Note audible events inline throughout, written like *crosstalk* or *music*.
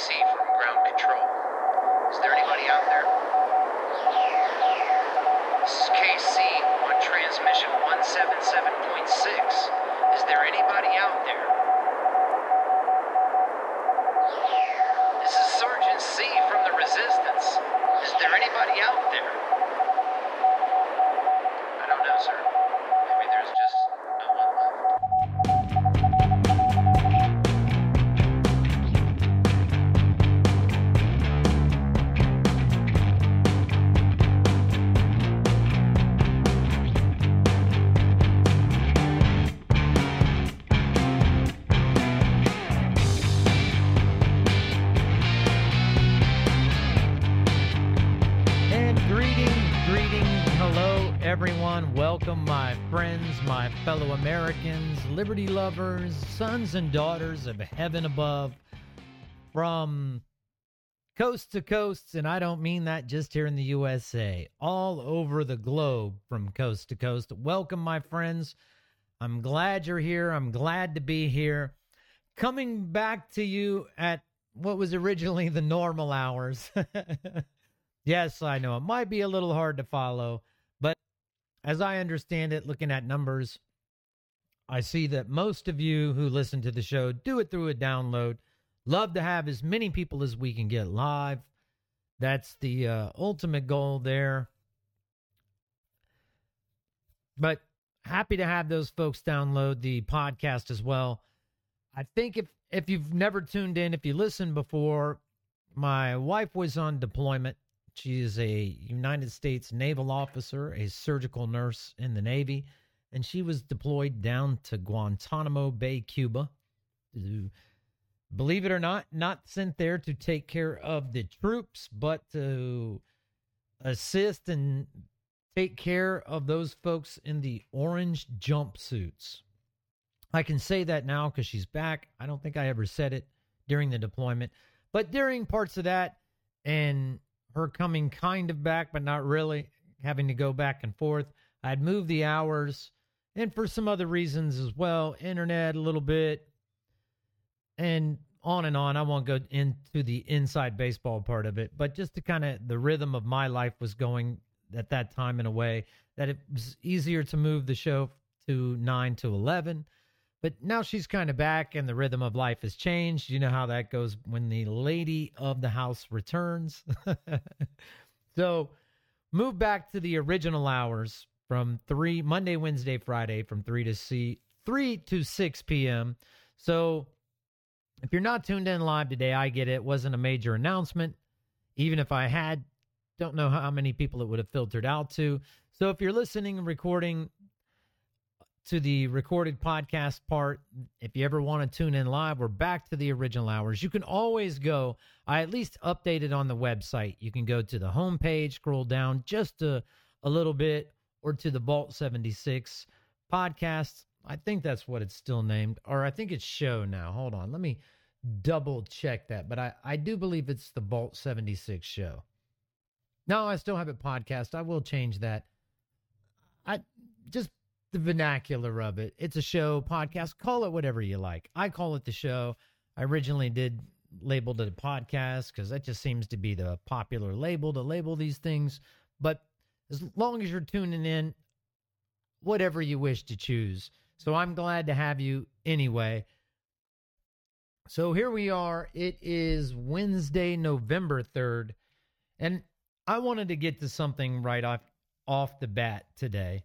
KC from ground control. Is there anybody out there? This is KC on transmission 177.6. Is there anybody out there? Liberty lovers, sons and daughters of heaven above, from coast to coast, and I don't mean that just here in the USA, all over the globe from coast to coast. Welcome, my friends. I'm glad you're here. I'm glad to be here. Coming back to you at what was originally the normal hours. *laughs* Yes, I know. It might be a little hard to follow, but as I understand it, looking at numbers, I see that most of you who listen to the show do it through a download. Love to have as many people as we can get live. That's the uh, ultimate goal there. But happy to have those folks download the podcast as well. I think if if you've never tuned in, if you listened before, my wife was on deployment she is a United States naval officer, a surgical nurse in the Navy, and she was deployed down to Guantanamo Bay, Cuba. Believe it or not, not sent there to take care of the troops, but to assist and take care of those folks in the orange jumpsuits. I can say that now because she's back. I don't think I ever said it during the deployment, but during parts of that and her coming kind of back, but not really, having to go back and forth. I'd moved the hours and for some other reasons as well, internet a little bit, and on and on. I won't go into the inside baseball part of it, but just to kind of the rhythm of my life was going at that time in a way that it was easier to move the show to 9 to 11. But now she's kind of back and the rhythm of life has changed. You know how that goes when the lady of the house returns. *laughs* so move back to the original hours from 3 Monday, Wednesday, Friday from 3 to C 3 to 6 p.m. So if you're not tuned in live today, I get it. It wasn't a major announcement. Even if I had, don't know how many people it would have filtered out to. So if you're listening and recording to the recorded podcast part. If you ever want to tune in live, we're back to the original hours. You can always go, I at least updated on the website. You can go to the homepage, scroll down just a, a little bit, or to the Vault 76 podcast. I think that's what it's still named, or I think it's show now. Hold on. Let me double check that. But I, I do believe it's the Vault 76 show. No, I still have it podcast. I will change that. I just the vernacular of it. It's a show, podcast, call it whatever you like. I call it the show. I originally did labeled it a podcast because that just seems to be the popular label to label these things. But as long as you're tuning in, whatever you wish to choose. So I'm glad to have you anyway. So here we are. It is Wednesday, November 3rd. And I wanted to get to something right off off the bat today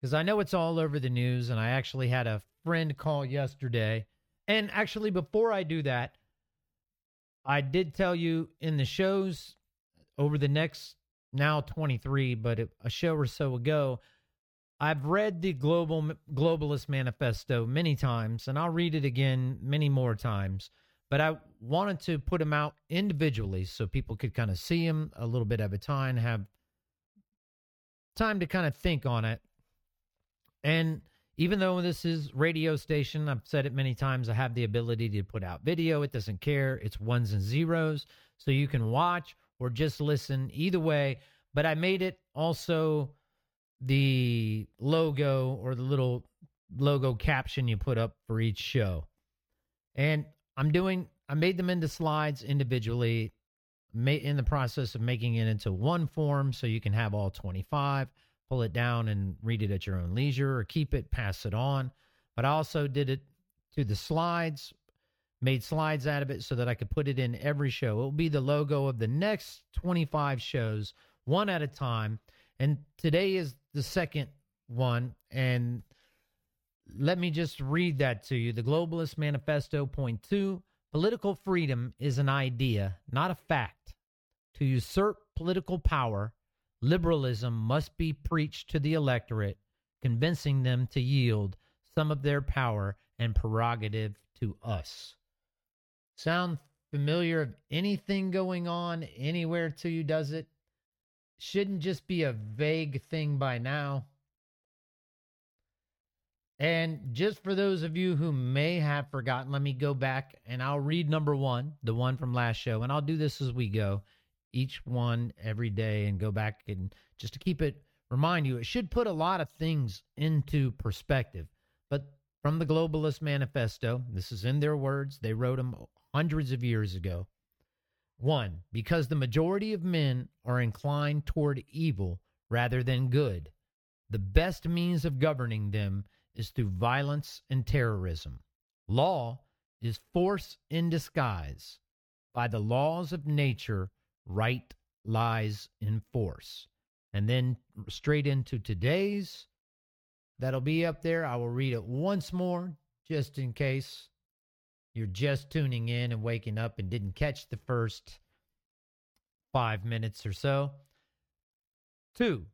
because I know it's all over the news. And I actually had a friend call yesterday. And actually, before I do that, I did tell you in the shows over the next now 23, but a show or so ago, I've read the global globalist manifesto many times, and I'll read it again many more times. But I wanted to put them out individually so people could kind of see them a little bit at a time, have time to kind of think on it. And even though this is radio station, I've said it many times, I have the ability to put out video. It doesn't care. It's ones and zeros. So you can watch or just listen either way. But I made it also the logo or the little logo caption you put up for each show. And I'm doing I made them into slides individually, in the process of making it into one form so you can have all 25, pull it down and read it at your own leisure or keep it, pass it on. But I also did it to the slides, made slides out of it so that I could put it in every show. It will be the logo of the next 25 shows, one at a time. And today is the second one. And let me just read that to you. The Globalist Manifesto, point two political freedom is an idea, not a fact. To usurp political power, liberalism must be preached to the electorate, convincing them to yield some of their power and prerogative to us. Sound familiar of anything going on anywhere to you, does it? Shouldn't just be a vague thing by now. And just for those of you who may have forgotten, let me go back and I'll read number one, the one from last show, and I'll do this as we go, each one every day, and go back and just to keep it, remind you, it should put a lot of things into perspective. But from the Globalist Manifesto, this is in their words, they wrote them hundreds of years ago. One, because the majority of men are inclined toward evil rather than good, the best means of governing them is through violence and terrorism. Law is force in disguise. By the laws of nature, right lies in force. And then straight into today's, that'll be up there. I will read it once more just in case you're just tuning in and waking up and didn't catch the first five minutes or so. Two,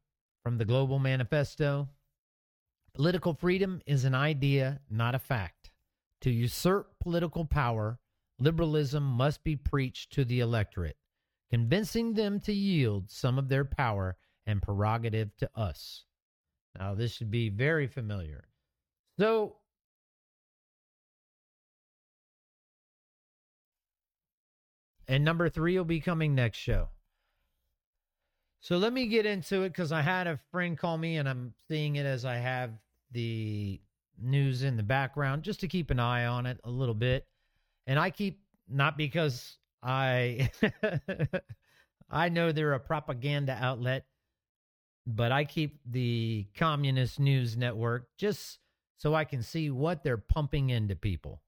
from the Global Manifesto Political freedom is an idea, not a fact. To usurp political power, liberalism must be preached to the electorate, convincing them to yield some of their power and prerogative to us. Now, this should be very familiar. So, and number three will be coming next show. So let me get into it because I had a friend call me and I'm seeing it as I have the news in the background just to keep an eye on it a little bit. And I keep not because I *laughs* I know they're a propaganda outlet, but I keep the Communist News Network just so I can see what they're pumping into people.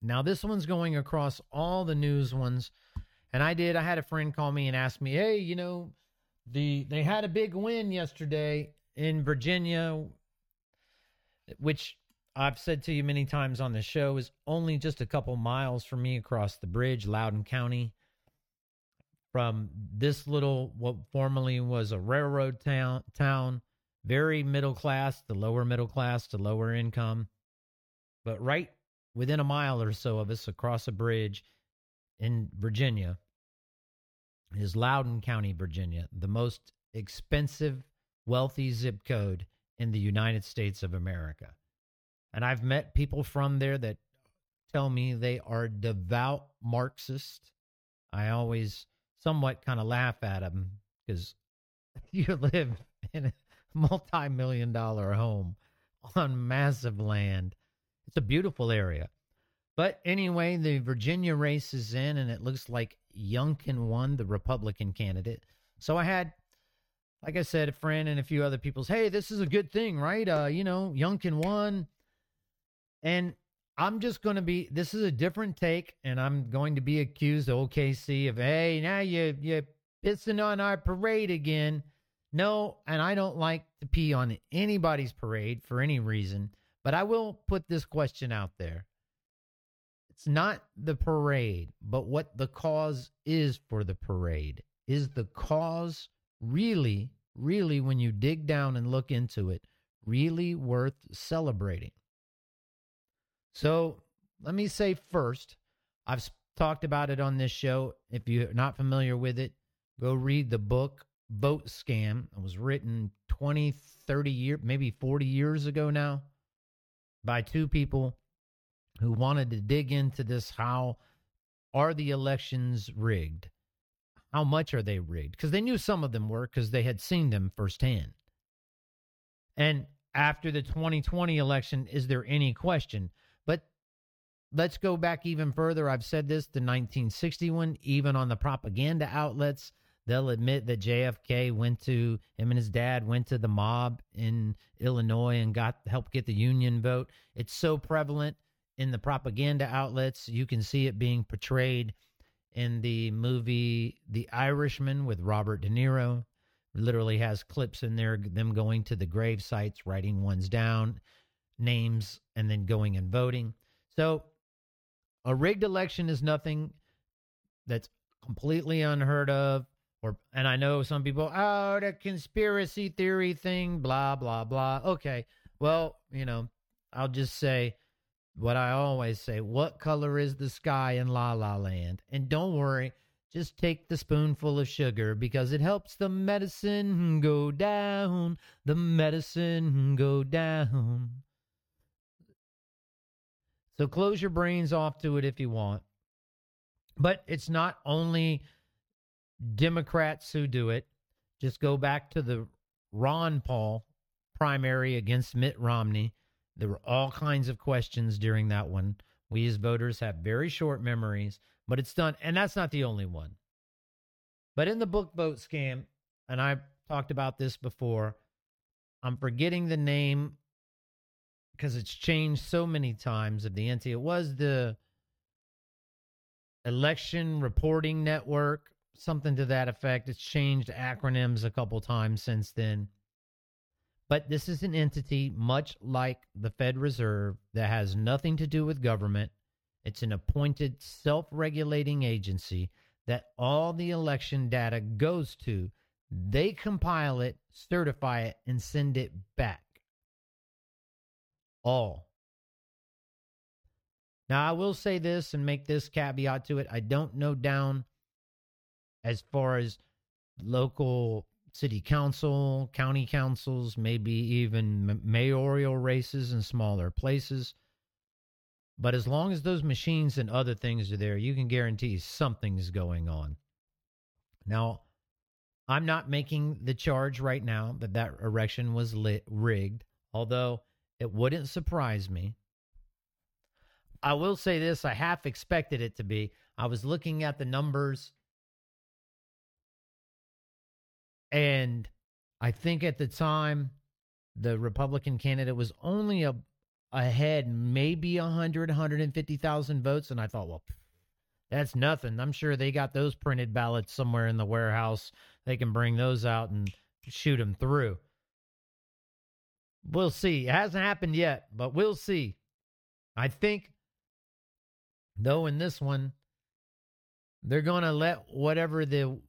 Now this one's going across all the news ones and I did. I had a friend call me and ask me, "Hey, you know, the they had a big win yesterday in Virginia, which I've said to you many times on the show is only just a couple miles from me across the bridge, Loudoun County, from this little what formerly was a railroad town town, very middle class to lower middle class to lower income, but right within a mile or so of us across a bridge in Virginia is Loudoun County, Virginia, the most expensive, wealthy zip code in the United States of America. And I've met people from there that tell me they are devout Marxists. I always somewhat kind of laugh at them because *laughs* you live in a multi million dollar home on massive land. It's a beautiful area. But anyway, the Virginia race is in, and it looks like Youngkin won, the Republican candidate. So I had, like I said, a friend and a few other people's, hey, this is a good thing, right? Uh, you know, Youngkin won. And I'm just going to be, this is a different take, and I'm going to be accused, OKC, of, hey, now you, you're pissing on our parade again. No, and I don't like to pee on anybody's parade for any reason, but I will put this question out there. It's not the parade, but what the cause is for the parade. Is the cause really, really, when you dig down and look into it, really worth celebrating? So let me say first, I've talked about it on this show. If you're not familiar with it, go read the book Vote Scam. It was written 20, 30 years, maybe 40 years ago now by two people who wanted to dig into this how are the elections rigged? How much are they rigged? Because they knew some of them were because they had seen them firsthand. And after the 2020 election, is there any question? But let's go back even further. I've said this to 1961, even on the propaganda outlets. They'll admit that JFK went to him and his dad went to the mob in Illinois and got helped get the Union vote. It's so prevalent in the propaganda outlets. You can see it being portrayed in the movie The Irishman with Robert De Niro. Literally has clips in there them going to the grave sites, writing ones down, names, and then going and voting. So a rigged election is nothing that's completely unheard of or and I know some people, oh, the conspiracy theory thing, blah blah blah. Okay, well, you know, I'll just say what I always say: what color is the sky in La La Land? And don't worry, just take the spoonful of sugar because it helps the medicine go down. The medicine go down. So close your brains off to it if you want. But it's not only Democrats who do it. Just go back to the Ron Paul primary against Mitt Romney. There were all kinds of questions during that one. We as voters have very short memories, but it's done. And that's not the only one. But in the book vote scam, and I've talked about this before, I'm forgetting the name because it's changed so many times of the entity. It was the Election Reporting Network something to that effect. It's changed acronyms a couple times since then. But this is an entity much like the Fed Reserve that has nothing to do with government. It's an appointed self regulating agency that all the election data goes to. They compile it, certify it, and send it back. All. Now, I will say this and make this caveat to it. I don't know down as far as local city council, county councils, maybe even mayoral races in smaller places. But as long as those machines and other things are there, you can guarantee something's going on. Now, I'm not making the charge right now that that erection was lit, rigged, although it wouldn't surprise me. I will say this I half expected it to be. I was looking at the numbers And I think at the time, the Republican candidate was only a ahead maybe 100 150,000 votes. And I thought well that's nothing. I'm sure they got those printed ballots somewhere in the warehouse. They can bring those out and shoot them through. We'll see. It hasn't happened yet but we'll see. I think though in this one they're going to let whatever the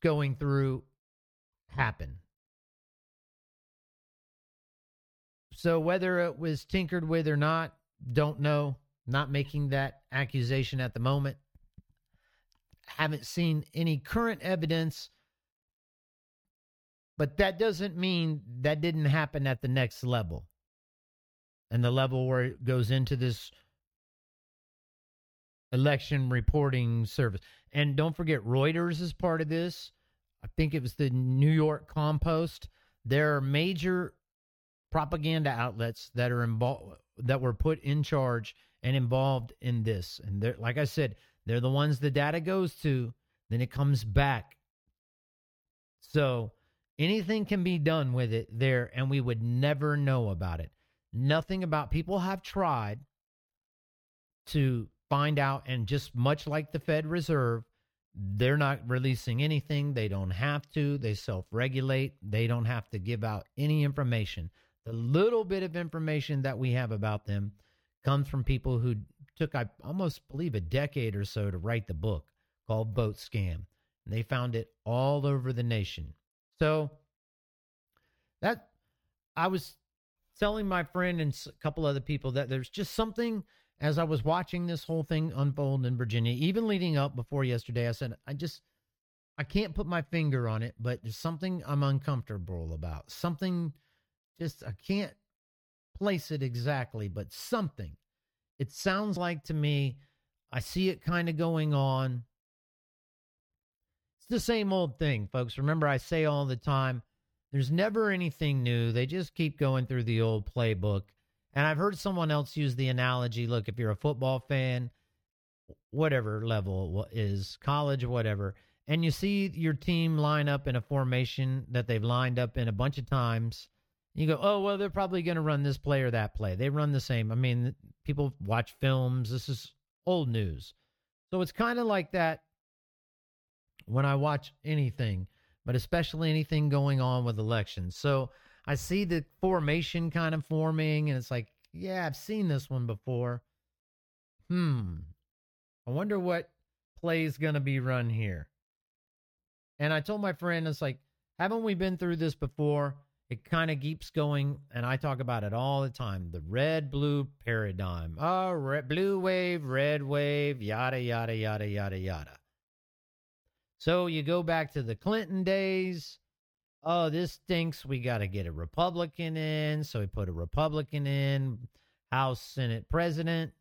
going through happen. So whether it was tinkered with or not, don't know. Not making that accusation at the moment. Haven't seen any current evidence, but that doesn't mean that didn't happen at the next level. And the level where it goes into this election reporting service. And don't forget, Reuters is part of this. I think it was the New York Compost. There are major propaganda outlets that are involved that were put in charge and involved in this. And they're like I said, they're the ones the data goes to, then it comes back. So anything can be done with it there, and we would never know about it. Nothing about people have tried to find out, and just much like the Fed Reserve, they're not releasing anything. They don't have to. They self regulate. They don't have to give out any information. The little bit of information that we have about them comes from people who took, I almost believe, a decade or so to write the book called Vote Scam. And they found it all over the nation. So that I was telling my friend and a couple other people that there's just something as I was watching this whole thing unfold in Virginia, even leading up before yesterday, I said, I just, I can't put my finger on it, but there's something I'm uncomfortable about. Something just, I can't place it exactly, but something. It sounds like to me, I see it kind of going on. It's the same old thing, folks. Remember, I say all the time, there's never anything new. They just keep going through the old playbook And I've heard someone else use the analogy look, if you're a football fan, whatever level is, college, whatever, and you see your team line up in a formation that they've lined up in a bunch of times, you go, oh, well, they're probably going to run this play or that play. They run the same. I mean, people watch films. This is old news. So it's kind of like that when I watch anything, but especially anything going on with elections. So I see the formation kind of forming, and it's like, yeah, I've seen this one before. Hmm. I wonder what play is going to be run here. And I told my friend, it's like, haven't we been through this before? It kind of keeps going, and I talk about it all the time. The red blue paradigm. Oh, red, blue wave, red wave, yada, yada, yada, yada, yada. So you go back to the Clinton days. Oh, this stinks. We got to get a Republican in. So we put a Republican in, House, Senate, President.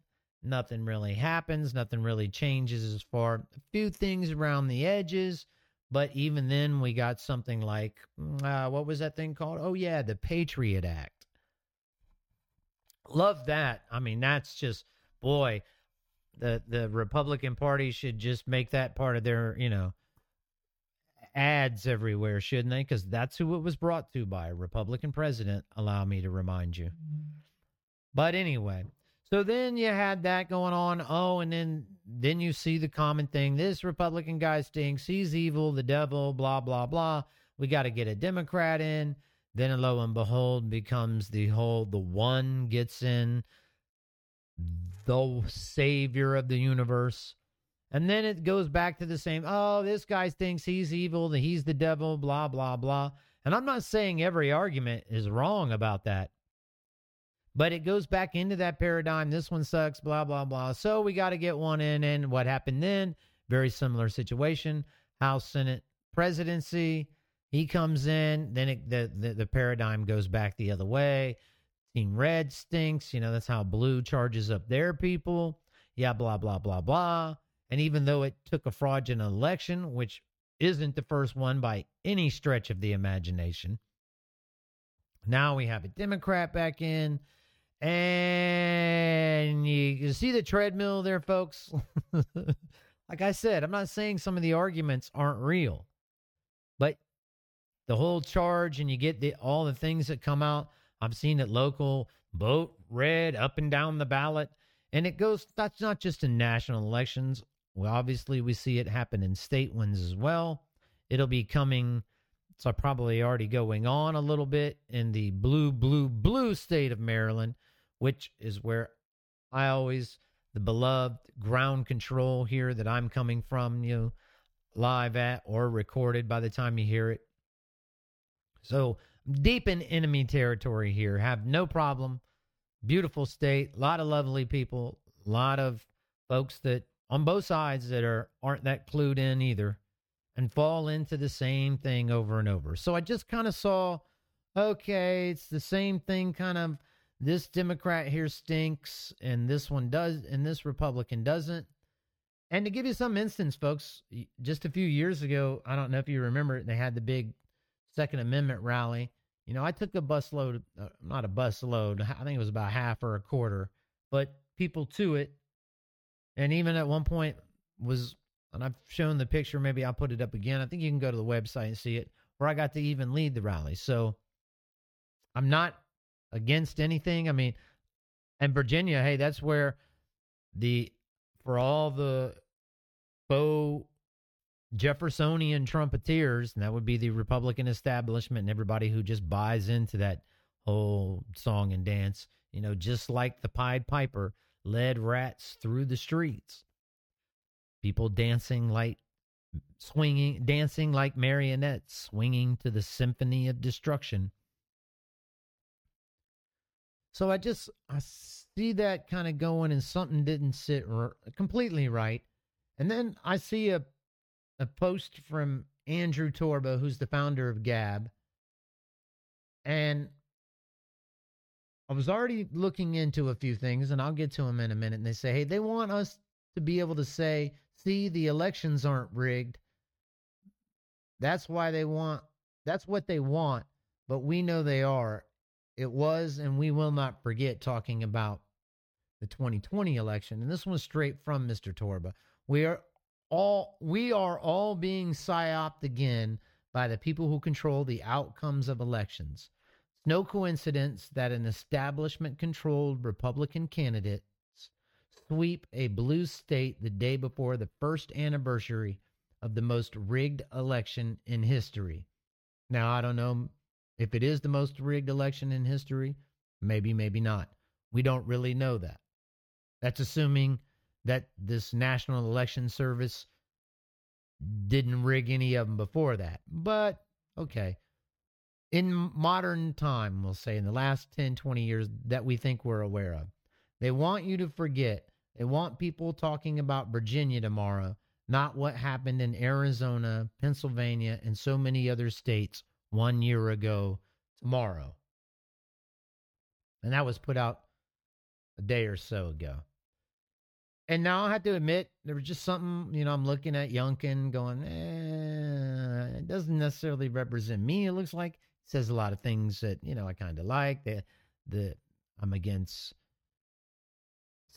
Nothing really happens. Nothing really changes as far a few things around the edges. But even then, we got something like mm, uh, what was that thing called? Oh, yeah, the Patriot Act. Love that. I mean, that's just, boy, the, the Republican Party should just make that part of their, you know, ads everywhere, shouldn't they? Because that's who it was brought to by a Republican president, allow me to remind you. But anyway, so then you had that going on. Oh, and then then you see the common thing. This Republican guy stinks. He's evil, the devil, blah, blah, blah. We got to get a Democrat in. Then lo and behold becomes the whole the one gets in the savior of the universe. And then it goes back to the same, oh, this guy thinks he's evil, that he's the devil, blah, blah, blah. And I'm not saying every argument is wrong about that. But it goes back into that paradigm. This one sucks, blah, blah, blah. So we got to get one in. And what happened then? Very similar situation. House, Senate, presidency. He comes in. Then it, the, the, the paradigm goes back the other way. Team red stinks. You know, that's how blue charges up their people. Yeah, blah, blah, blah, blah. And even though it took a fraudulent election, which isn't the first one by any stretch of the imagination, now we have a Democrat back in. And you, you see the treadmill there, folks? *laughs* like I said, I'm not saying some of the arguments aren't real, but the whole charge and you get the, all the things that come out. I've seen it local, vote red up and down the ballot. And it goes, that's not just in national elections. Well, obviously, we see it happen in state ones as well. It'll be coming so probably already going on a little bit in the blue, blue, blue state of Maryland, which is where I always, the beloved ground control here that I'm coming from, you know, live at or recorded by the time you hear it. So deep in enemy territory here, have no problem. Beautiful state, a lot of lovely people, a lot of folks that on both sides that are aren't that clued in either and fall into the same thing over and over. So I just kind of saw, okay, it's the same thing kind of this Democrat here stinks and this one does and this Republican doesn't. And to give you some instance, folks, just a few years ago, I don't know if you remember it, they had the big Second Amendment rally. You know, I took a bus load, uh, not a bus load, I think it was about half or a quarter, but people to it. And even at one point was and I've shown the picture. Maybe I'll put it up again. I think you can go to the website and see it, where I got to even lead the rally. So I'm not against anything. I mean, and Virginia, hey, that's where the for all the faux Jeffersonian trumpeters, and that would be the Republican establishment and everybody who just buys into that whole song and dance, you know, just like the Pied Piper led rats through the streets. People dancing like swinging dancing like marionettes swinging to the symphony of destruction. So i just i see that kind of going and something didn't sit r- completely right. And then i see a a post from andrew torba who's the founder of gab. And i was already looking into a few things and i'll get to them in a minute and they say hey they want us to be able to say see the elections aren't rigged. That's why they want, that's what they want, but we know they are. it was, and we will not forget talking about the 2020 election. And this one's straight from Mr. Torba. We are all we are all being psyoped again by the people who control the outcomes of elections. No coincidence that an establishment controlled Republican candidate sweep a blue state the day before the first anniversary of the most rigged election in history. Now, I don't know if it is the most rigged election in history. Maybe, maybe not. We don't really know that. That's assuming that this National Election Service didn't rig any of them before that. But, okay. In modern time, we'll say in the last 10, 20 years that we think we're aware of, they want you to forget they want people talking about Virginia tomorrow, not what happened in Arizona, Pennsylvania, and so many other states one year ago tomorrow. And that was put out a day or so ago. And now I have to admit, there was just something, you know, I'm looking at Youngkin going, eh, it doesn't necessarily represent me. It looks like says a lot of things that, you know, I kind of like. The, the, I'm against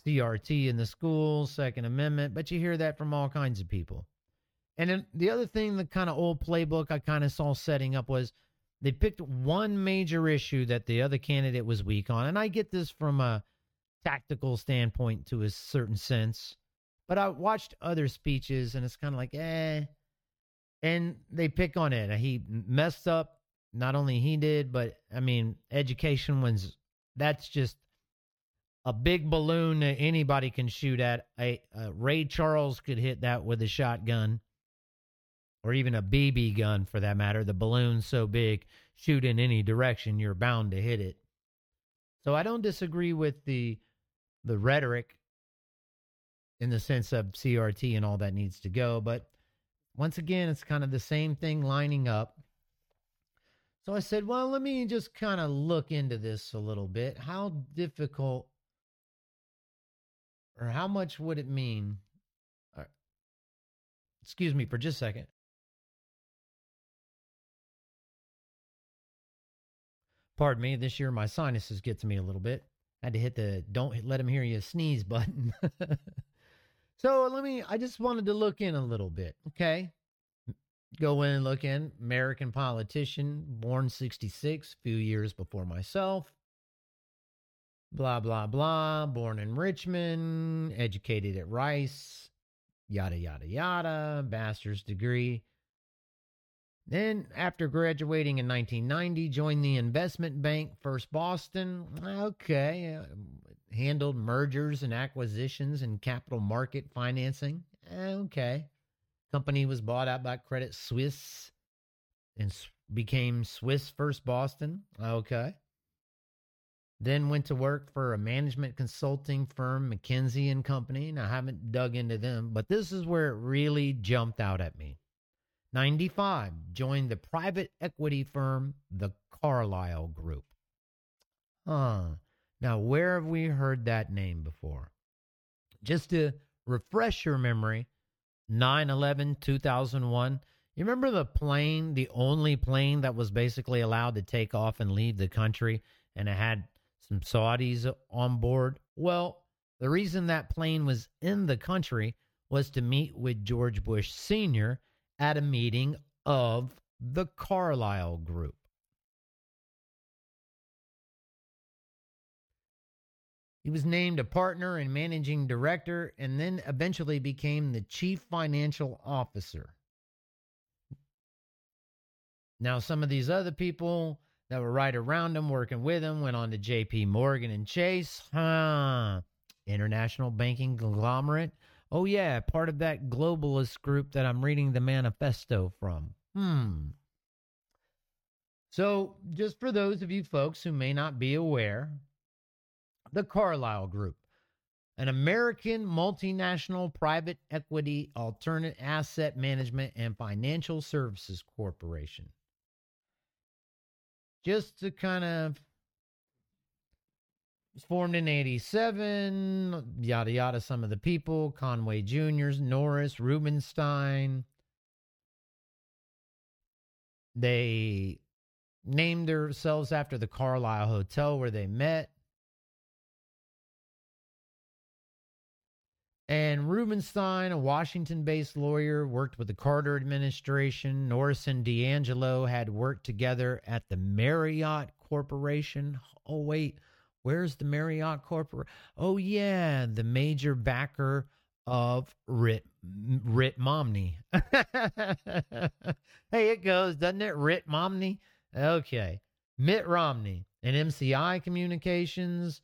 CRT in the schools, Second Amendment, but you hear that from all kinds of people. And then the other thing, the kind of old playbook I kind of saw setting up was they picked one major issue that the other candidate was weak on. And I get this from a tactical standpoint to a certain sense, but I watched other speeches and it's kind of like, eh. And they pick on it. He messed up. Not only he did, but I mean, education was that's just a big balloon that anybody can shoot at. A, a Ray Charles could hit that with a shotgun, or even a BB gun for that matter. The balloon's so big, shoot in any direction, you're bound to hit it. So I don't disagree with the the rhetoric in the sense of CRT and all that needs to go, but once again, it's kind of the same thing lining up. So I said, well, let me just kind of look into this a little bit. How difficult or how much would it mean? Uh, excuse me for just a second. Pardon me, this year my sinuses get to me a little bit. I had to hit the don't let him hear you sneeze *laughs* button. so let me, I just wanted to look in a little bit, okay? Go in and look in. American politician, born 66, few years before myself blah, blah, blah, born in Richmond, educated at Rice, yada, yada, yada, master's degree. Then, after graduating in 1990, joined the investment bank, First Boston. Okay. Uh, handled mergers and acquisitions and capital market financing. Okay. Company was bought out by Credit Suisse and became Swiss First Boston. Okay. Then went to work for a management consulting firm, McKinsey and Company. Now I haven't dug into them, but this is where it really jumped out at me. 95 joined the private equity firm, the Carlyle Group. Huh. Now, where have we heard that name before? Just to refresh your memory, 9 11 2001. You remember the plane, the only plane that was basically allowed to take off and leave the country, and it had some Saudis on board. Well, the reason that plane was in the country was to meet with George Bush Sr. at a meeting of the Carlyle Group. He was named a partner and managing director and then eventually became the chief financial officer. Now, some of these other people that were right around him, working with him, went on to JP Morgan and Chase. Huh. International banking conglomerate. Oh, yeah, part of that globalist group that I'm reading the manifesto from. Hmm. So, just for those of you folks who may not be aware, the Carlyle Group, an American multinational private equity alternate asset management and financial services corporation just to kind of was formed in 87 yada yada some of the people conway juniors norris rubenstein they named themselves after the Carlyle Hotel where they met. And Rubenstein, a Washington based lawyer, worked with the Carter administration. Norris and D'Aniello had worked together at the Marriott Corporation. Oh, wait, where's the Marriott Corporation? Oh, yeah, the major backer of Rit, Rit Momney. *laughs* hey, it goes, doesn't it? Rit Momney? Okay. Mitt Romney and MCI Communications,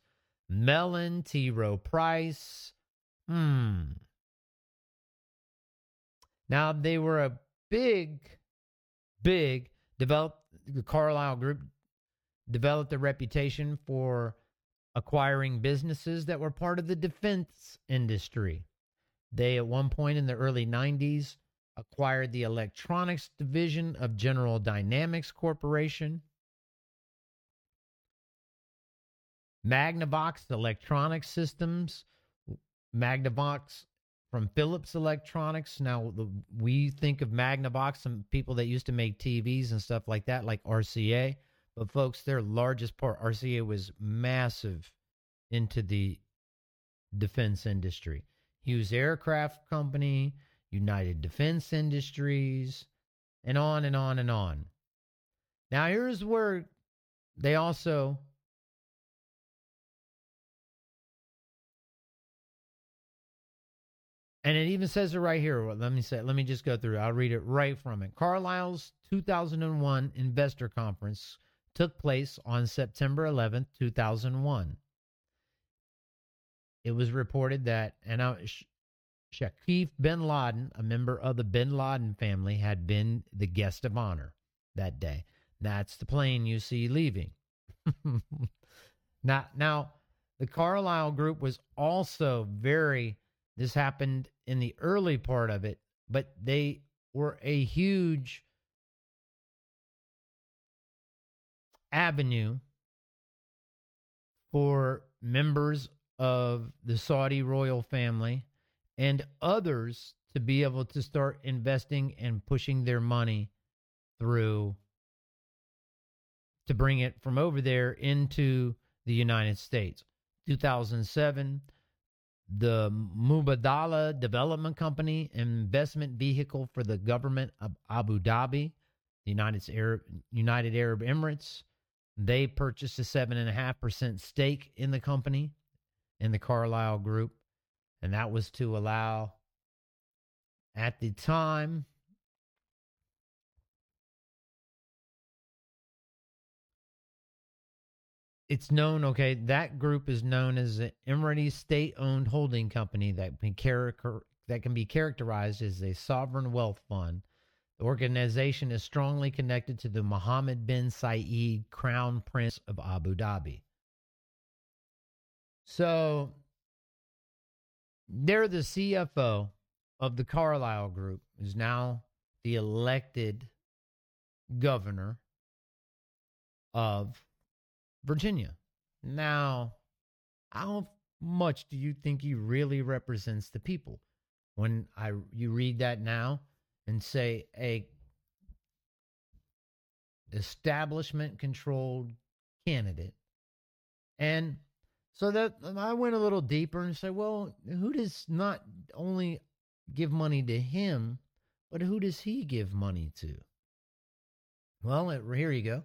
Mellon, T. Rowe Price, Hmm. Now they were a big, big developed the Carlyle Group developed a reputation for acquiring businesses that were part of the defense industry. They at one point in the early 90s acquired the electronics division of General Dynamics Corporation. Magnavox Electronic Systems Magnavox from Philips Electronics. Now the, we think of Magnavox, some people that used to make TVs and stuff like that, like RCA. But folks, their largest part, RCA was massive into the defense industry. Hughes Aircraft Company, United Defense Industries, and on and on and on. Now here's where they also And it even says it right here. Let me say, let me just go through. I'll read it right from it. Carlyle's 2001 investor conference took place on September 11th, 2001. It was reported that and Shakif bin Laden, a member of the bin Laden family, had been the guest of honor that day. That's the plane you see leaving. *laughs* now, now, the Carlyle Group was also very this happened in the early part of it, but they were a huge avenue for members of the Saudi royal family and others to be able to start investing and pushing their money through to bring it from over there into the United States. 2007, the Mubadala Development Company, investment vehicle for the government of Abu Dhabi, the United Arab, United Arab Emirates. They purchased a 7.5% stake in the company, in the Carlyle Group. And that was to allow, at the time, it's known, okay, that group is known as an Emirati state owned holding company that can, char- that can be characterized as a sovereign wealth fund. The organization is strongly connected to the Mohammed bin Zayed, Crown Prince of Abu Dhabi. So they're the CFO of the Carlyle Group, is now the elected governor of Virginia. Now, how much do you think he really represents the people? When I you read that now and say a establishment controlled candidate. And so that I went a little deeper and said, well, who does not only give money to him, but who does he give money to? Well, here you go.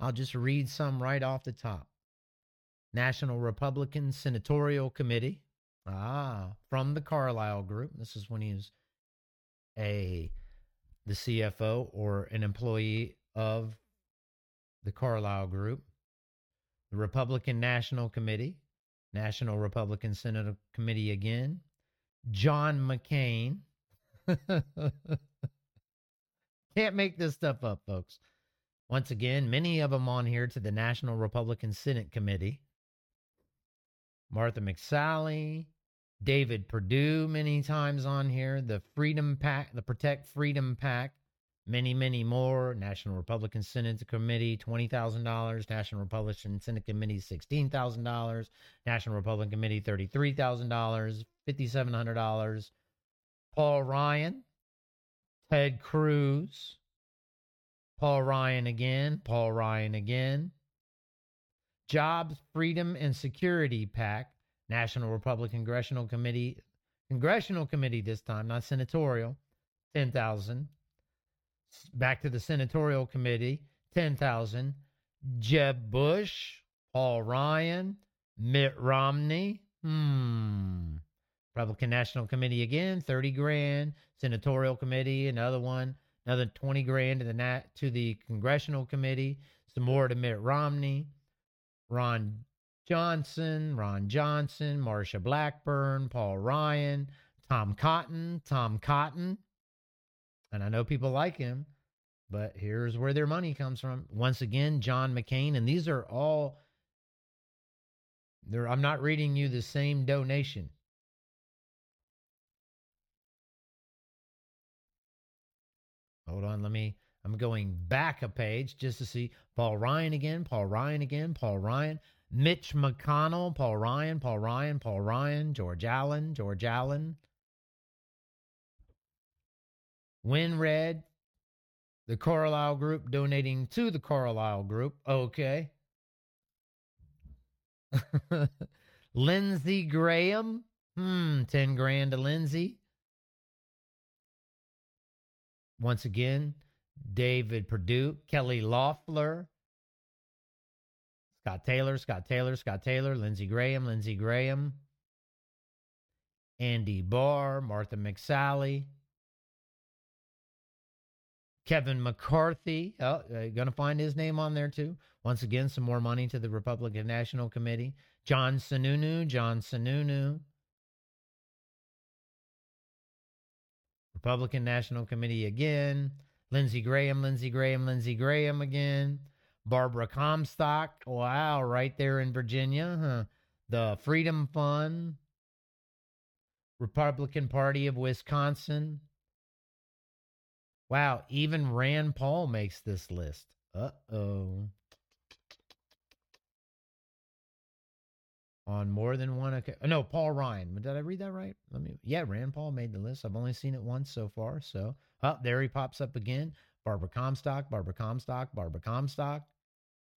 I'll just read some right off the top. National Republican Senatorial Committee. Ah, from the Carlyle Group. This is when he was a the CFO or an employee of the Carlyle Group. The Republican National Committee, National Republican Senate Committee again. John McCain. *laughs* Can't make this stuff up, folks. Once again, many of them on here to the National Republican Senate Committee. Martha McSally, David Perdue, many times on here. The Freedom PAC, the Protect Freedom PAC, many, many more. National Republican Senate Committee, $20,000. National Republican Senate Committee, $16,000. National Republican Committee, $33,000, $5,700. Paul Ryan, Ted Cruz, Paul Ryan again. Paul Ryan again. Jobs, Freedom, and Security PAC, National Republican Congressional Committee, Congressional Committee this time, not senatorial, 10,000. Back to the senatorial committee, 10,000. Jeb Bush, Paul Ryan, Mitt Romney, hmm. Republican National Committee again, 30 grand. Senatorial Committee, another one, another 20 grand to the nat- to the Congressional Committee, some more to Mitt Romney. Ron Johnson, Ron Johnson, Marsha Blackburn, Paul Ryan, Tom Cotton, Tom Cotton. And I know people like him, but here's where their money comes from. Once again, John McCain. And these are all, I'm not reading you the same donation. Hold on, let me I'm going back a page just to see Paul Ryan again, Paul Ryan again, Paul Ryan, Mitch McConnell, Paul Ryan, Paul Ryan, Paul Ryan, George Allen, George Allen. Winred, the Carlyle Group donating to the Carlyle Group. Okay. *laughs* Lindsey Graham. Hmm, 10 grand to Lindsey. Once again, David Perdue, Kelly Loeffler, Scott Taylor, Scott Taylor, Scott Taylor, Lindsey Graham, Lindsey Graham, Andy Barr, Martha McSally, Kevin McCarthy. Oh, uh, going to find his name on there too. Once again, some more money to the Republican National Committee. John Sununu, John Sununu. Republican National Committee again. Lindsey Graham, Lindsey Graham, Lindsey Graham again. Barbara Comstock, wow, right there in Virginia. Huh? The Freedom Fund, Republican Party of Wisconsin. Wow, even Rand Paul makes this list. Uh oh. On more than one occasion. No, Paul Ryan. Did I read that right? Let me. Yeah, Rand Paul made the list. I've only seen it once so far. So, oh, there he pops up again. Barbara Comstock, Barbara Comstock, Barbara Comstock.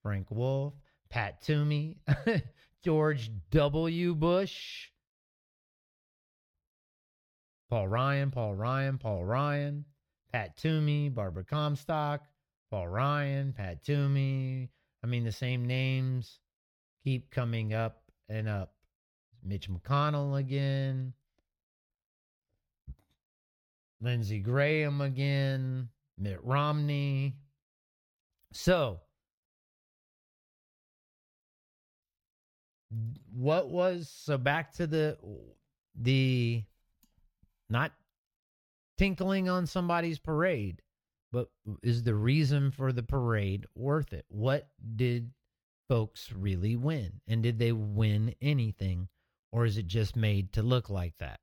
Frank Wolf, Pat Toomey, *laughs* George W. Bush, Paul Ryan, Paul Ryan, Paul Ryan, Pat Toomey, Barbara Comstock, Paul Ryan, Pat Toomey. I mean, the same names keep coming up and up. Mitch McConnell again, Lindsey Graham again, Mitt Romney. So, what was so back to the the not tinkling on somebody's parade but is the reason for the parade worth it what did folks really win? And did they win anything? Or is it just made to look like that?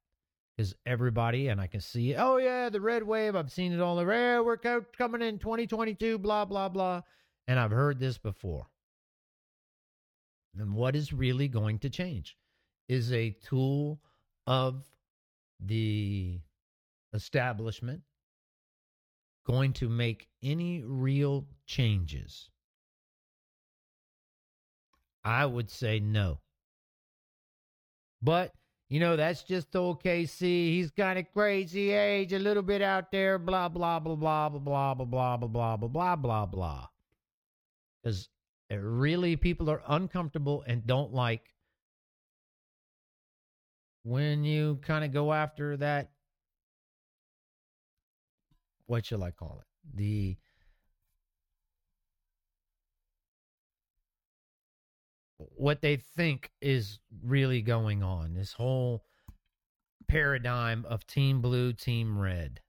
Because everybody and i can see oh yeah the red wave i've seen it all over yeah, we're coming in 2022 blah blah blah. And i've heard this before. And what is really going to change? Is a tool of the establishment going to make any real changes? I would say no. But, you know, that's just old KC. He's kind of crazy age, a little bit out there, blah, blah, blah, blah, blah, blah, blah, blah, blah, blah, blah, blah, blah, blah. Because really people are uncomfortable and don't like when you kind of go after that what shall I call it? The what they think is really going on. This whole paradigm of team blue, team red.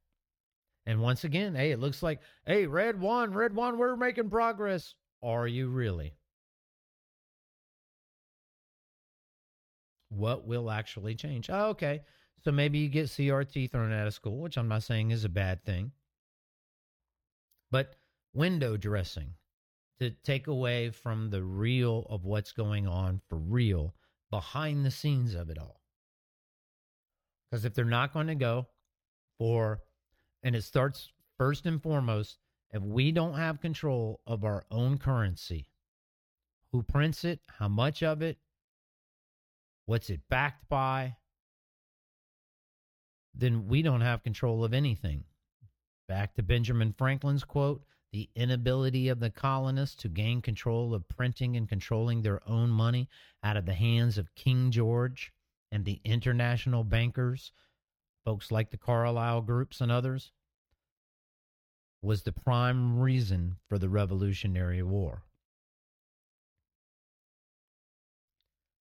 And once again, hey, it looks like, hey, red one, red one, we're making progress. Are you really? What will actually change? Oh, okay. So maybe you get CRT thrown out of school, which I'm not saying is a bad thing. But window dressing to take away from the real of what's going on for real behind the scenes of it all. Because if they're not going to go for, and it starts first and foremost if we don't have control of our own currency, who prints it, how much of it, what's it backed by, then we don't have control of anything. Back to Benjamin Franklin's quote the inability of the colonists to gain control of printing and controlling their own money out of the hands of King George and the international bankers, folks like the Carlyle groups and others, was the prime reason for the Revolutionary War.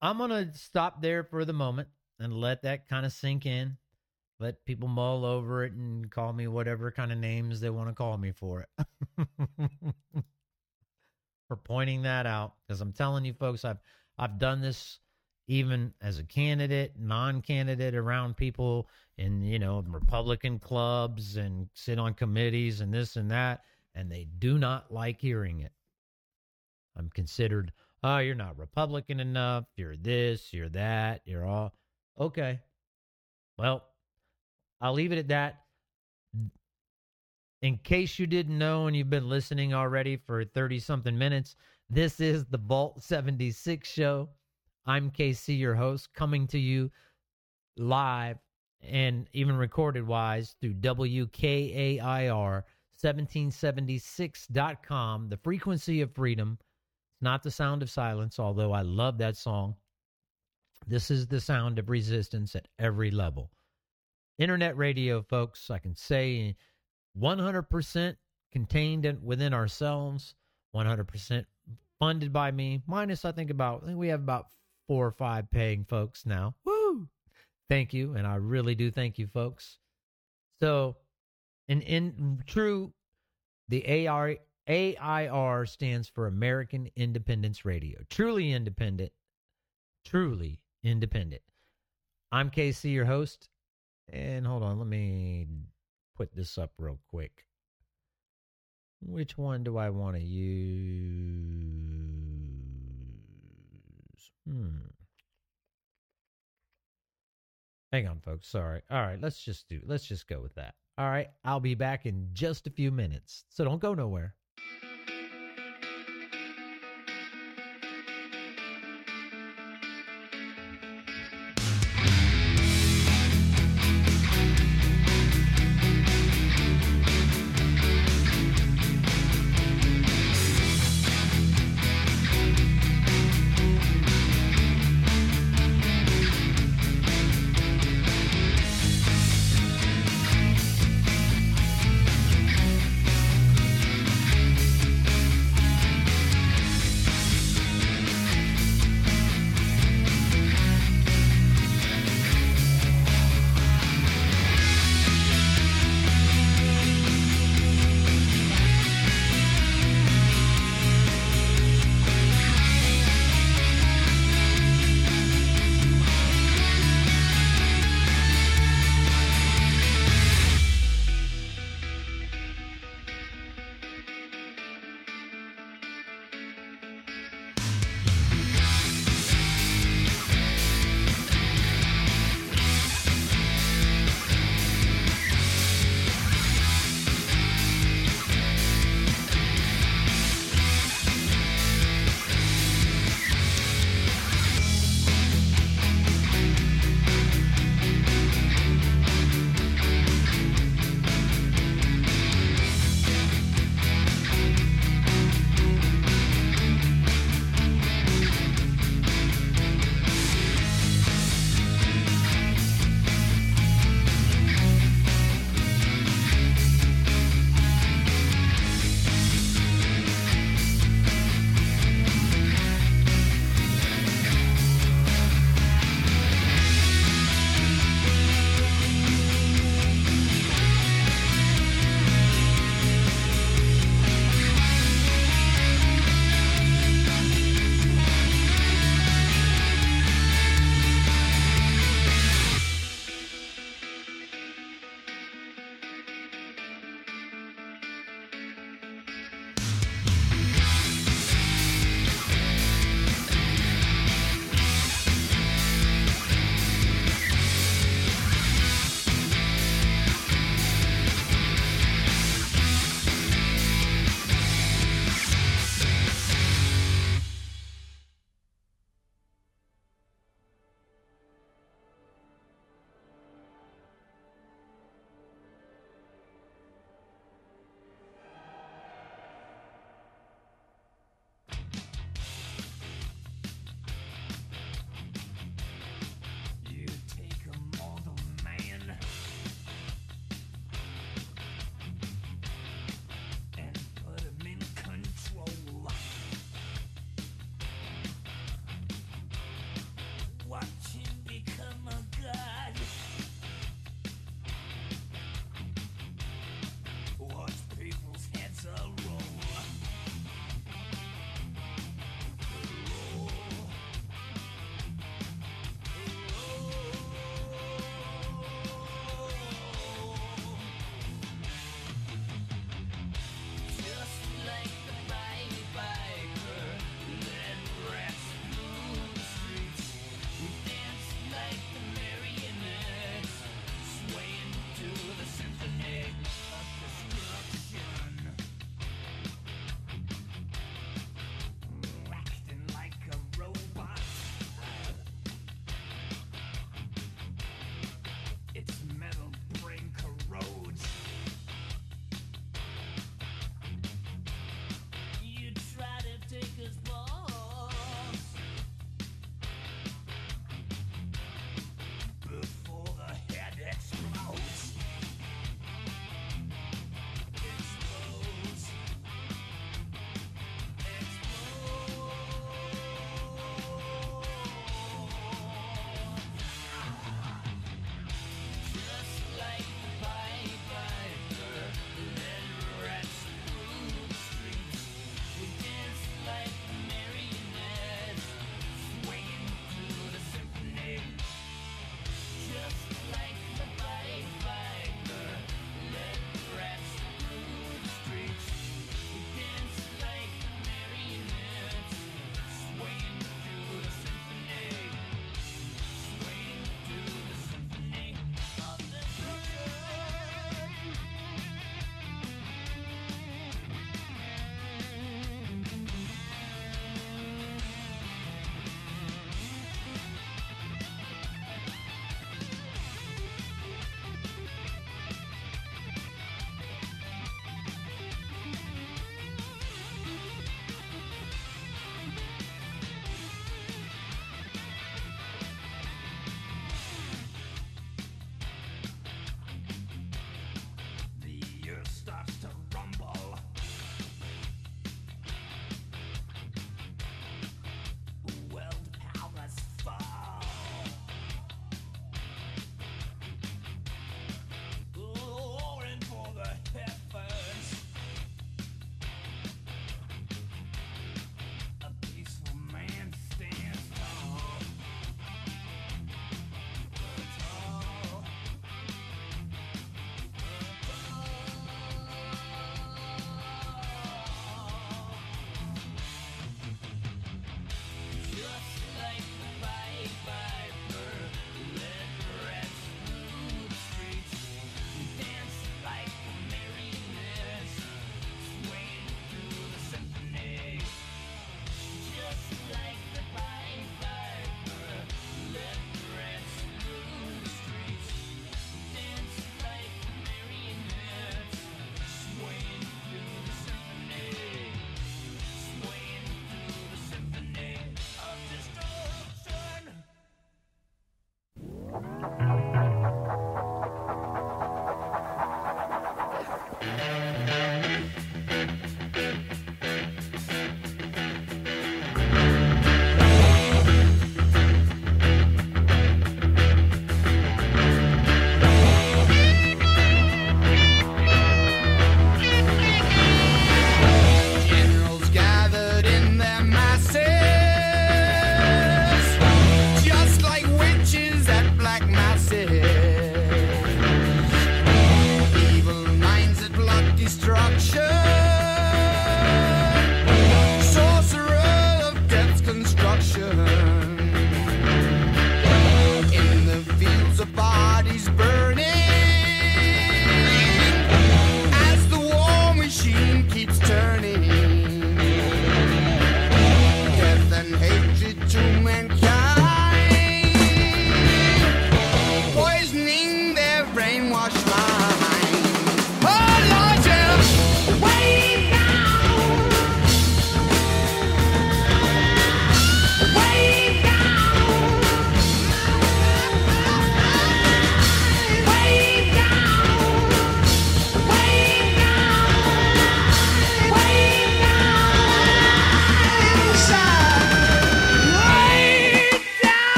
I'm going to stop there for the moment and let that kind of sink in. Let people mull over it and call me whatever kind of names they want to call me for it. *laughs* for pointing that out because I'm telling you folks I've I've done this even as a candidate, non-candidate around people in, you know, Republican clubs and sit on committees and this and that and they do not like hearing it. I'm considered oh, you're not Republican enough, you're this, you're that, you're all. Okay. Well, I'll leave it at that. In case you didn't know and you've been listening already for 30 something minutes, this is the Vault 76 show. I'm KC, your host, coming to you live and even recorded wise through WKAIR 1776.com, the frequency of freedom It's not the sound of silence, although I love that song. This is the sound of resistance at every level. Internet radio, folks, I can say 100% contained within ourselves, 100% funded by me, minus, I think, about, I think we have about four or five paying folks now. Woo! Thank you. And I really do thank you, folks. So, in, in true, the AR, AIR stands for American Independence Radio. Truly independent. Truly independent. I'm KC, your host. And hold on, let me put this up real quick. Which one do I want to use? Hmm. Hang on, folks. Sorry. All right, let's just do. Let's just go with that. All right, I'll be back in just a few minutes. So don't go nowhere.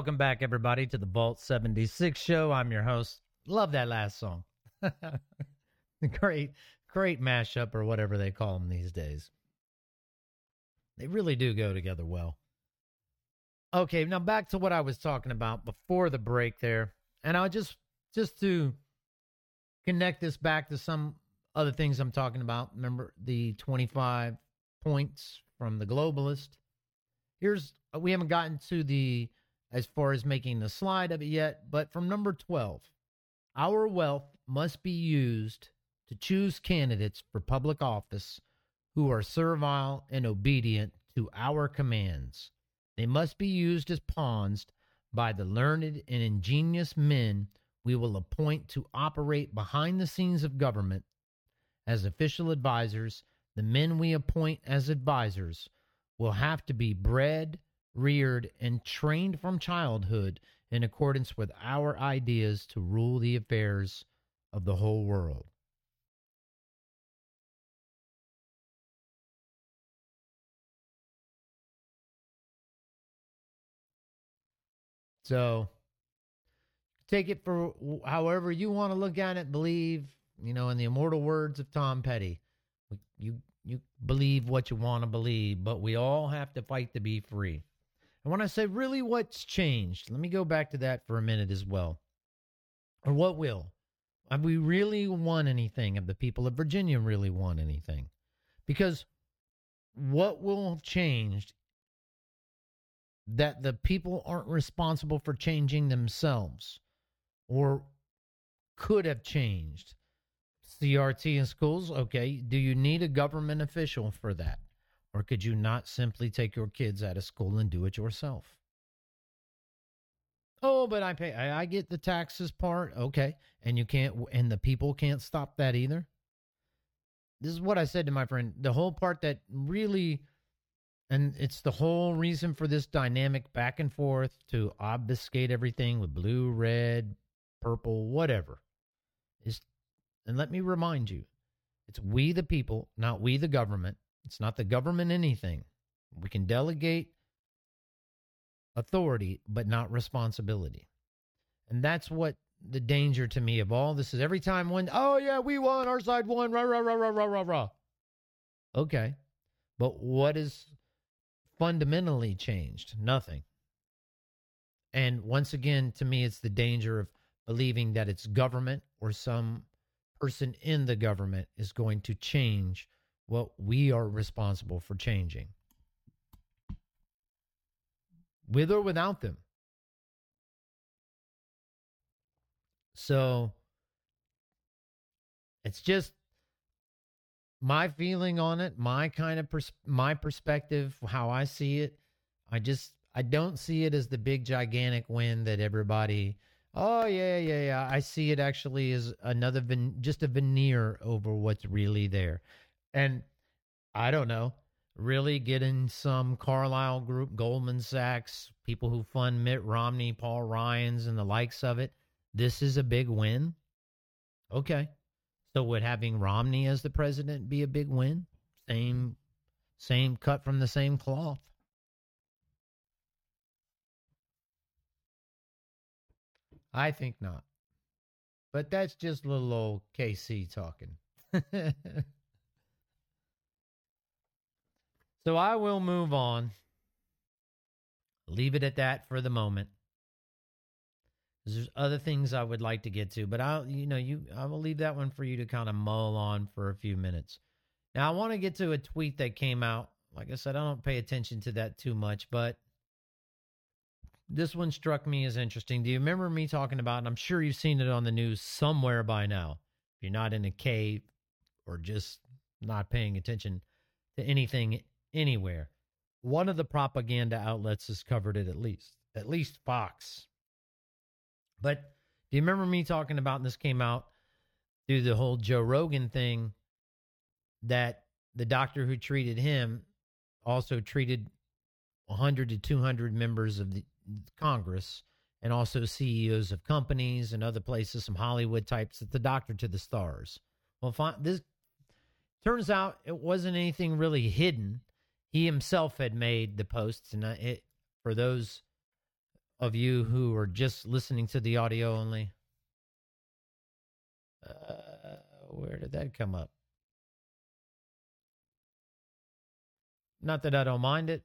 Welcome back, everybody, to the Vault 76 show. I'm your host. Love that last song. *laughs* great, great mashup or whatever they call them these days. They really do go together well. Okay, now back to what I was talking about before the break there. And I'll just just to connect this back to some other things I'm talking about. Remember the 25 points from the globalist. Here's we haven't gotten to the as far as making the slide of it yet, but from number 12, our wealth must be used to choose candidates for public office who are servile and obedient to our commands. They must be used as pawns by the learned and ingenious men we will appoint to operate behind the scenes of government as official advisors. The men we appoint as advisors will have to be bred, reared, and trained from childhood in accordance with our ideas to rule the affairs of the whole world. So take it for however you want to look at it, believe, you know, in the immortal words of Tom Petty. You you believe what you want to believe, but we all have to fight to be free. And when I say really what's changed, let me go back to that for a minute as well. Or what will? Have we really won anything? Have the people of Virginia really won anything? Because what will have changed that the people aren't responsible for changing themselves or could have changed? CRT in schools, okay. Do you need a government official for that? Or could you not simply take your kids out of school and do it yourself? Oh, but I pay, I, get the taxes part. Okay. And you can't, and the people can't stop that either. This is what I said to my friend. The whole part that really, and it's the whole reason for this dynamic back and forth to obfuscate everything with blue, red, purple, whatever, is and let me remind you, it's we the people, not we the government. It's not the government anything. We can delegate authority, but not responsibility. And that's what the danger to me of all this is. Every time one, oh yeah, we won, our side won, rah, rah, rah, rah, rah, rah, rah. Okay. But what is fundamentally changed? Nothing. And once again, to me, it's the danger of believing that it's government or some person in the government is going to change what we are responsible for changing. With or without them. So it's just my feeling on it, my kind of pers- my perspective, how I see it. I just I don't see it as the big gigantic win that everybody Oh yeah, yeah, yeah. I see it actually as another ven- just a veneer over what's really there. And I don't know, really getting some Carlyle group, Goldman Sachs, people who fund Mitt Romney, Paul Ryan's and the likes of it. This is a big win. Okay. So would having Romney as the president be a big win? Same same cut from the same cloth. I think not. But that's just little old KC talking. *laughs* so I will move on. Leave it at that for the moment. There's other things I would like to get to, but I'll you know you I will leave that one for you to kind of mull on for a few minutes. Now I want to get to a tweet that came out. Like I said, I don't pay attention to that too much, but this one struck me as interesting. Do you remember me talking about? And I'm sure you've seen it on the news somewhere by now. If you're not in a cave or just not paying attention to anything anywhere, one of the propaganda outlets has covered it at least. At least Fox. But do you remember me talking about? This came out through the whole Joe Rogan thing that the doctor who treated him also treated 100 to 200 members of the Congress and also CEOs of companies and other places, some Hollywood types. that the doctor to the stars. Well, this turns out it wasn't anything really hidden. He himself had made the posts, and it for those of you who are just listening to the audio only. Uh, where did that come up? Not that I don't mind it.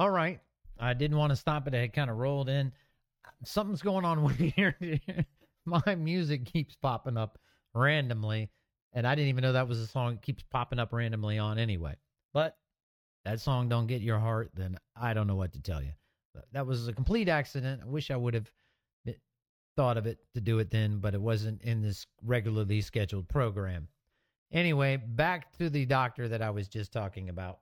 All right. I didn't want to stop it. It had kind of rolled in. Something's going on *laughs* with here. My music keeps popping up randomly. And I didn't even know that was a song. It keeps popping up randomly on anyway. But that song don't get your heart, then I don't know what to tell you. That was a complete accident. I wish I would have thought of it to do it then, but it wasn't in this regularly scheduled program. Anyway, back to the doctor that I was just talking about.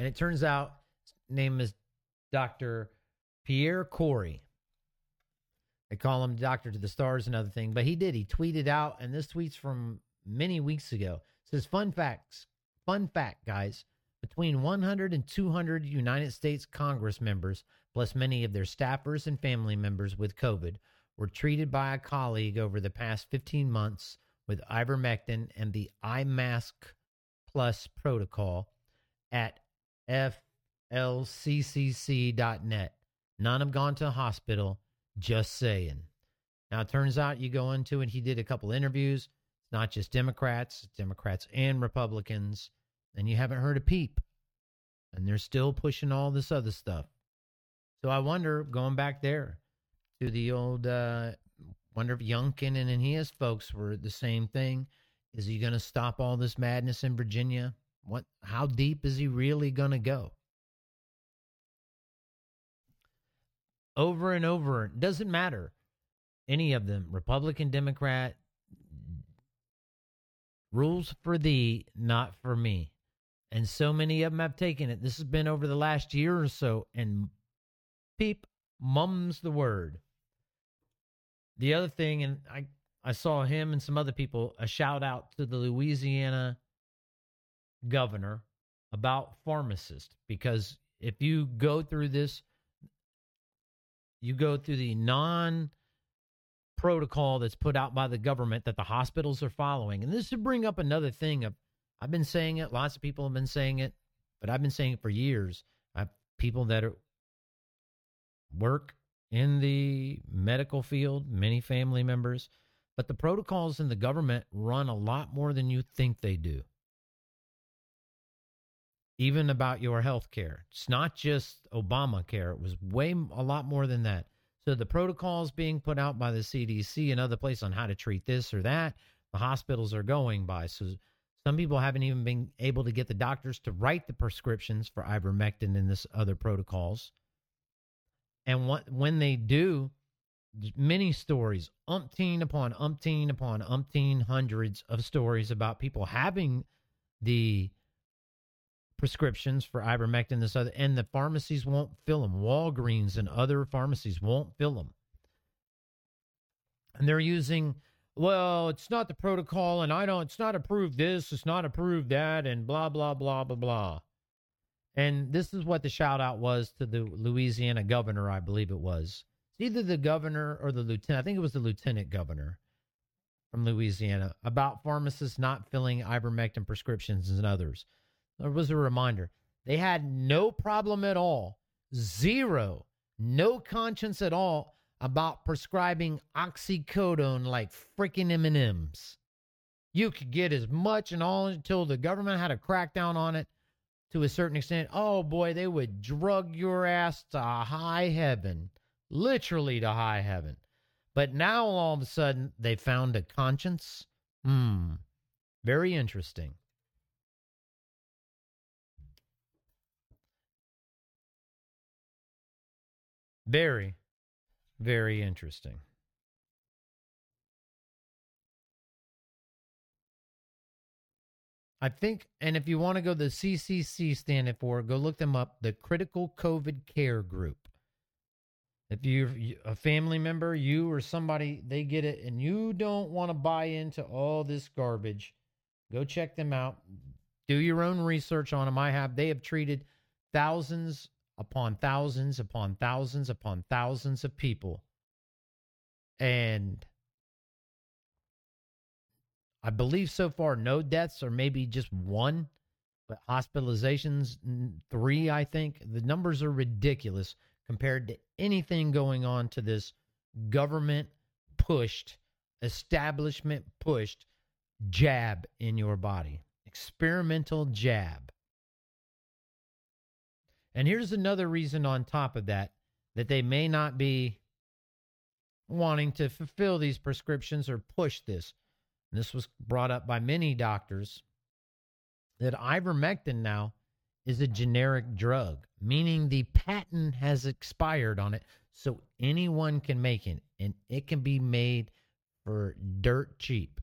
And it turns out his name is Dr. Pierre Kory. They call him Doctor to the Stars, another thing. But he did. He tweeted out, and this tweet's from many weeks ago. It says, Fun facts. Fun fact, guys. Between 100 and 200 United States Congress members, plus many of their staffers and family members with COVID, were treated by a colleague over the past 15 months with ivermectin and the iMask Plus protocol at flccc.net. None have gone to hospital, just saying. Now, it turns out you go into it, he did a couple interviews. It's not just Democrats, Democrats and Republicans, and you haven't heard a peep. And they're still pushing all this other stuff. So I wonder, going back there to the old, uh, wonder if Youngkin and, and his folks were the same thing. Is he going to stop all this madness in Virginia? What? How deep is he really going to go? Over and over, doesn't matter. Any of them, Republican, Democrat, rules for thee, not for me. And so many of them have taken it. This has been over the last year or so, and peep mum's the word. The other thing, and I, I saw him and some other people a shout out to the Louisiana governor about pharmacists because if you go through this, you go through the non protocol that's put out by the government that the hospitals are following. And this would bring up another thing of I've been saying it, lots of people have been saying it, but I've been saying it for years. I people that are work in the medical field, many family members, but the protocols in the government run a lot more than you think they do. Even about your health care. It's not just Obamacare. It was way a lot more than that. So the protocols being put out by the CDC and other places on how to treat this or that, the hospitals are going by. So Some people haven't even been able to get the doctors to write the prescriptions for ivermectin and this other protocols. And what, when they do, many stories, umpteen upon umpteen upon umpteen hundreds of stories about people having the prescriptions for ivermectin, this other, and the pharmacies won't fill them. Walgreens and other pharmacies won't fill them. And they're using, well, it's not the protocol, and I don't, it's not approved this, it's not approved that, and blah, blah, blah, blah, blah. And this is what the shout out was to the Louisiana governor, I believe it was. It's either the governor or the lieutenant. I think it was the lieutenant governor from Louisiana about pharmacists not filling ivermectin prescriptions and others. There was a reminder. They had no problem at all, zero, no conscience at all about prescribing oxycodone like freaking M&Ms. You could get as much and all until the government had a crackdown on it to a certain extent. Oh boy, they would drug your ass to high heaven, literally to high heaven. But now all of a sudden they found a conscience. Hmm. Very interesting. Very, very interesting. I think, and if you want to go the CCC standing for, go look them up, the Critical COVID Care Group. If you're a family member, you or somebody, they get it, and you don't want to buy into all this garbage, go check them out. Do your own research on them. I have, they have treated thousands upon thousands upon thousands upon thousands of people. And I believe so far no deaths or maybe just one, but hospitalizations three, I think. The numbers are ridiculous compared to anything going on to this government pushed, establishment pushed jab in your body. Experimental jab. And here's another reason on top of that that they may not be wanting to fulfill these prescriptions or push this. And this was brought up by many doctors that ivermectin now is a generic drug, meaning the patent has expired on it, so anyone can make it, and it can be made for dirt cheap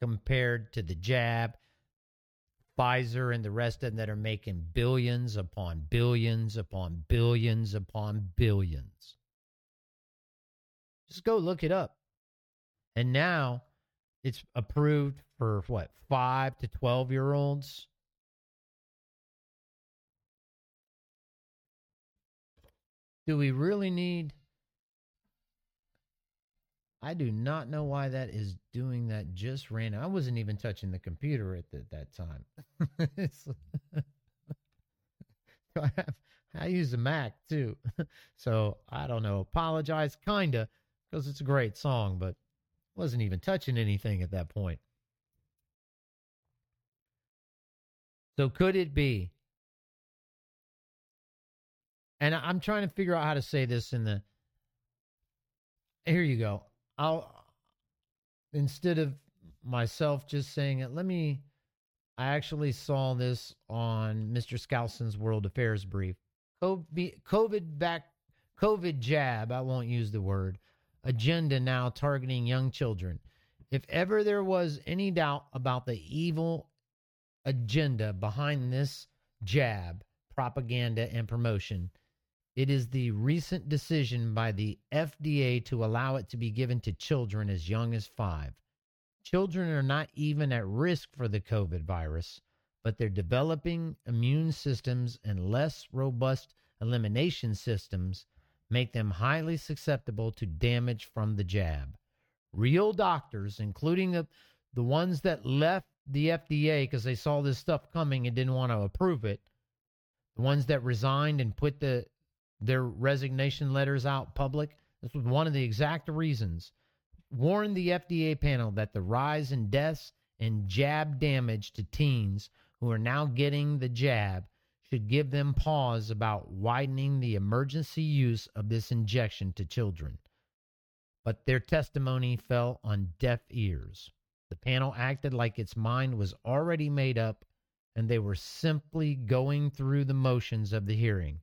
compared to the jab, Pfizer, and the rest of them that are making billions upon billions upon billions upon billions. Just go look it up. And now it's approved for what, five to 12 year olds? Do we really need? I do not know why that is doing that just random. I wasn't even touching the computer at the, that time. *laughs* *laughs* I, have, I use a Mac too. *laughs* so I don't know. Apologize, kinda, because it's a great song, but wasn't even touching anything at that point. So could it be? And I'm trying to figure out how to say this in the. Here you go. I'll instead of myself just saying it, let me. I actually saw this on Mr. Skousen's World Affairs brief. COVID, COVID back, COVID jab. I won't use the word agenda now targeting young children. If ever there was any doubt about the evil agenda behind this jab, propaganda, and promotion, it is the recent decision by the FDA to allow it to be given to children as young as five. Children are not even at risk for the COVID virus, but their developing immune systems and less robust elimination systems make them highly susceptible to damage from the jab. Real doctors, including the, the ones that left the FDA because they saw this stuff coming and didn't want to approve it, the ones that resigned and put the their resignation letters out public, this was one of the exact reasons, warned the FDA panel that the rise in deaths and jab damage to teens who are now getting the jab should give them pause about widening the emergency use of this injection to children. But their testimony fell on deaf ears. The panel acted like its mind was already made up and they were simply going through the motions of the hearing.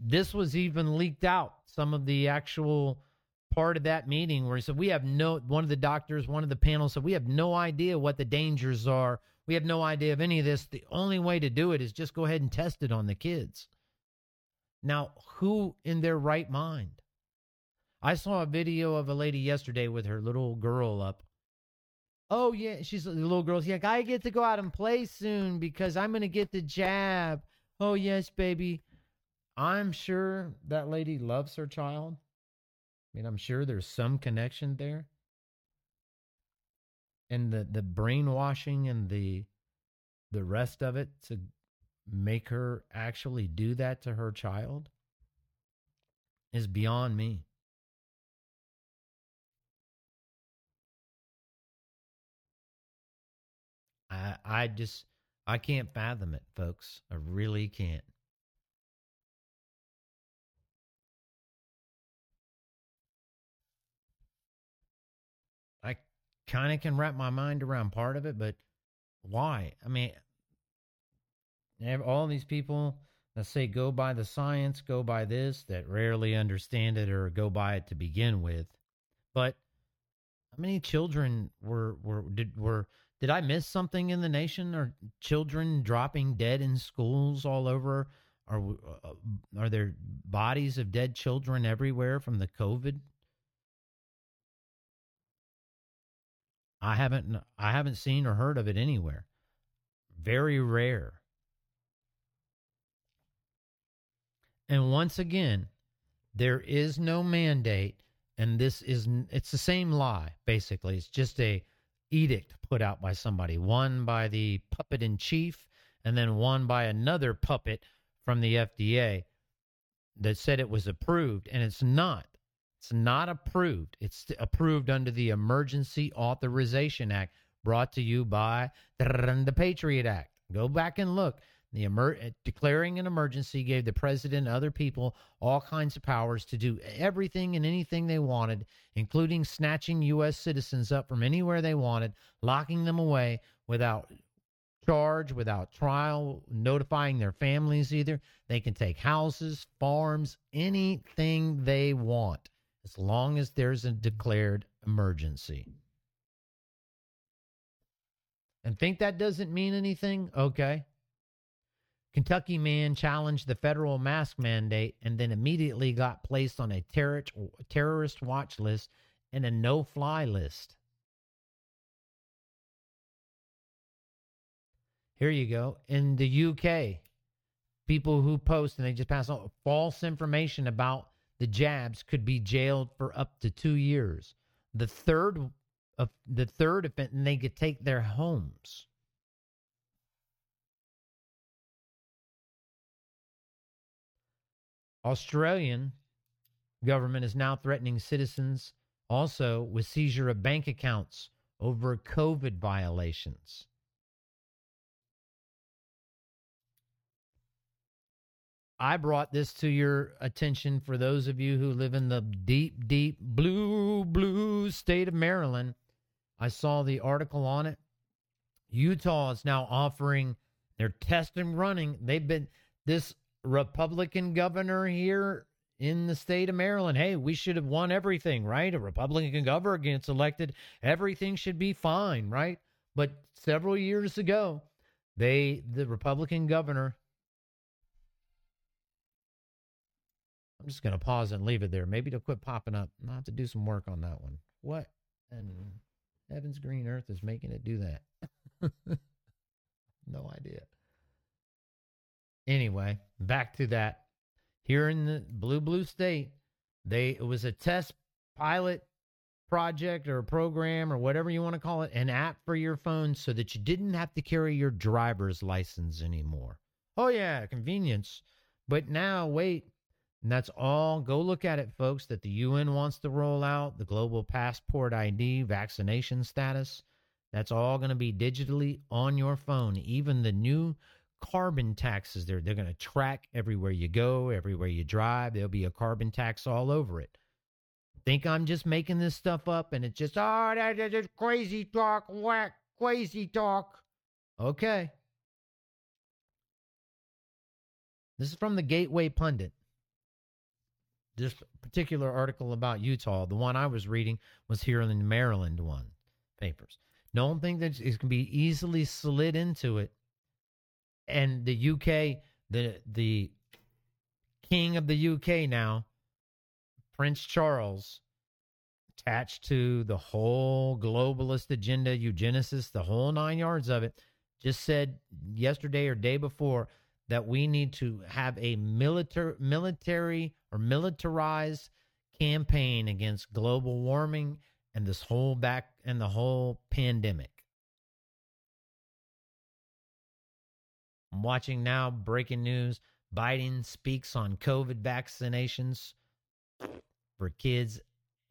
This was even leaked out, some of the actual part of that meeting where he said, We have no, one of the doctors, one of the panel said, We have no idea what the dangers are. We have no idea of any of this. The only way to do it is just go ahead and test it on the kids. Now, who in their right mind? I saw a video of a lady yesterday with her little girl up. Oh yeah, she's the little girl's like, I get to go out and play soon because I'm gonna get the jab. Oh yes, baby. I'm sure that lady loves her child. I mean, I'm sure there's some connection there. And the the brainwashing and the the rest of it to make her actually do that to her child is beyond me. I I just I can't fathom it, folks. I really can't. Kind of can wrap my mind around part of it, but why? I mean, all these people that say go by the science, go by this, that rarely understand it or go by it to begin with. But how many children were were did were did I miss something in the nation? Are children dropping dead in schools all over? Are uh, are there bodies of dead children everywhere from the COVID? I haven't I haven't seen or heard of it anywhere. Very rare. And once again, there is no mandate and this is it's the same lie basically. It's just a edict put out by somebody, one by the puppet in chief and then one by another puppet from the FDA that said it was approved and it's not. It's not approved. It's approved under the Emergency Authorization Act brought to you by the Patriot Act. Go back and look. The emer- eh, declaring an emergency gave the president and other people all kinds of powers to do everything and anything they wanted, including snatching U.S. citizens up from anywhere they wanted, locking them away without charge, without trial, notifying their families either. They can take houses, farms, anything they want, as long as there's a declared emergency. And think that doesn't mean anything? Okay. Kentucky man challenged the federal mask mandate and then immediately got placed on a terrorist terrorist watch list and a no fly list. Here you go. In the UK, people who post and they just pass on false information about the jabs could be jailed for up to two years. The third of the third offense, and they could take their homes. Australian government is now threatening citizens also with seizure of bank accounts over COVID violations. I brought this to your attention for those of you who live in the deep, deep blue, blue state of Maryland. I saw the article on it. Utah is now offering, they're testing running. They've been, this Republican governor here in the state of Maryland, hey, we should have won everything, right? A Republican governor gets elected, everything should be fine, right? But several years ago, they, the Republican governor, I'm just going to pause and leave it there. Maybe it'll quit popping up. I'll have to do some work on that one. What and Heaven's green earth is making it do that? *laughs* no idea. Anyway, back to that. Here in the blue, blue state, they it was a test pilot project or a program or whatever you want to call it, an app for your phone so that you didn't have to carry your driver's license anymore. Oh, yeah, convenience. But now, wait, and that's all. Go look at it, folks, that the UN wants to roll out the global passport ID, vaccination status. That's all going to be digitally on your phone. Even the new carbon taxes, they're, they're going to track everywhere you go, everywhere you drive. There'll be a carbon tax all over it. think I'm just making this stuff up and it's just, oh, that, that's crazy talk, whack, crazy talk. Okay. This is from the Gateway Pundit. This particular article about Utah, the one I was reading, was here in the Maryland one papers. Don't think that it can be easily slid into it. And the UK, the the king of the UK now, Prince Charles, attached to the whole globalist agenda, eugenicist, the whole nine yards of it, just said yesterday or day before that we need to have a military military or militarized campaign against global warming and this whole back and the whole pandemic. I'm watching now breaking news. Biden speaks on COVID vaccinations for kids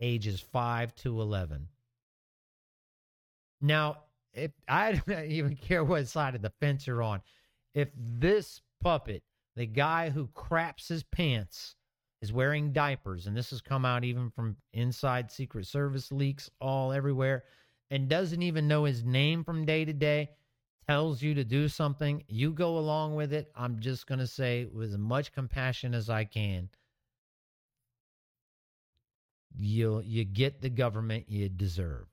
ages 5 to 11. Now, if I don't *laughs* even care what side of the fence you're on, if this puppet, the guy who craps his pants, is wearing diapers, and this has come out even from inside Secret Service leaks all everywhere, and doesn't even know his name from day to day, tells you to do something, you go along with it. I'm just going to say with as much compassion as I can. You you get the government you deserve.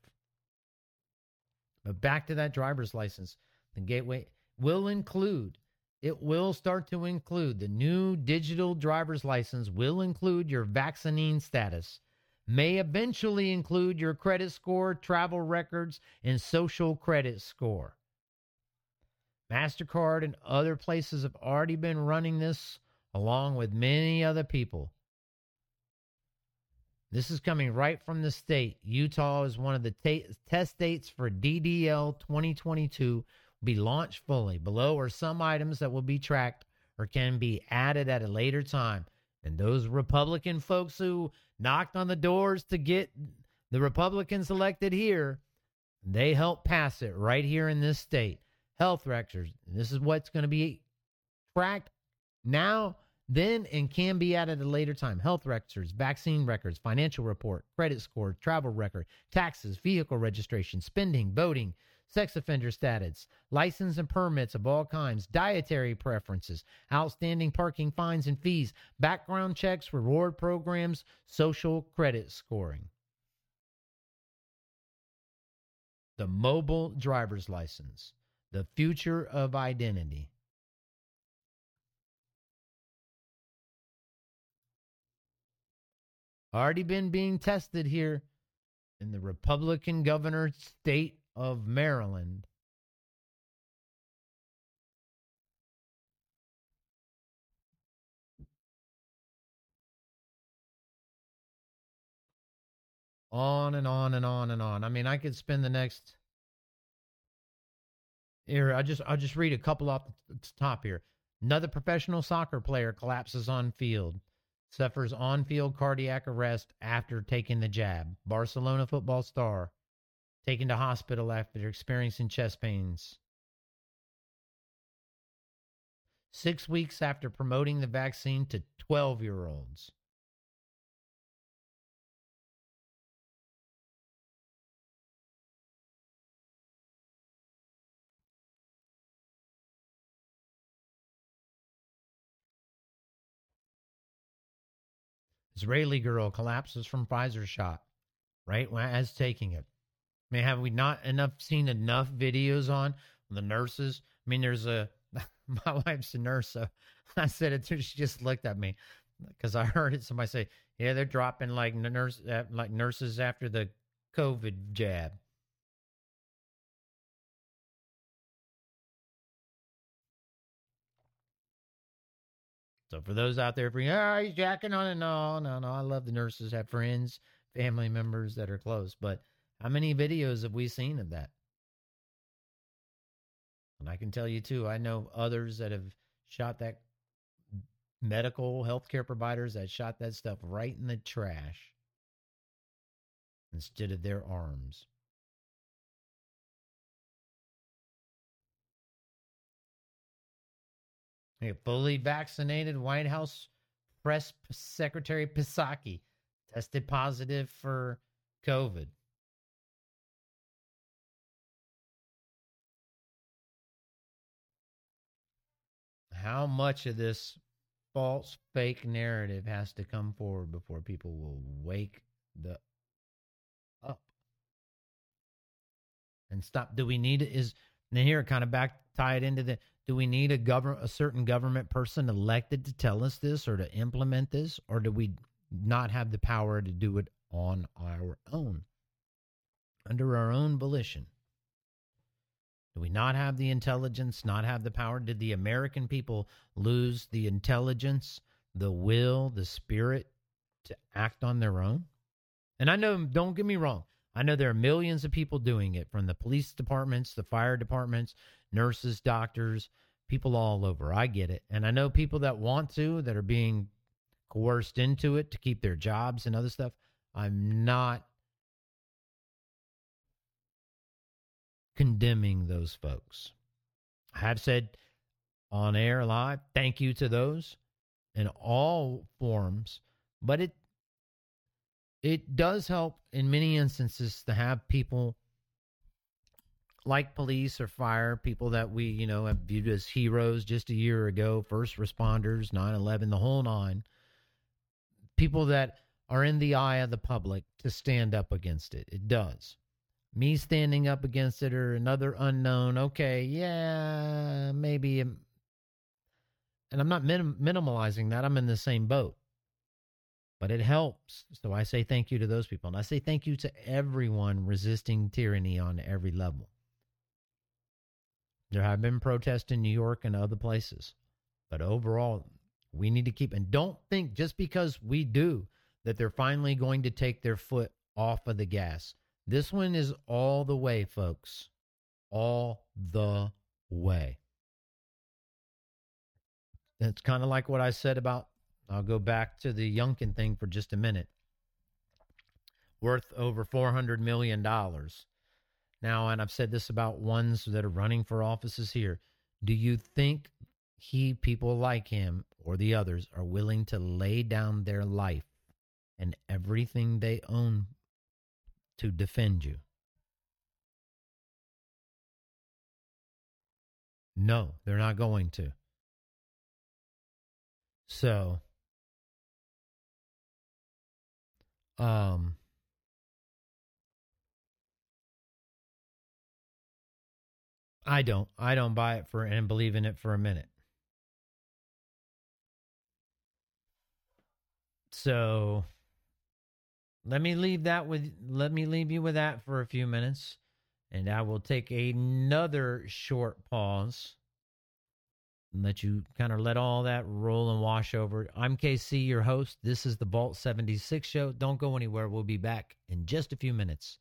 But back to that driver's license, the gateway will include it will start to include the new digital driver's license will include your vaccine status may eventually include your credit score travel records and social credit score. Mastercard and other places have already been running this along with many other people. This is coming right from the state. Utah is one of the ta- test dates for ddl 2022 be launched fully. Below are some items that will be tracked or can be added at a later time. And those Republican folks who knocked on the doors to get the Republicans elected here, they helped pass it right here in this state. Health records. This is what's going to be tracked now, then, and can be added at a later time. Health records, vaccine records, financial report, credit score, travel record, taxes, vehicle registration, spending, voting, sex offender status, license and permits of all kinds, dietary preferences, outstanding parking fines and fees, background checks, reward programs, social credit scoring. The mobile driver's license, the future of identity. Already been being tested here in the Republican governor state of Maryland. On and on and on and on. I mean, I could spend the next here. I just I'll just read a couple off the top here. Another professional soccer player collapses on field, suffers on-field cardiac arrest after taking the jab. Barcelona football star taken to hospital after experiencing chest pains. Six weeks after promoting the vaccine to 12 year olds. Israeli girl collapses from Pfizer shot right as taking it. I mean, have we not enough seen enough videos on the nurses? I mean, there's a *laughs* my wife's a nurse, so *laughs* I said it. to her, She just looked at me because I heard it. Somebody say, "Yeah, they're dropping like nurse uh, like nurses after the COVID jab." So for those out there, for oh, he's jacking on it. No, no, no. I love the nurses. Have friends, family members that are close, but how many videos have we seen of that? And I can tell you too, I know others that have shot that medical healthcare providers that shot that stuff right in the trash instead of their arms. A fully vaccinated White House press secretary Psaki tested positive for COVID. How much of this false fake narrative has to come forward before people will wake the up? And stop? Do we need is and here kind of back tie it into the do we need a government a certain government person elected to tell us this or to implement this? Or do we not have the power to do it on our own? Under our own volition do we not have the intelligence not have the power did the american people lose the intelligence the will the spirit to act on their own and i know don't get me wrong I know there are millions of people doing it from the police departments, the fire departments, nurses, doctors, people all over. I get it. And I know people that want to, that are being coerced into it to keep their jobs and other stuff. I'm not condemning those folks. I have said on air live, thank you to those in all forms, but it it does help in many instances to have people like police or fire, people that we, you know, have viewed as heroes just a year ago, first responders, 9 11, the whole nine, people that are in the eye of the public to stand up against it. It does. Me standing up against it or another unknown, okay, yeah, maybe. And I'm not minim- minimalizing that. I'm in the same boat but it helps. So I say thank you to those people. And I say thank you to everyone resisting tyranny on every level. There have been protests in New York and other places, but overall, we need to keep, and don't think just because we do that they're finally going to take their foot off of the gas. This one is all the way, folks. All the way. It's kind of like what I said about I'll go back to the Youngkin thing for just a minute. Worth over $400 million. Now, and I've said this about ones that are running for offices here. Do you think he, people like him or the others, are willing to lay down their life and everything they own to defend you? No, they're not going to. So, Um, I don't. I don't buy it for and believe in it for a minute. So let me leave that with let me leave you with that for a few minutes and I will take another short pause and let you kind of let all that roll and wash over. I'm KC, your host. This is the Vault 76 show. Don't go anywhere. We'll be back in just a few minutes.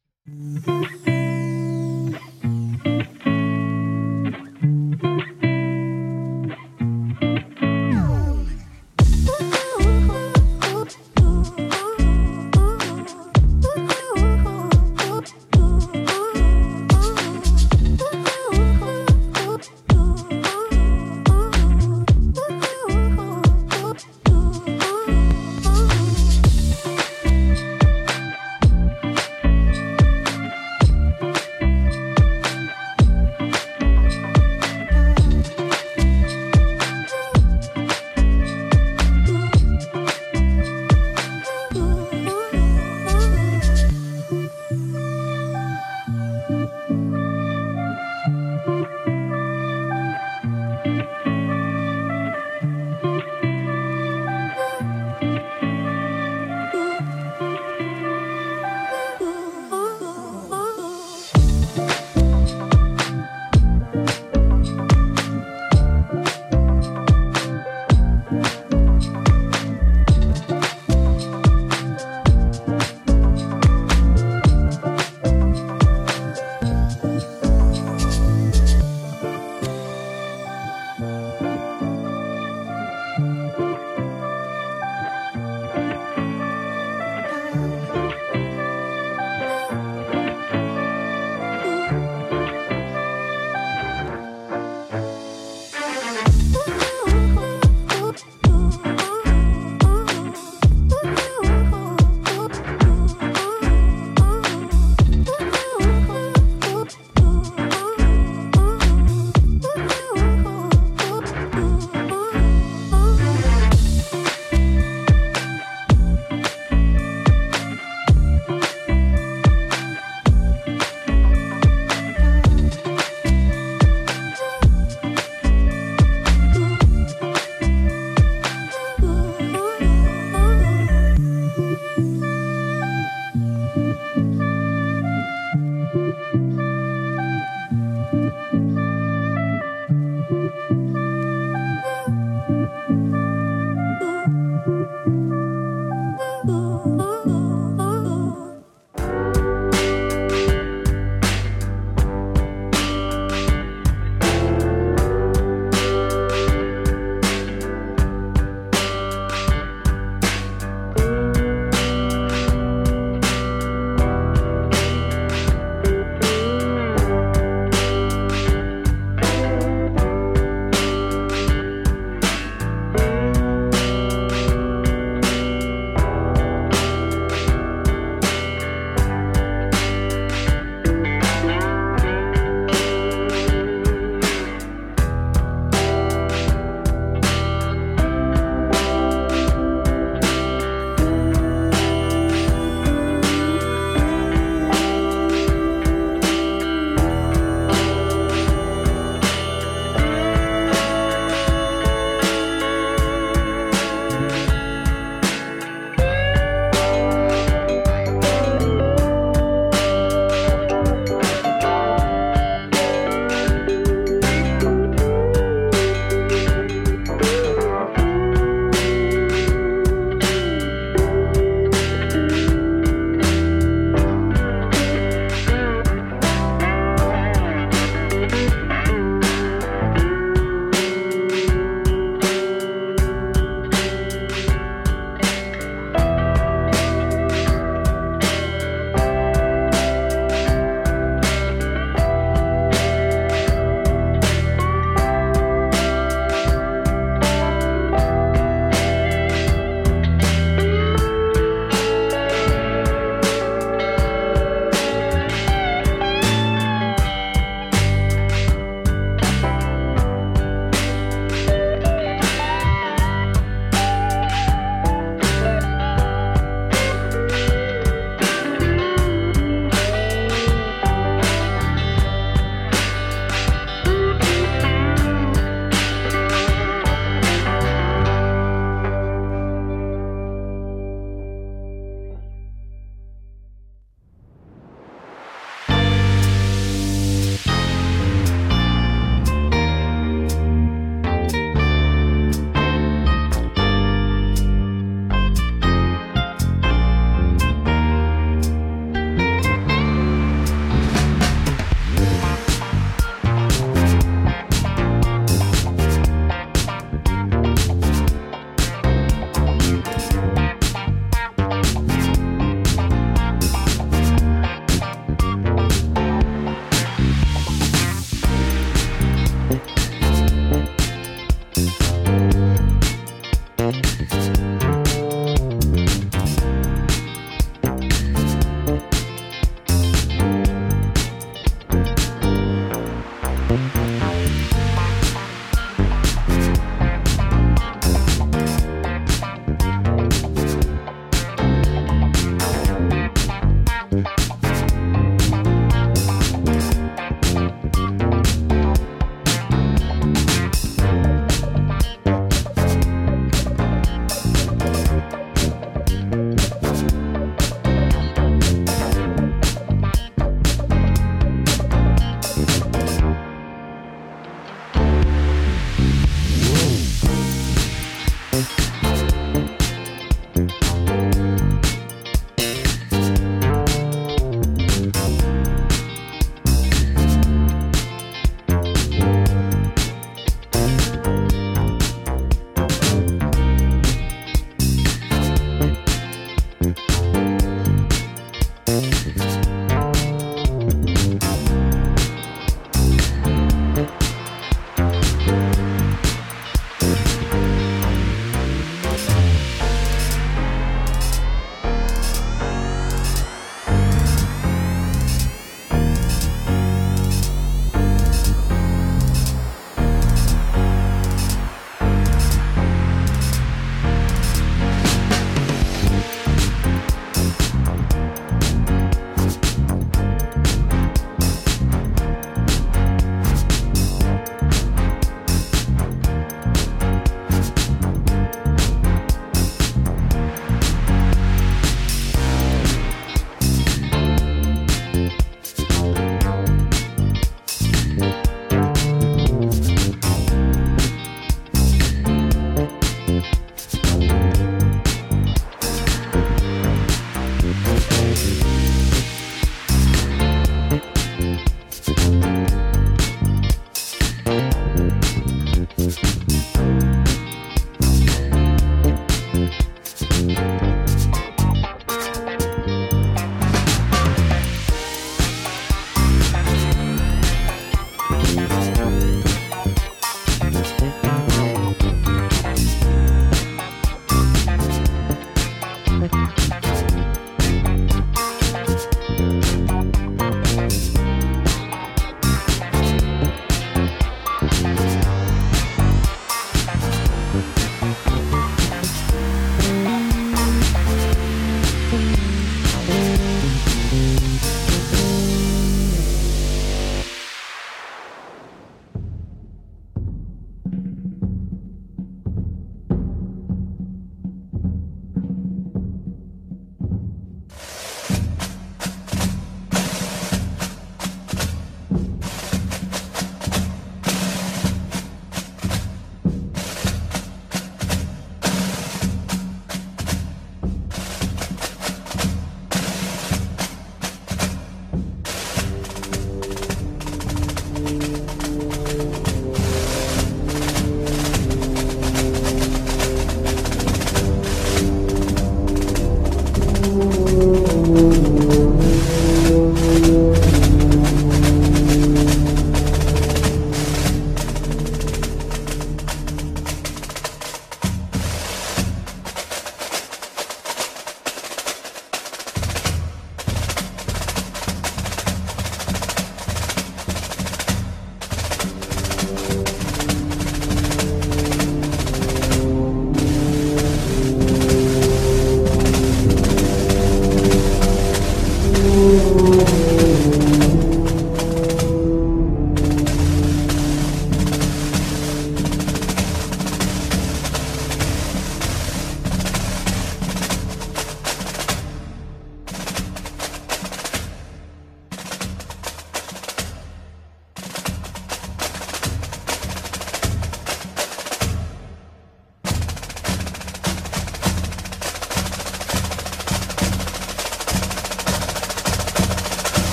Bye.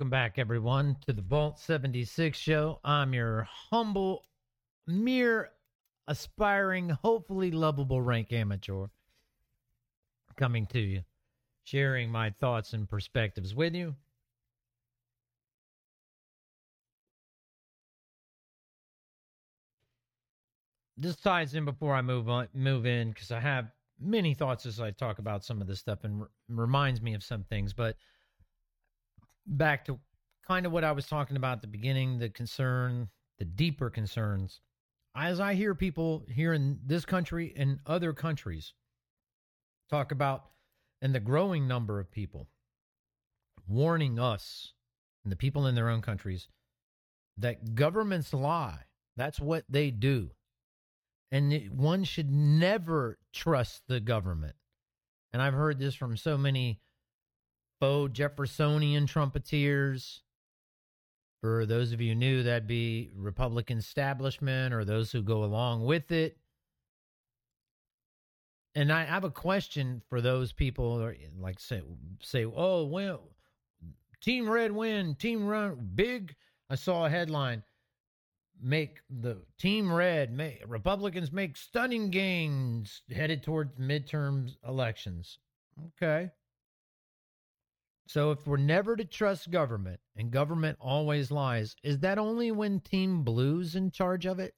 Welcome back, everyone, to the Vault 76 show. I'm your humble, mere, aspiring, hopefully lovable rank amateur coming to you, sharing my thoughts and perspectives with you. This ties in before I move on, move in because I have many thoughts as I talk about some of this stuff and r- reminds me of some things. But back to kind of what I was talking about at the beginning, the concern, the deeper concerns. As I hear people here in this country and other countries talk about, and the growing number of people warning us and the people in their own countries that governments lie. That's what they do. And one should never trust the government. And I've heard this from so many faux Jeffersonian trumpeteers. For those of you new, that'd be Republican establishment or those who go along with it. And I have a question for those people, like say, say, oh, well, Team Red win, Team Run big. I saw a headline: make the Team Red, make, Republicans make stunning gains headed towards midterm elections. Okay. So if we're never to trust government and government always lies, is that only when Team Blue's in charge of it?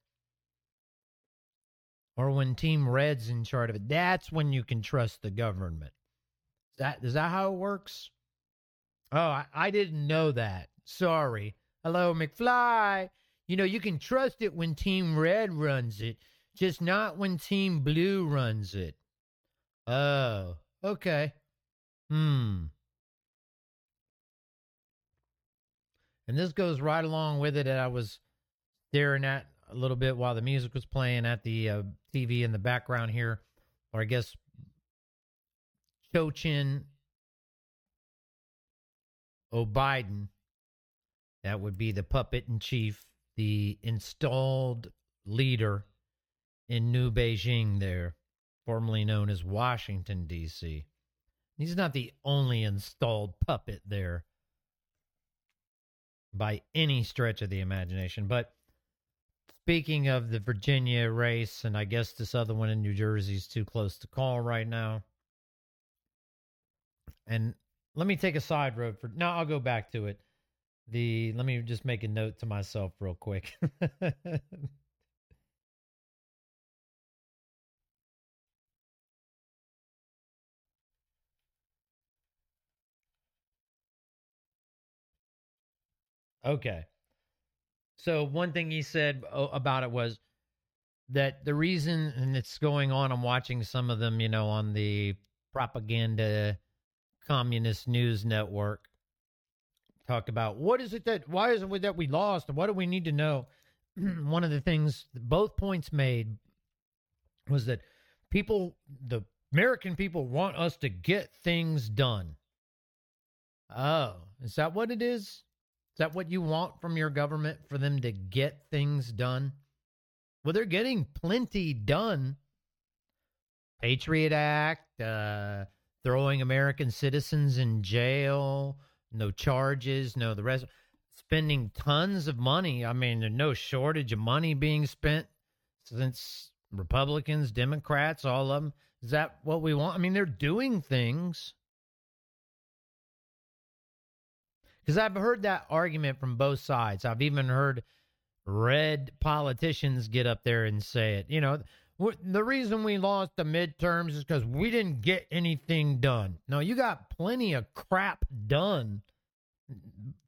Or when Team Red's in charge of it? That's when you can trust the government. Is that is that how it works? Oh, I, I didn't know that. Sorry. Hello, McFly. You know, you can trust it when Team Red runs it, just not when Team Blue runs it. Oh, okay. Hmm. And this goes right along with it that I was staring at a little bit while the music was playing at the uh, TV in the background here, or I guess Chochin O'Biden. That would be the puppet in chief, the installed leader in New Beijing, there, formerly known as Washington, D.C. He's not the only installed puppet there by any stretch of the imagination. But speaking of the Virginia race, and I guess this other one in New Jersey is too close to call right now. And let me take a side road for now. I'll go back to it. The let me just make a note to myself real quick. *laughs* okay. So one thing he said uh, about it was that the reason, and it's going on. I'm watching some of them, you know, on the propaganda communist news network. talk about what is it that why is it that we lost? What do we need to know? *clears throat* One of the things both points made was that people, the American people, want us to get things done. Oh, is that what it is? Is that what you want from your government for them to get things done? Well, they're getting plenty done. Patriot Act, uh, throwing American citizens in jail, no charges, no the rest. Spending tons of money. I mean, there's no shortage of money being spent since Republicans, Democrats, all of them. Is that what we want? I mean, they're doing things. Because I've heard that argument from both sides. I've even heard red politicians get up there and say it. You know, the reason we lost the midterms is because we didn't get anything done. No, you got plenty of crap done.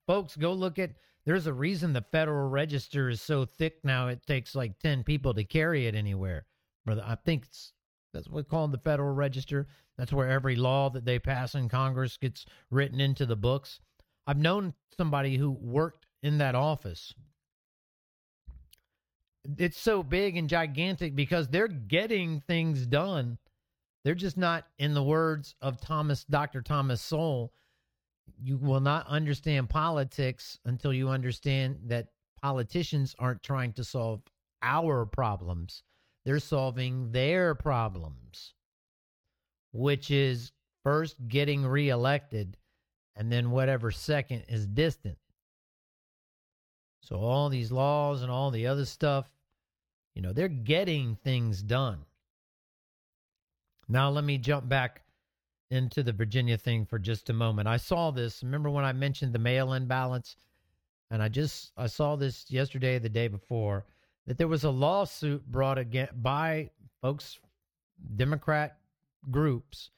Folks, go look at. There's a reason the Federal Register is so thick now. It takes like ten people to carry it anywhere. Brother, I think it's, that's what we call the Federal Register. That's where every law that they pass in Congress gets written into the books. I've known somebody who worked in that office. It's so big and gigantic because they're getting things done. They're just not, in the words of Thomas, Dr. Thomas Sowell, you will not understand politics until you understand that politicians aren't trying to solve our problems. They're solving their problems, which is first getting reelected and then whatever second is distant. So all these laws and all the other stuff, you know, they're getting things done. Now let me jump back into the Virginia thing for just a moment. I saw this. Remember when I mentioned the mail-in ballots? And I just I saw this yesterday, the day before, that there was a lawsuit brought again by folks, Democrat groups,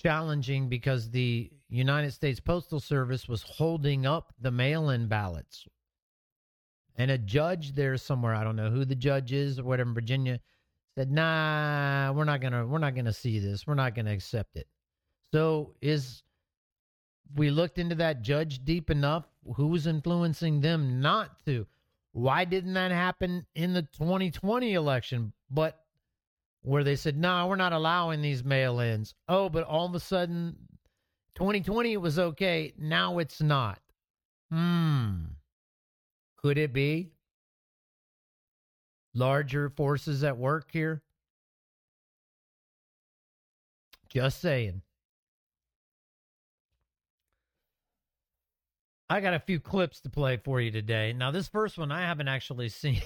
challenging because the United States Postal Service was holding up the mail-in ballots. And a judge there somewhere, I don't know who the judge is or whatever in Virginia, said, "Nah, we're not gonna we're not gonna see this. We're not gonna accept it." So is we looked into that judge deep enough? Who was influencing them not to? Why didn't that happen in the 2020 election? But where they said, nah, we're not allowing these mail ins. Oh, but all of a sudden, 2020 it was okay. Now it's not. Hmm. Could it be larger forces at work here? Just saying. I got a few clips to play for you today. Now, this first one I haven't actually *laughs* seen,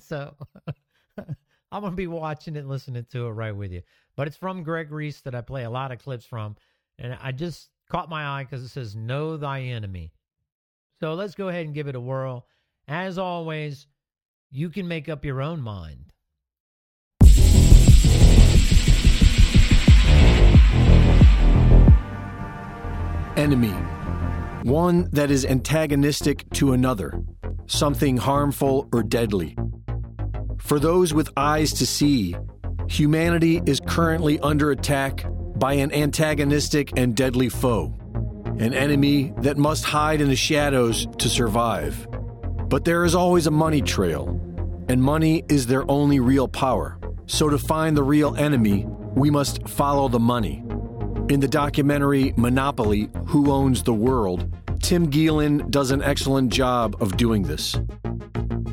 so *laughs* I'm going to be watching it, listening to it right with you. But it's from Greg Reese that I play a lot of clips from, and I just caught my eye because it says "Know Thy Enemy." So let's go ahead and give it a whirl. As always, you can make up your own mind. Enemy. One that is antagonistic to another, something harmful or deadly. For those with eyes to see, humanity is currently under attack by an antagonistic and deadly foe, an enemy that must hide in the shadows to survive. But there is always a money trail, and money is their only real power. So to find the real enemy, we must follow the money. In the documentary Monopoly Who Owns the World, Tim Gielen does an excellent job of doing this.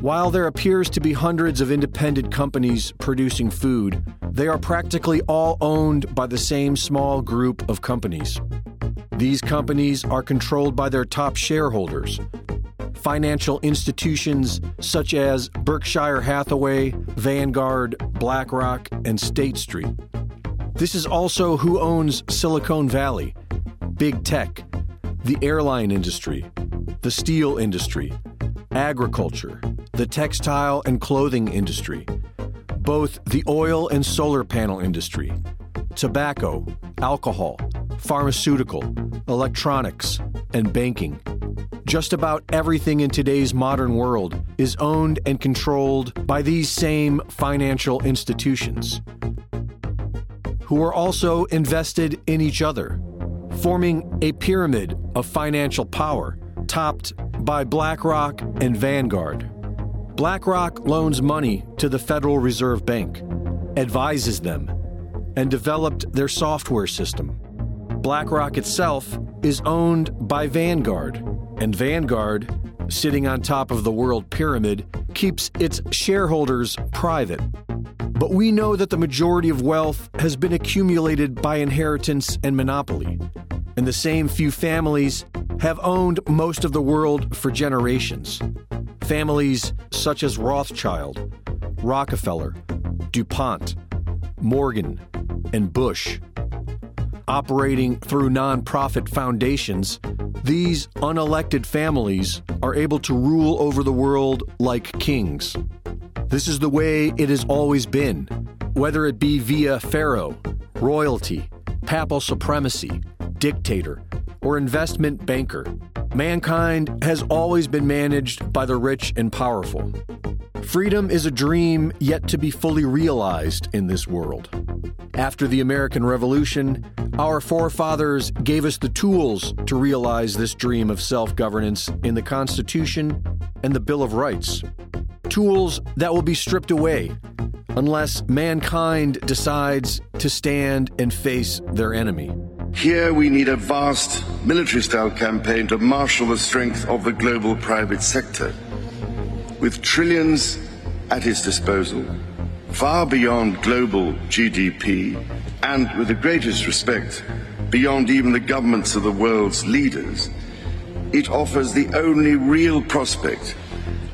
While there appears to be hundreds of independent companies producing food, they are practically all owned by the same small group of companies. These companies are controlled by their top shareholders, financial institutions such as Berkshire Hathaway, Vanguard, BlackRock, and State Street. This is also who owns Silicon Valley, big tech, the airline industry, the steel industry, agriculture, the textile and clothing industry, both the oil and solar panel industry, tobacco, alcohol, pharmaceutical, electronics, and banking. Just about everything in today's modern world is owned and controlled by these same financial institutions, who are also invested in each other, forming a pyramid of financial power topped by BlackRock and Vanguard. BlackRock loans money to the Federal Reserve Bank, advises them, and developed their software system. BlackRock itself is owned by Vanguard, and Vanguard, sitting on top of the world pyramid, keeps its shareholders private. But we know that the majority of wealth has been accumulated by inheritance and monopoly, and the same few families have owned most of the world for generations. Families such as Rothschild, Rockefeller, DuPont, Morgan, and Bush. Operating through nonprofit foundations, these unelected families are able to rule over the world like kings. This is the way it has always been, whether it be via pharaoh, royalty, papal supremacy, dictator, or investment banker. Mankind has always been managed by the rich and powerful. Freedom is a dream yet to be fully realized in this world. After the American Revolution, our forefathers gave us the tools to realize this dream of self governance in the Constitution and the Bill of Rights. Tools that will be stripped away unless mankind decides to stand and face their enemy. Here we need a vast military style campaign to marshal the strength of the global private sector. With trillions at its disposal, far beyond global GDP, and with the greatest respect beyond even the governments of the world's leaders, it offers the only real prospect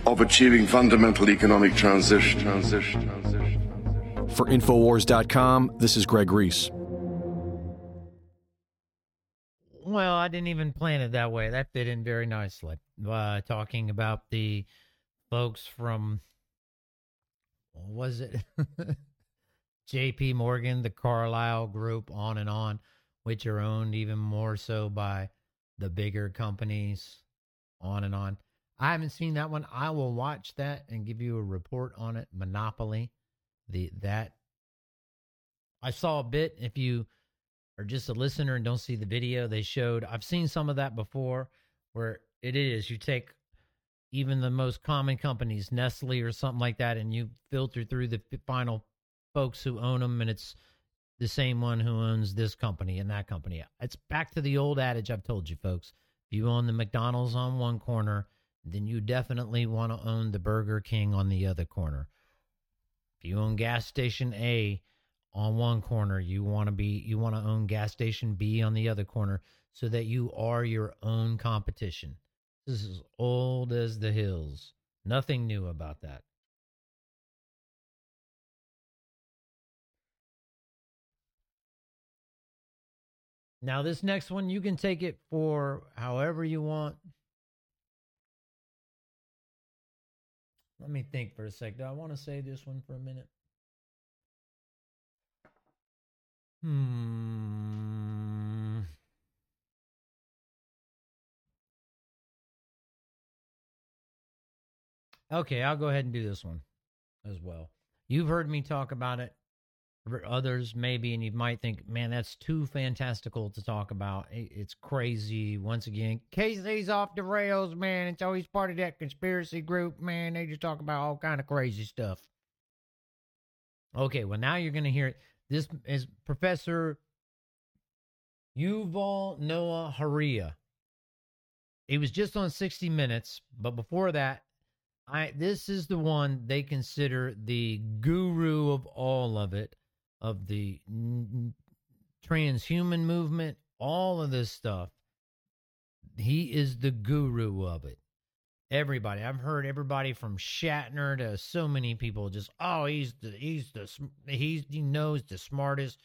of achieving fundamental economic transition. transition, transition. Transition. For Infowars.com, this is Greg Reese. Well, I didn't even plan it that way. That fit in very nicely. Uh, talking about the folks from, what was it? *laughs* JP Morgan, the Carlyle Group, on and on, which are owned even more so by the bigger companies, on and on. I haven't seen that one. I will watch that and give you a report on it. Monopoly, the that I saw a bit. If you are just a listener and don't see the video, they showed. I've seen some of that before, where it is you take even the most common companies, Nestle or something like that, and you filter through the final folks who own them, and it's the same one who owns this company and that company. It's back to the old adage I've told you, folks. If you own the McDonald's on one corner, then you definitely want to own the Burger King on the other corner. If you own gas station A on one corner, you want to be you want to own gas station B on the other corner so that you are your own competition. This is old as the hills. Nothing new about that. Now, this next one, you can take it for however you want. Let me think for a sec. Do I want to say this one for a minute? Hmm. Okay, I'll go ahead and do this one as well. You've heard me talk about it. Others, maybe, and you might think, man, that's too fantastical to talk about. It's crazy. Once again, Casey's off the rails, man. It's always part of that conspiracy group, man. They just talk about all kind of crazy stuff. Okay, well, now you're to hear it. This is Professor Yuval Noah Harari. He was just on 60 Minutes, but before that, I this is the one they consider the guru of all of it, of the n- transhuman movement, all of this stuff. He is the guru of it. Everybody, I've heard everybody from Shatner to so many people just, oh, he's the he's the he's he knows the smartest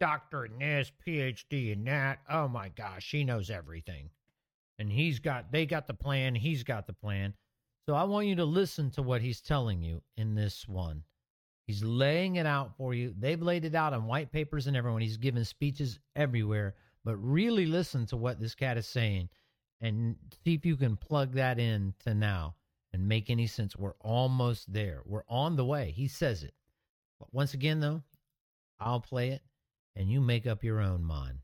doctor in this, PhD in that. Oh my gosh, he knows everything, and he's got they got the plan. He's got the plan. So I want you to listen to what he's telling you in this one. He's laying it out for you. They've laid it out on white papers and everyone. He's given speeches everywhere. But really listen to what this cat is saying and see if you can plug that in to now and make any sense. We're almost there. We're on the way. He says it. But once again, though, I'll play it and you make up your own mind.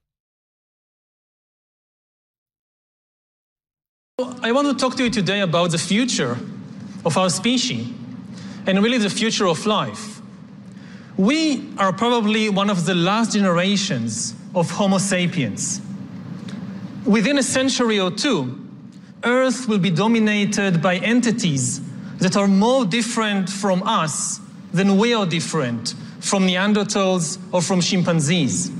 I want to talk to you today about the future of our species and really the future of life. We are probably one of the last generations of Homo sapiens. Within a century or two, Earth will be dominated by entities that are more different from us than we are different from Neanderthals or from chimpanzees.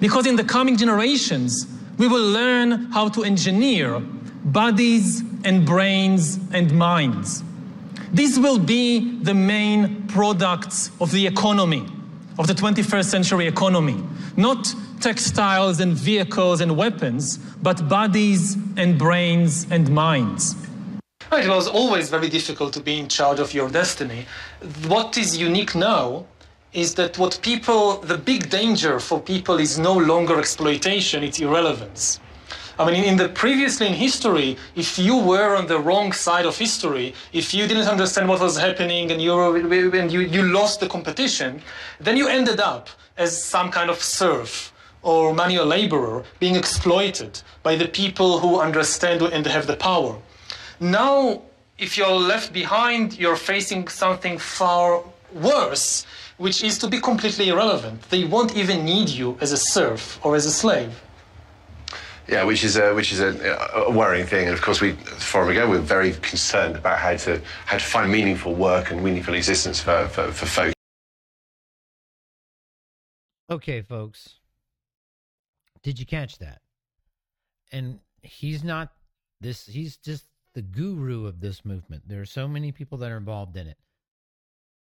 Because in the coming generations, we will learn how to engineer bodies and brains and minds. These will be the main products of the economy, of the 21st century economy. Not textiles and vehicles and weapons, but bodies and brains and minds. It was always very difficult to be in charge of your destiny. What is unique now is that what people, the big danger for people is no longer exploitation, it's irrelevance. I mean, in the previously in history, if you were on the wrong side of history, if you didn't understand what was happening and you were, and you, you lost the competition, then you ended up as some kind of serf or manual laborer being exploited by the people who understand and have the power. Now, if you're left behind, you're facing something far worse, which is to be completely irrelevant. They won't even need you as a serf or as a slave. Yeah, which is a which is a, a worrying thing, and of course we, Forum Ago, we're very concerned about how to how to find meaningful work and meaningful existence for for, for folk. Okay, folks. Did you catch that? And he's not this, he's just the guru of this movement. There are so many people that are involved in it.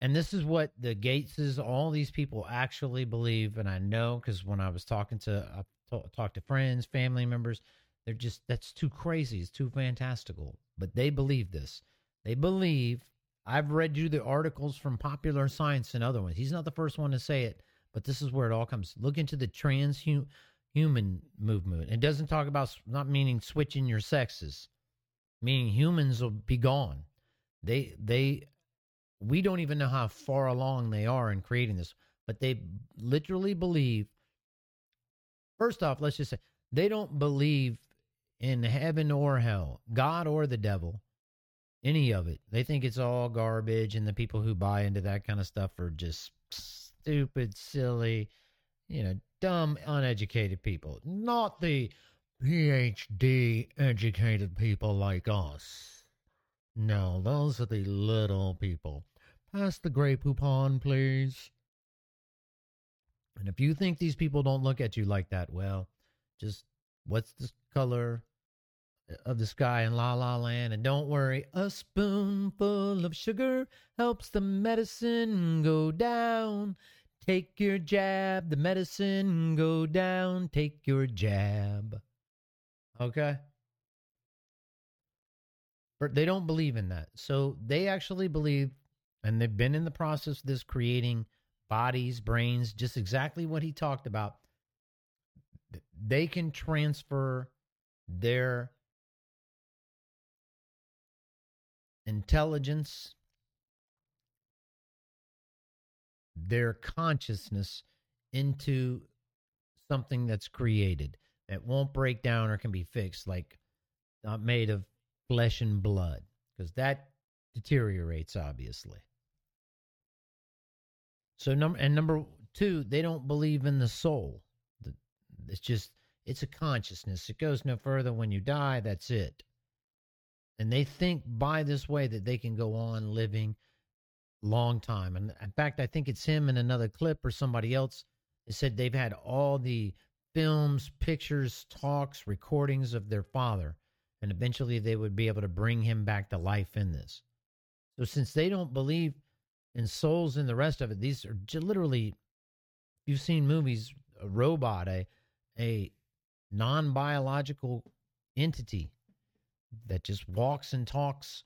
And this is what the Gateses, all these people actually believe. And I know because when I was talking to, I talk, talked to friends, family members, they're just, that's too crazy. It's too fantastical. But they believe this. They believe, I've read you the articles from Popular Science and other ones. He's not the first one to say it, but this is where it all comes. Look into the transhuman movement. It doesn't talk about, not meaning switching your sexes, meaning humans will be gone. They, they, we don't even know how far along they are in creating this, but they literally believe. First off, let's just say they don't believe in heaven or hell, God or the devil, any of it. They think it's all garbage, and the people who buy into that kind of stuff are just stupid, silly, you know, dumb, uneducated people. Not the PhD educated people like us. No, those are the little people. Pass the Grey Poupon, please. And if you think these people don't look at you like that, well, just what's the color uh, of the sky in La La Land? And don't worry, a spoonful of sugar helps the medicine go down. Take your jab, the medicine go down. Take your jab. Okay? But they don't believe in that. So they actually believe, and they've been in the process of this creating bodies, brains, just exactly what he talked about. They can transfer their intelligence, their consciousness into something that's created that won't break down or can be fixed, like not made of flesh and blood, because that deteriorates, obviously. So number and number two, they don't believe in the soul. It's just it's a consciousness. It goes no further. When you die, that's it. And they think by this way that they can go on living long time. And in fact, I think it's him in another clip or somebody else that said they've had all the films, pictures, talks, recordings of their father, and eventually they would be able to bring him back to life in this. So since they don't believe in souls and the rest of it, these are literally you've seen movies, a robot, a a non-biological entity that just walks and talks.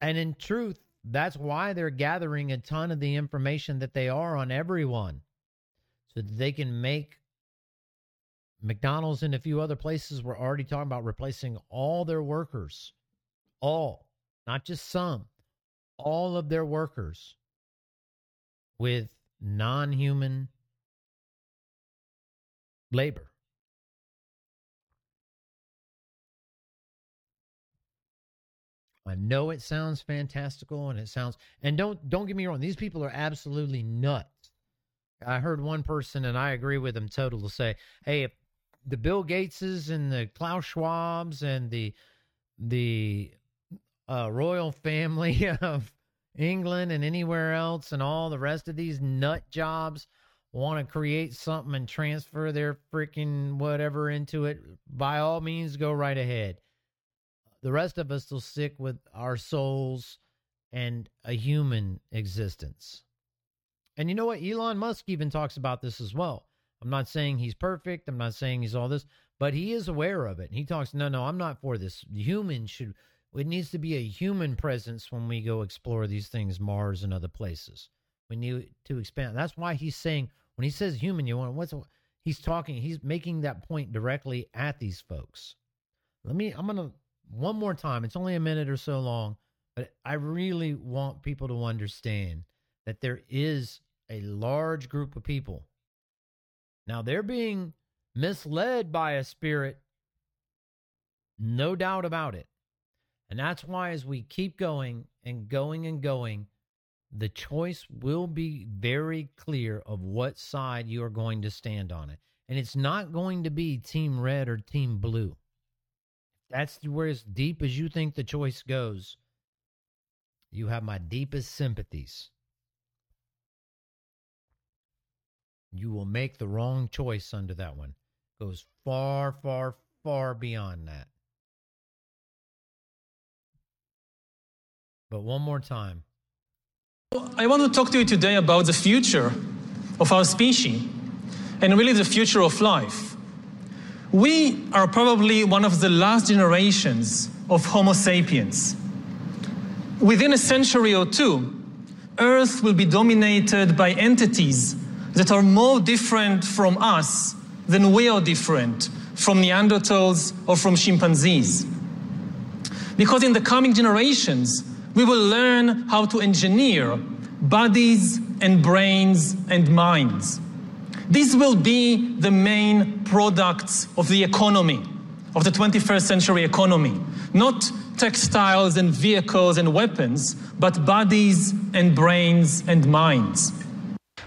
And in truth, that's why they're gathering a ton of the information that they are on everyone so that they can make McDonald's and a few other places were already talking about replacing all their workers. All, not just some, all of their workers with non human labor. I know it sounds fantastical and it sounds and don't don't get me wrong, these people are absolutely nuts. I heard one person and I agree with him totally say, "Hey, the Bill Gateses and the Klaus Schwabs and the the uh, royal family *laughs* of England and anywhere else and all the rest of these nut jobs want to create something and transfer their freaking whatever into it, by all means, go right ahead. The rest of us will stick with our souls and a human existence. And you know what? Elon Musk even talks about this as well. I'm not saying he's perfect. I'm not saying he's all this, but he is aware of it. He talks, no, no, I'm not for this. Humans should, it needs to be a human presence when we go explore these things, Mars and other places. We need to expand. That's why he's saying, when he says human, you want, what's, he's talking, he's making that point directly at these folks. Let me, I'm to, one more time. It's only a minute or so long, but I really want people to understand that there is a large group of people. Now, they're being misled by a spirit, no doubt about it. And that's why, as we keep going and going and going, the choice will be very clear of what side you are going to stand on it. And it's not going to be team red or team blue. That's where as deep as you think the choice goes, you have my deepest sympathies. You will make the wrong choice under that one. Goes far, far, far beyond that. But one more time. I want to talk to you today about the future of our species and really the future of life. We are probably one of the last generations of Homo sapiens. Within a century or two, Earth will be dominated by entities that are more different from us than we are different from Neanderthals or from chimpanzees. Because in the coming generations, we will learn how to engineer bodies and brains and minds. These will be the main products of the economy, of the 21st century economy. Not textiles and vehicles and weapons, but bodies and brains and minds.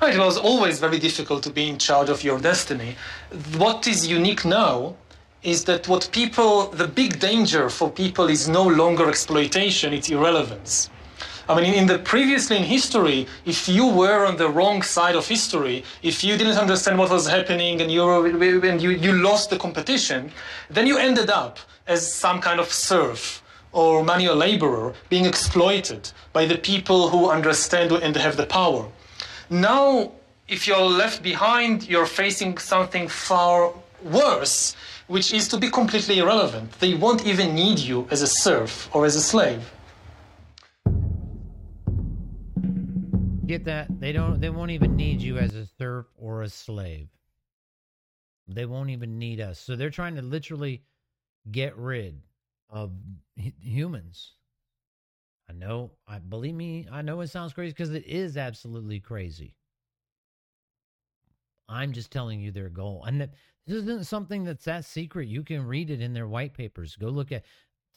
It was always very difficult to be in charge of your destiny. What is unique now is that what people, the big danger for people is no longer exploitation, it's irrelevance. I mean, in the previously in history, if you were on the wrong side of history, if you didn't understand what was happening and you were, and you, you lost the competition, then you ended up as some kind of serf or manual laborer being exploited by the people who understand and have the power. Now, if you're left behind, you're facing something far worse, which is to be completely irrelevant. They won't even need you as a serf or as a slave. Get that? They don't they won't even need you as a serf or a slave. They won't even need us. So they're trying to literally get rid of humans. I know, I believe me, I know it sounds crazy because it is absolutely crazy. I'm just telling you their goal. And this isn't something that's that secret. You can read it in their white papers. Go look at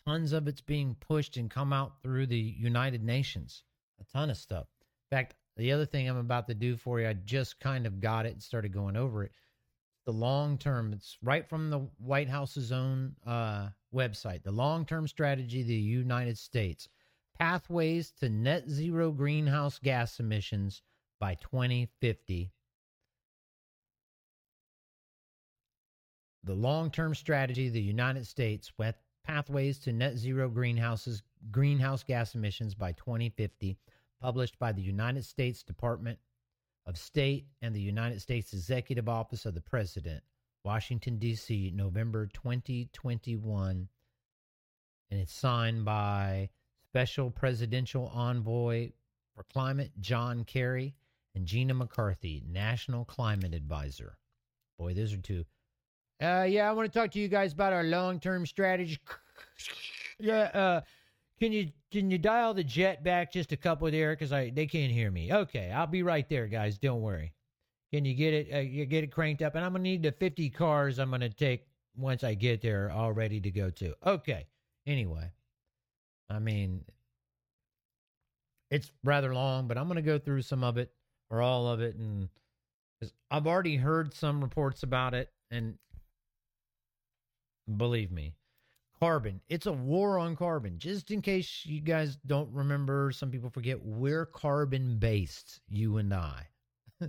tons of it's being pushed and come out through the United Nations. A ton of stuff. In fact, the other thing I'm about to do for you, I just kind of got it and started going over it. The long term, it's right from the White House's own uh, website. The long term strategy of the United States pathways to net zero greenhouse gas emissions by 2050. The long term strategy of the United States with pathways to net zero greenhouses greenhouse gas emissions by 2050 published by the United States Department of State and the United States Executive Office of the President, Washington, D.C., November 2021. And it's signed by Special Presidential Envoy for Climate John Kerry and Gina McCarthy, National Climate Advisor. Boy, those are two. Uh, yeah, I want to talk to you guys about our long-term strategy. *laughs* yeah, uh, can you can you dial the jet back just a couple there because I they can't hear me. Okay, I'll be right there, guys. Don't worry. Can you get it? Uh, you get it cranked up, and I'm gonna need the 50 cars. I'm gonna take once I get there, all ready to go to. Okay. Anyway, I mean, it's rather long, but I'm gonna go through some of it or all of it, and I've already heard some reports about it, and believe me, carbon. It's a war on carbon. Just in case you guys don't remember, some people forget we're carbon based, you and I. *laughs*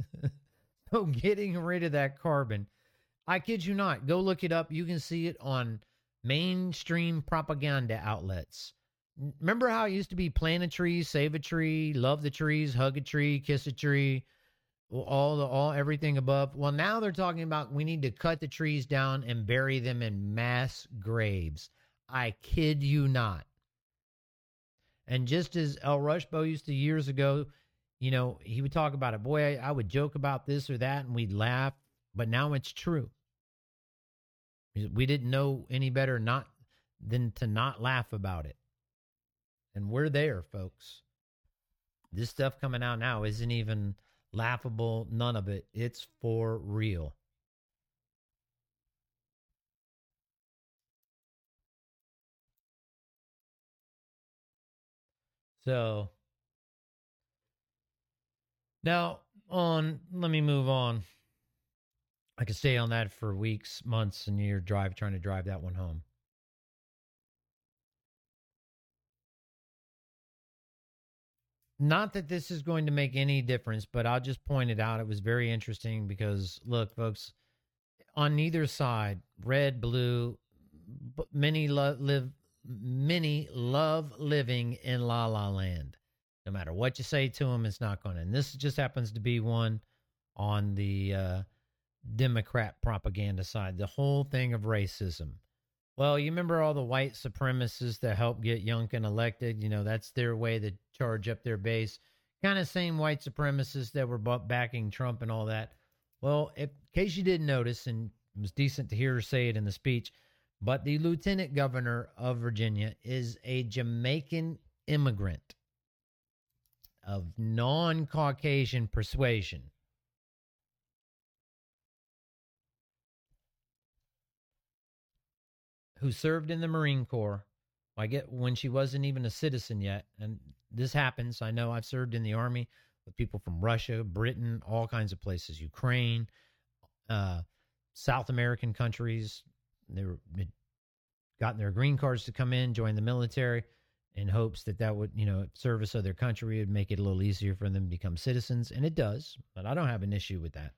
so getting rid of that carbon, I kid you not, go look it up. You can see it on mainstream propaganda outlets. Remember how it used to be plant a tree, save a tree, love the trees, hug a tree, kiss a tree, all the all everything above. Well, now they're talking about we need to cut the trees down and bury them in mass graves. I kid you not. And just as El Rushbo used to years ago, you know, he would talk about it. Boy, I, I would joke about this or that and we'd laugh, but now it's true. We didn't know any better not than to not laugh about it. And we're there, folks. This stuff coming out now isn't even laughable, none of it. It's for real. So now on, let me move on. I could stay on that for weeks, months, and year drive trying to drive that one home. Not that this is going to make any difference, but I'll just point it out. It was very interesting because, look, folks, on neither side, red, blue, many lo- live, many love living in La La Land. No matter what you say to them, it's not going to. And this just happens to be one on the uh, Democrat propaganda side. The whole thing of racism. Well, you remember all the white supremacists that helped get Youngkin elected? You know, that's their way to charge up their base. Kind of same white supremacists that were backing Trump and all that. Well, if, in case you didn't notice, and it was decent to hear her say it in the speech, but the lieutenant governor of Virginia is a Jamaican immigrant of non Caucasian persuasion. who served in the Marine Corps. I get when she wasn't even a citizen yet, and this happens. I know I've served in the army with people from Russia, Britain, all kinds of places, Ukraine, uh, South American countries. They were gotten their green cards to come in, join the military, in hopes that that would, you know, service of their country would make it a little easier for them to become citizens, and it does. But I don't have an issue with that.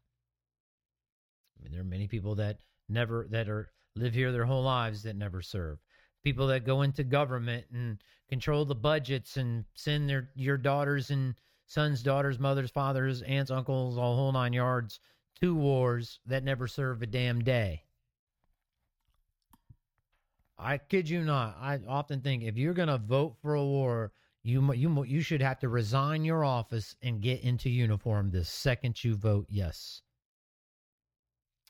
I mean, there are many people that never that are live here their whole lives that never serve. People that go into government and control the budgets and send their your daughters and sons, daughters, mothers, fathers, aunts, uncles, all whole nine yards to wars that never serve a damn day. I kid you not. I often think if you're going to vote for a war, you you you should have to resign your office and get into uniform the second you vote yes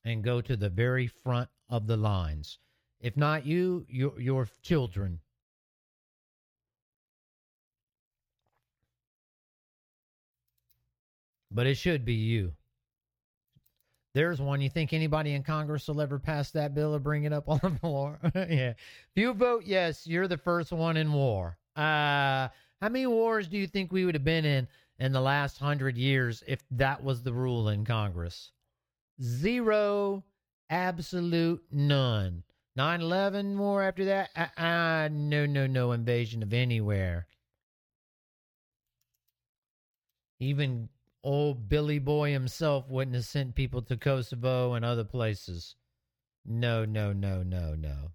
and go to the very front of the lines. If not you, your your children. But it should be you. There's one. You think anybody in Congress will ever pass that bill or bring it up on the *laughs* floor? *laughs* yeah. If you vote yes, you're the first one in war. Uh, how many wars do you think we would have been in in the last hundred years if that was the rule in Congress? Zero, absolute none. 9 11 war after that? Uh, uh, no, no, no invasion of anywhere. Even old Billy Boy himself wouldn't have sent people to Kosovo and other places. No, no, no, no, no.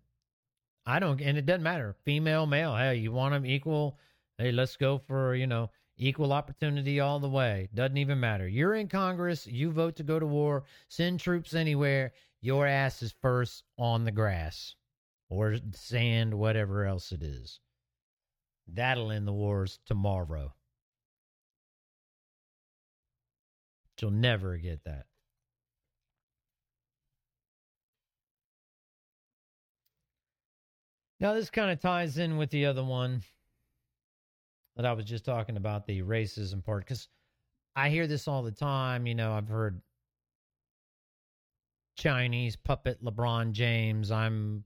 I don't, and it doesn't matter. Female, male. Hey, you want them equal? Hey, let's go for, you know, equal opportunity all the way. Doesn't even matter. You're in Congress. You vote to go to war. Send troops anywhere. Your ass is first on the grass or sand, whatever else it is. That'll end the wars tomorrow. You'll never get that. Now, this kind of ties in with the other one that I was just talking about the racism part because I hear this all the time. You know, I've heard Chinese puppet LeBron James. I'm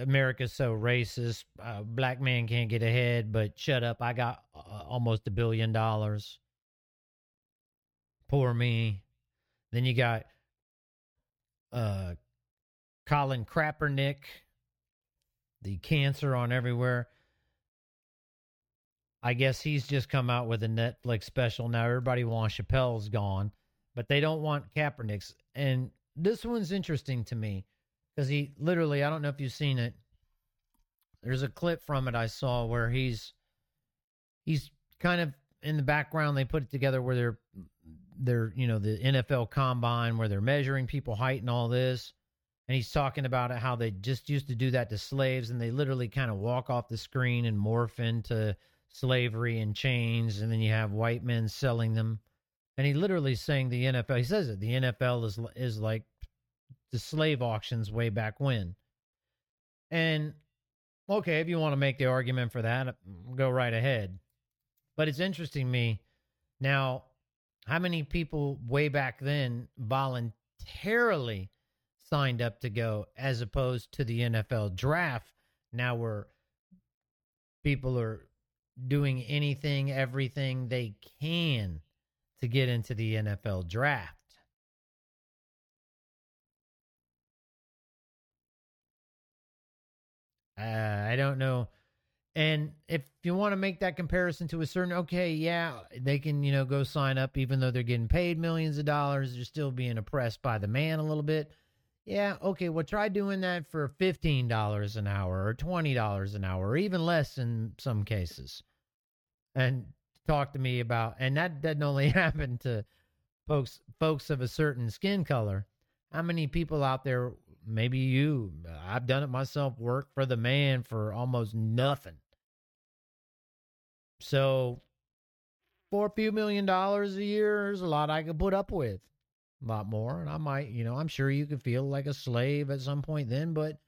America's so racist. Uh, black man can't get ahead, but shut up. I got uh, almost a billion dollars. Poor me. Then you got uh, Colin Kaepernick, the cancer on everywhere. I guess he's just come out with a Netflix special. Now everybody wants Chappelle's gone, but they don't want Kaepernick's. And this one's interesting to me because he literally, I don't know if you've seen it. There's a clip from it I saw where he's he's kind of in the background. They put it together where they're they're you know the NFL combine where they're measuring people height and all this. And he's talking about it how they just used to do that to slaves and they literally kind of walk off the screen and morph into slavery and chains and then you have white men selling them. And he literally saying the NFL he says it, the NFL is is like the slave auctions way back when. And okay, if you want to make the argument for that, mm, go right ahead. But it's interesting me now how many people way back then voluntarily signed up to go as opposed to the NFL draft now where people are doing anything everything they can to get into the NFL draft. Uh, I don't know. And if you want to make that comparison to a certain, okay, yeah, they can, you know, go sign up even though they're getting paid millions of dollars. They're still being oppressed by the man a little bit. Yeah, okay, well, try doing that for $15 an hour or $20 an hour or even less in some cases. And talk to me about, and that doesn't only *laughs* happen to folks folks of a certain skin color. How many people out there, maybe you, I've done it myself, work for the man for almost nothing. So for a few million dollars a year, there's a lot I could put up with. A lot more. And I might, you know, I'm sure you could feel like a slave at some point then, but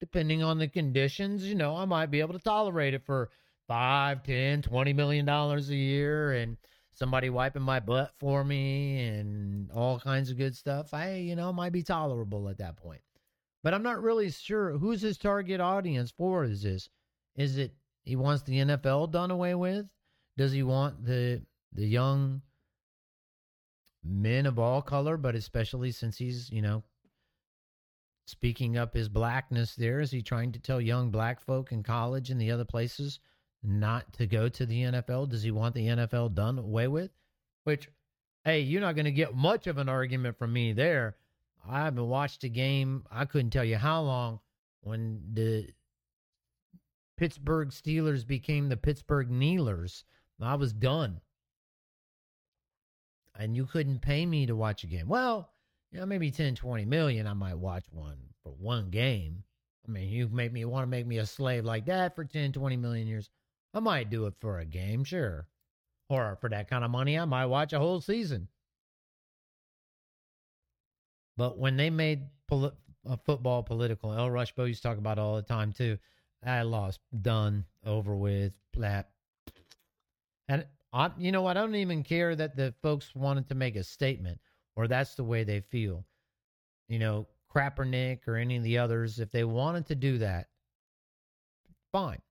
depending on the conditions, you know, I might be able to tolerate it for five, ten, twenty million dollars a year and somebody wiping my butt for me and all kinds of good stuff. I, you know, might be tolerable at that point. But I'm not really sure who's his target audience for is this? Is it he wants the NFL done away with? Does he want the the young men of all color, but especially since he's, you know, speaking up his blackness there, is he trying to tell young black folk in college and the other places not to go to the NFL? Does he want the NFL done away with? Which, hey, you're not going to get much of an argument from me there. I haven't watched a game, I couldn't tell you how long when the Pittsburgh Steelers became the Pittsburgh Kneelers. I was done. And you couldn't pay me to watch a game. Well, you know, maybe 10, 20 million, I might watch one for one game. I mean, you make me want to make me a slave like that for 10, 20 million years. I might do it for a game, sure. Or for that kind of money, I might watch a whole season. But when they made poli- uh, football political, El Rushbo used to talk about all the time too. I lost, done, over with, flat. And I, you know, I don't even care that the folks wanted to make a statement or that's the way they feel. You know, Crappernick or any of the others, if they wanted to do that, fine.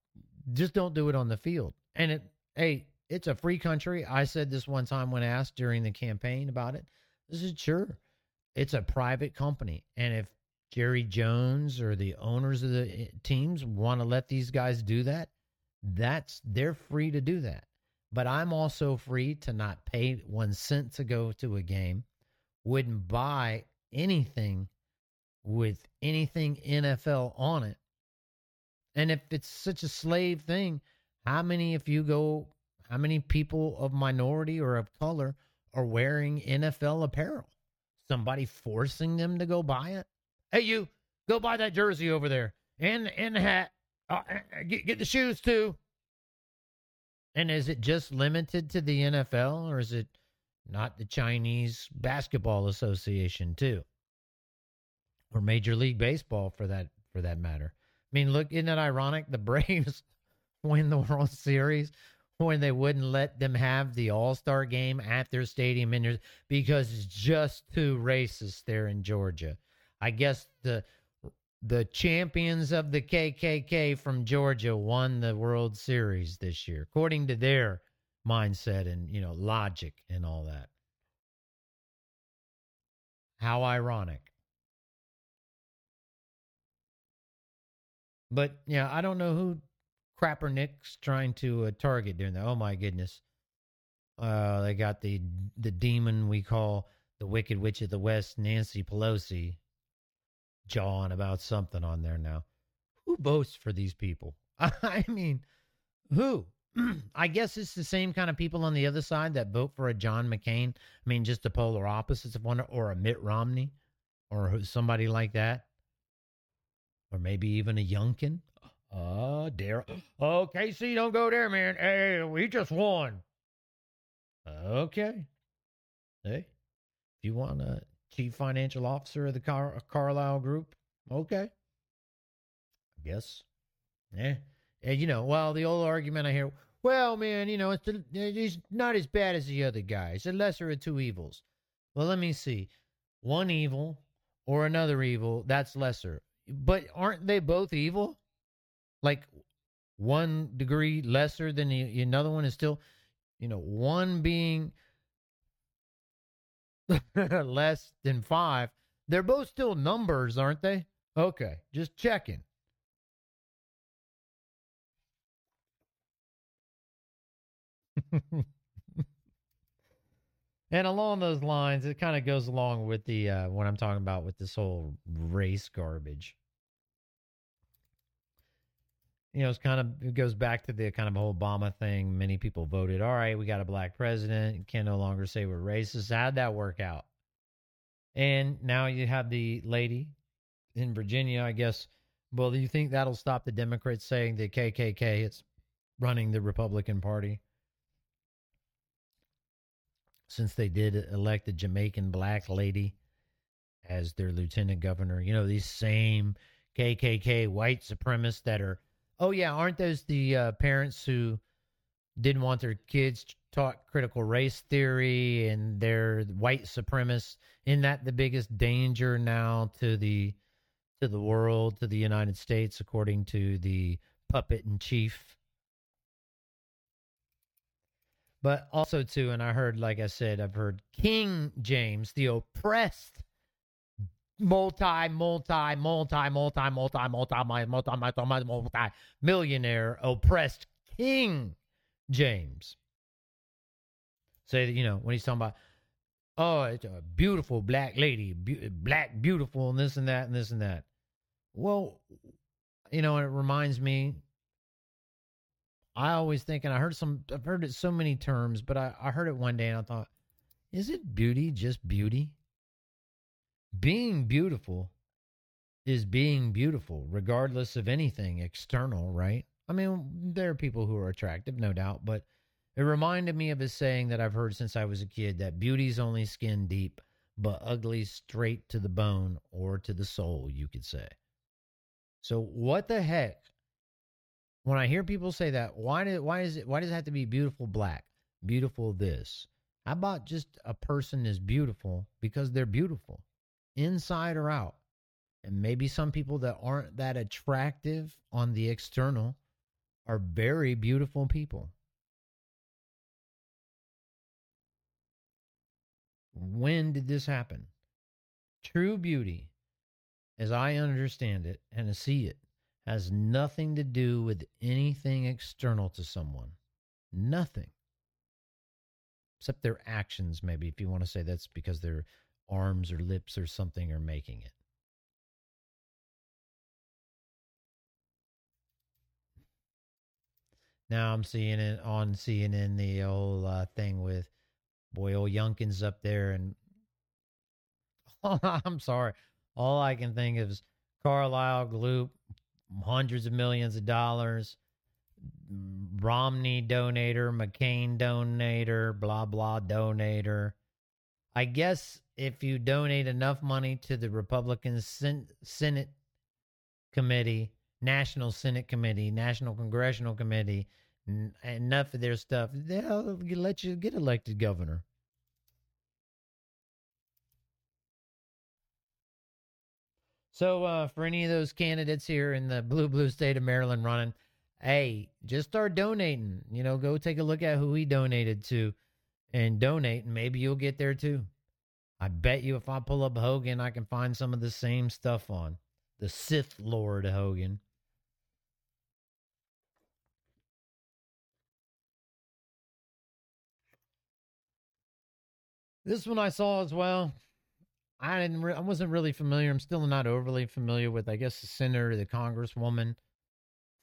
Just don't do it on the field. And it, hey, it's a free country. I said this one time when asked during the campaign about it. This is sure. It's a private company. And if Jerry Jones or the owners of the eh, teams want to let these guys do that, that's they're free to do that. But I'm also free to not pay one cent to go to a game, wouldn't buy anything with anything NFL on it. And if it's such a slave thing, how many, if you go, how many people of minority or of color are wearing NFL apparel? Somebody forcing them to go buy it? Hey, you, go buy that jersey over there and, and hat. Uh, get, get the shoes too. And is it just limited to the NFL or is it not the Chinese Basketball Association too? Or Major League Baseball for that for that matter. Mean, look, isn't it ironic the *laughs* Braves win the World Series when they wouldn't let them have the All Star game at their stadium in there because it's just too racist there in Georgia. I guess the the champions of the KKK from Georgia won the World Series this year, according to their mindset and you know logic and all that. How ironic. But yeah, I don't know who Crapper Nick's trying to uh, target during that. Oh my goodness. Uh, they got the the demon we call the Wicked Witch of the West, Nancy Pelosi, jawing about something on there now. Who votes for these people? *laughs* I mean, who? *clears throat* I guess it's the same kind of people on the other side that vote for a John McCain. I mean, just the polar opposites of one, or a Mitt Romney, or somebody like that, or maybe even a Youngkin. Oh, uh, Daryl. Oh, Casey, don't go there, man. Hey, we just won. Okay. Hey, if you want a chief financial officer of the Car- Carlyle Group, okay. I guess. Yeah. And, you know, well, the old argument I hear, well, man, you know, it's he's not as bad as the other guy. It's the lesser of two evils. Well, let me see. One evil or another evil, that's lesser. But aren't they both evil? Like one degree lesser than the another one is still, you know, one being *laughs* less than five. They're both still numbers, aren't they? Okay, just checking. *laughs* and along those lines, it kind of goes along with the uh, what I'm talking about with this whole race garbage. You know, it's kind of it goes back to the kind of whole Obama thing. Many people voted, all right, we got a black president. Can no longer say we're racist. How'd that work out? And now you have the lady in Virginia, I guess. Well, do you think that'll stop the Democrats saying the KKK is running the Republican Party? Since they did elect a Jamaican black lady as their lieutenant governor, you know, these same KKK white supremacists that are, oh, yeah, aren't those the uh, parents who didn't want their kids taught critical race theory and they're white supremacists? Isn't that the biggest danger now to the to the world, to the United States, according to the puppet in chief. But also, too, and I heard, like I said, I've heard King James, the oppressed, multi, multi, multi, multi, multi, multi, multi, multi, multi, multi, millionaire, oppressed King James. Say that, you know, when he's talking about, oh, it's a beautiful black lady, be- black, beautiful, and this and that, and this and that. Well, you know, it reminds me. I always think, and I heard some, I've heard it so many terms, but I, I heard it one day and I thought, is it beauty just beauty? Being beautiful is being beautiful, regardless of anything external, right? I mean, there are people who are attractive, no doubt, but it reminded me of a saying that I've heard since I was a kid that beauty's only skin deep, but ugly straight to the bone or to the soul, you could say. So what the heck? When I hear people say that, why did why is it why does it have to be beautiful black, beautiful this? How about just a person is beautiful because they're beautiful, inside or out? And maybe some people that aren't that attractive on the external are very beautiful people. When did this happen? True beauty, as I understand it and see it, has nothing to do with anything external to someone. Nothing. Except their actions, maybe, if you want to say that's because their arms or lips or something are making it. Now I'm seeing it on CNN, the old uh, thing with boy, old Youngkins up there, and *laughs* I'm sorry, all I can think of is Carlyle Group, hundreds of millions of dollars, Romney donator, McCain donator, blah blah donator. I guess if you donate enough money to the Republican Sen- Senate Committee, National Senate Committee, National Congressional Committee, n- enough of their stuff, they'll let you get elected governor. So, uh, for any of those candidates here in the blue, blue state of Maryland running, hey, just start donating. You know, go take a look at who he donated to and donate, and maybe you'll get there too. I bet you if I pull up Hogan, I can find some of the same stuff on the Sith Lord Hogan. This one I saw as well. I didn't. Re- I wasn't really familiar. I'm still not overly familiar with. I guess the senator, the congresswoman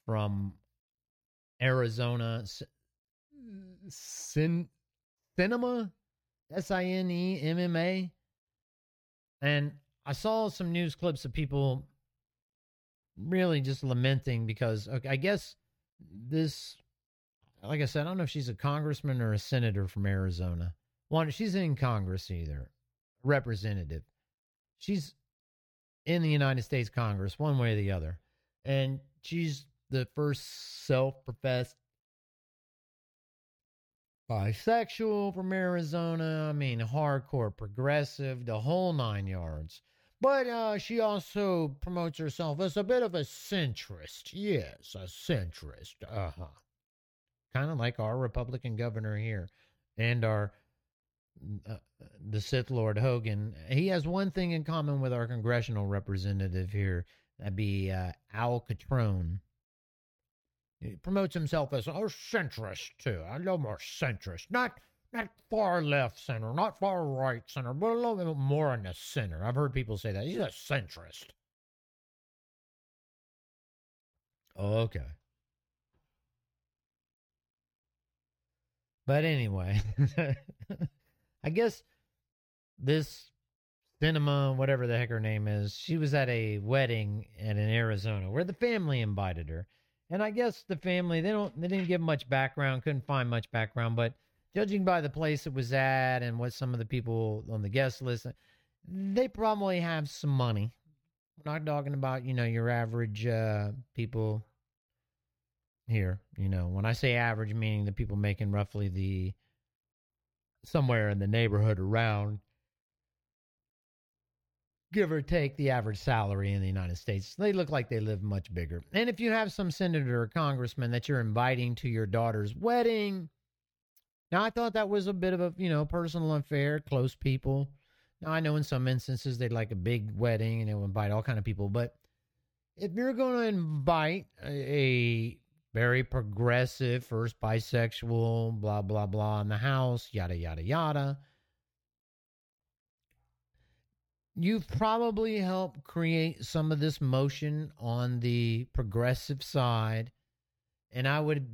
from Arizona, Sin Sinema, S I N E M M A, and I saw some news clips of people really just lamenting because okay, I guess this, like I said, I don't know if she's a congressman or a senator from Arizona. One, she's in Congress either, representative. She's in the United States Congress, one way or the other, and she's the first self-professed bisexual from Arizona. I mean, hardcore progressive, the whole nine yards. But uh, she also promotes herself as a bit of a centrist. Yes, a centrist. Uh huh. Kind of like our Republican governor here and our uh, the Sith Lord Hogan. He has one thing in common with our congressional representative here. That'd be uh, Al Catrone. He promotes himself as a centrist too. A little more centrist, not not far left center, not far right center, but a little bit more in the center. I've heard people say that he's a centrist. Okay. But anyway, *laughs* I guess this Sinema, whatever the heck her name is, she was at a wedding in Arizona where the family invited her. And I guess the family they don't they didn't give much background, couldn't find much background, but judging by the place it was at and what some of the people on the guest list, they probably have some money. We're not talking about, you know, your average uh, people here. You know, when I say average, meaning the people making roughly the somewhere in the neighborhood around, give or take the average salary in the United States. They look like they live much bigger. And if you have some senator or congressman that you're inviting to your daughter's wedding, now I thought that was a bit of a, you know, personal affair, close people. Now I know in some instances they'd like a big wedding and they would invite all kind of people, but if you're going to invite a, a very progressive, first bisexual, blah, blah, blah in the house, yada, yada, yada. You've probably helped create some of this motion on the progressive side. And I would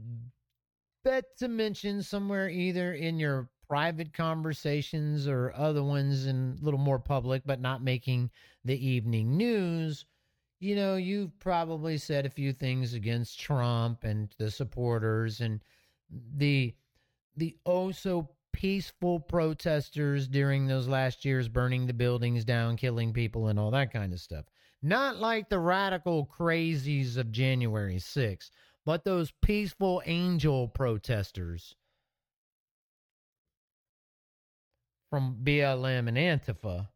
bet to mention somewhere either in your private conversations or other ones in a little more public, but not making the evening news you know, you've probably said a few things against Trump and the supporters and the the oh so peaceful protesters during those last years burning the buildings down, killing people and all that kind of stuff. Not like the radical crazies of January 6th, but those peaceful angel protesters from BLM and Antifa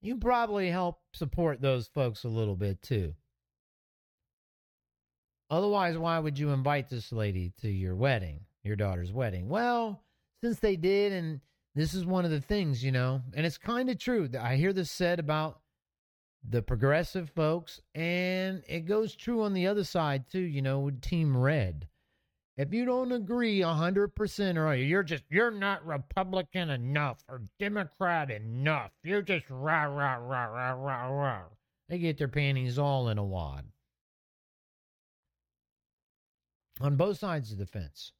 you probably help support those folks a little bit too. Otherwise, why would you invite this lady to your wedding, your daughter's wedding? Well, since they did, and this is one of the things, you know, and it's kind of true. I hear this said about the progressive folks, and it goes true on the other side too, you know, with Team Red. If you don't agree 100% or you're just, you're not Republican enough or Democrat enough. You're just rah, rah, rah, rah, rah, rah. They get their panties all in a wad. On both sides of the fence.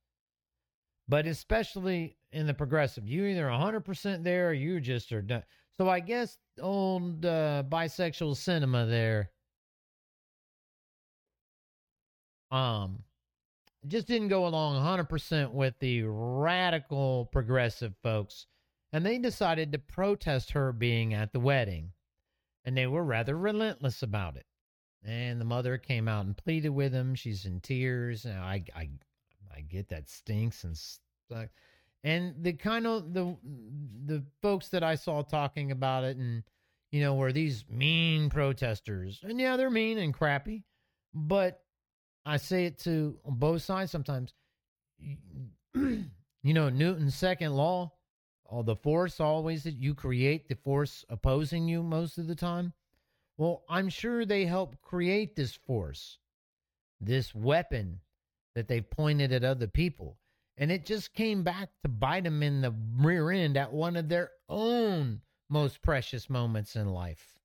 But especially in the progressive, you either 100% there or you just are done. So I guess old uh, bisexual Sinema there. Um, just didn't go along 100% with the radical progressive folks, and they decided to protest her being at the wedding. And they were rather relentless about it. And the mother came out and pleaded with him. She's in tears. And I, I, I get that stinks and stuff. And the kind of the the folks that I saw talking about it, and you know, were these mean protesters. And yeah, they're mean and crappy, but I say it to both sides sometimes. *clears throat* you know, Newton's second law, all the force always that you create the force opposing you most of the time. Well, I'm sure they help create this force, this weapon that they've pointed at other people. And it just came back to bite them in the rear end at one of their own most precious moments in life.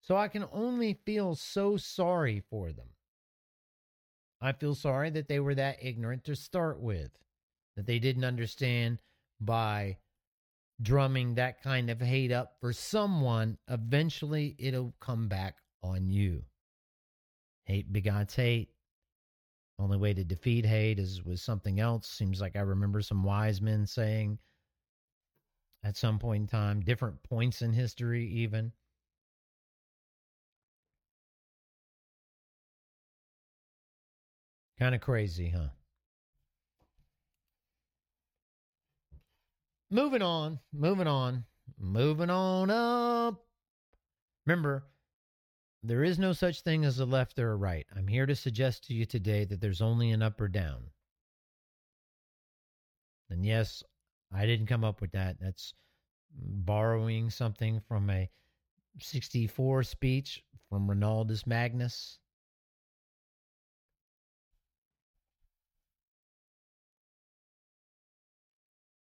So I can only feel so sorry for them. I feel sorry that they were that ignorant to start with, that they didn't understand by drumming that kind of hate up for someone, eventually it'll come back on you. Hate begots hate. Only way to defeat hate is with something else. Seems like I remember some wise men saying at some point in time, different points in history, even. Kind of crazy, huh? Moving on, moving on, moving on up. Remember, there is no such thing as a left or a right. I'm here to suggest to you today that there's only an up or down. And yes, I didn't come up with that. That's borrowing something from a 64 speech from Ronaldus Magnus.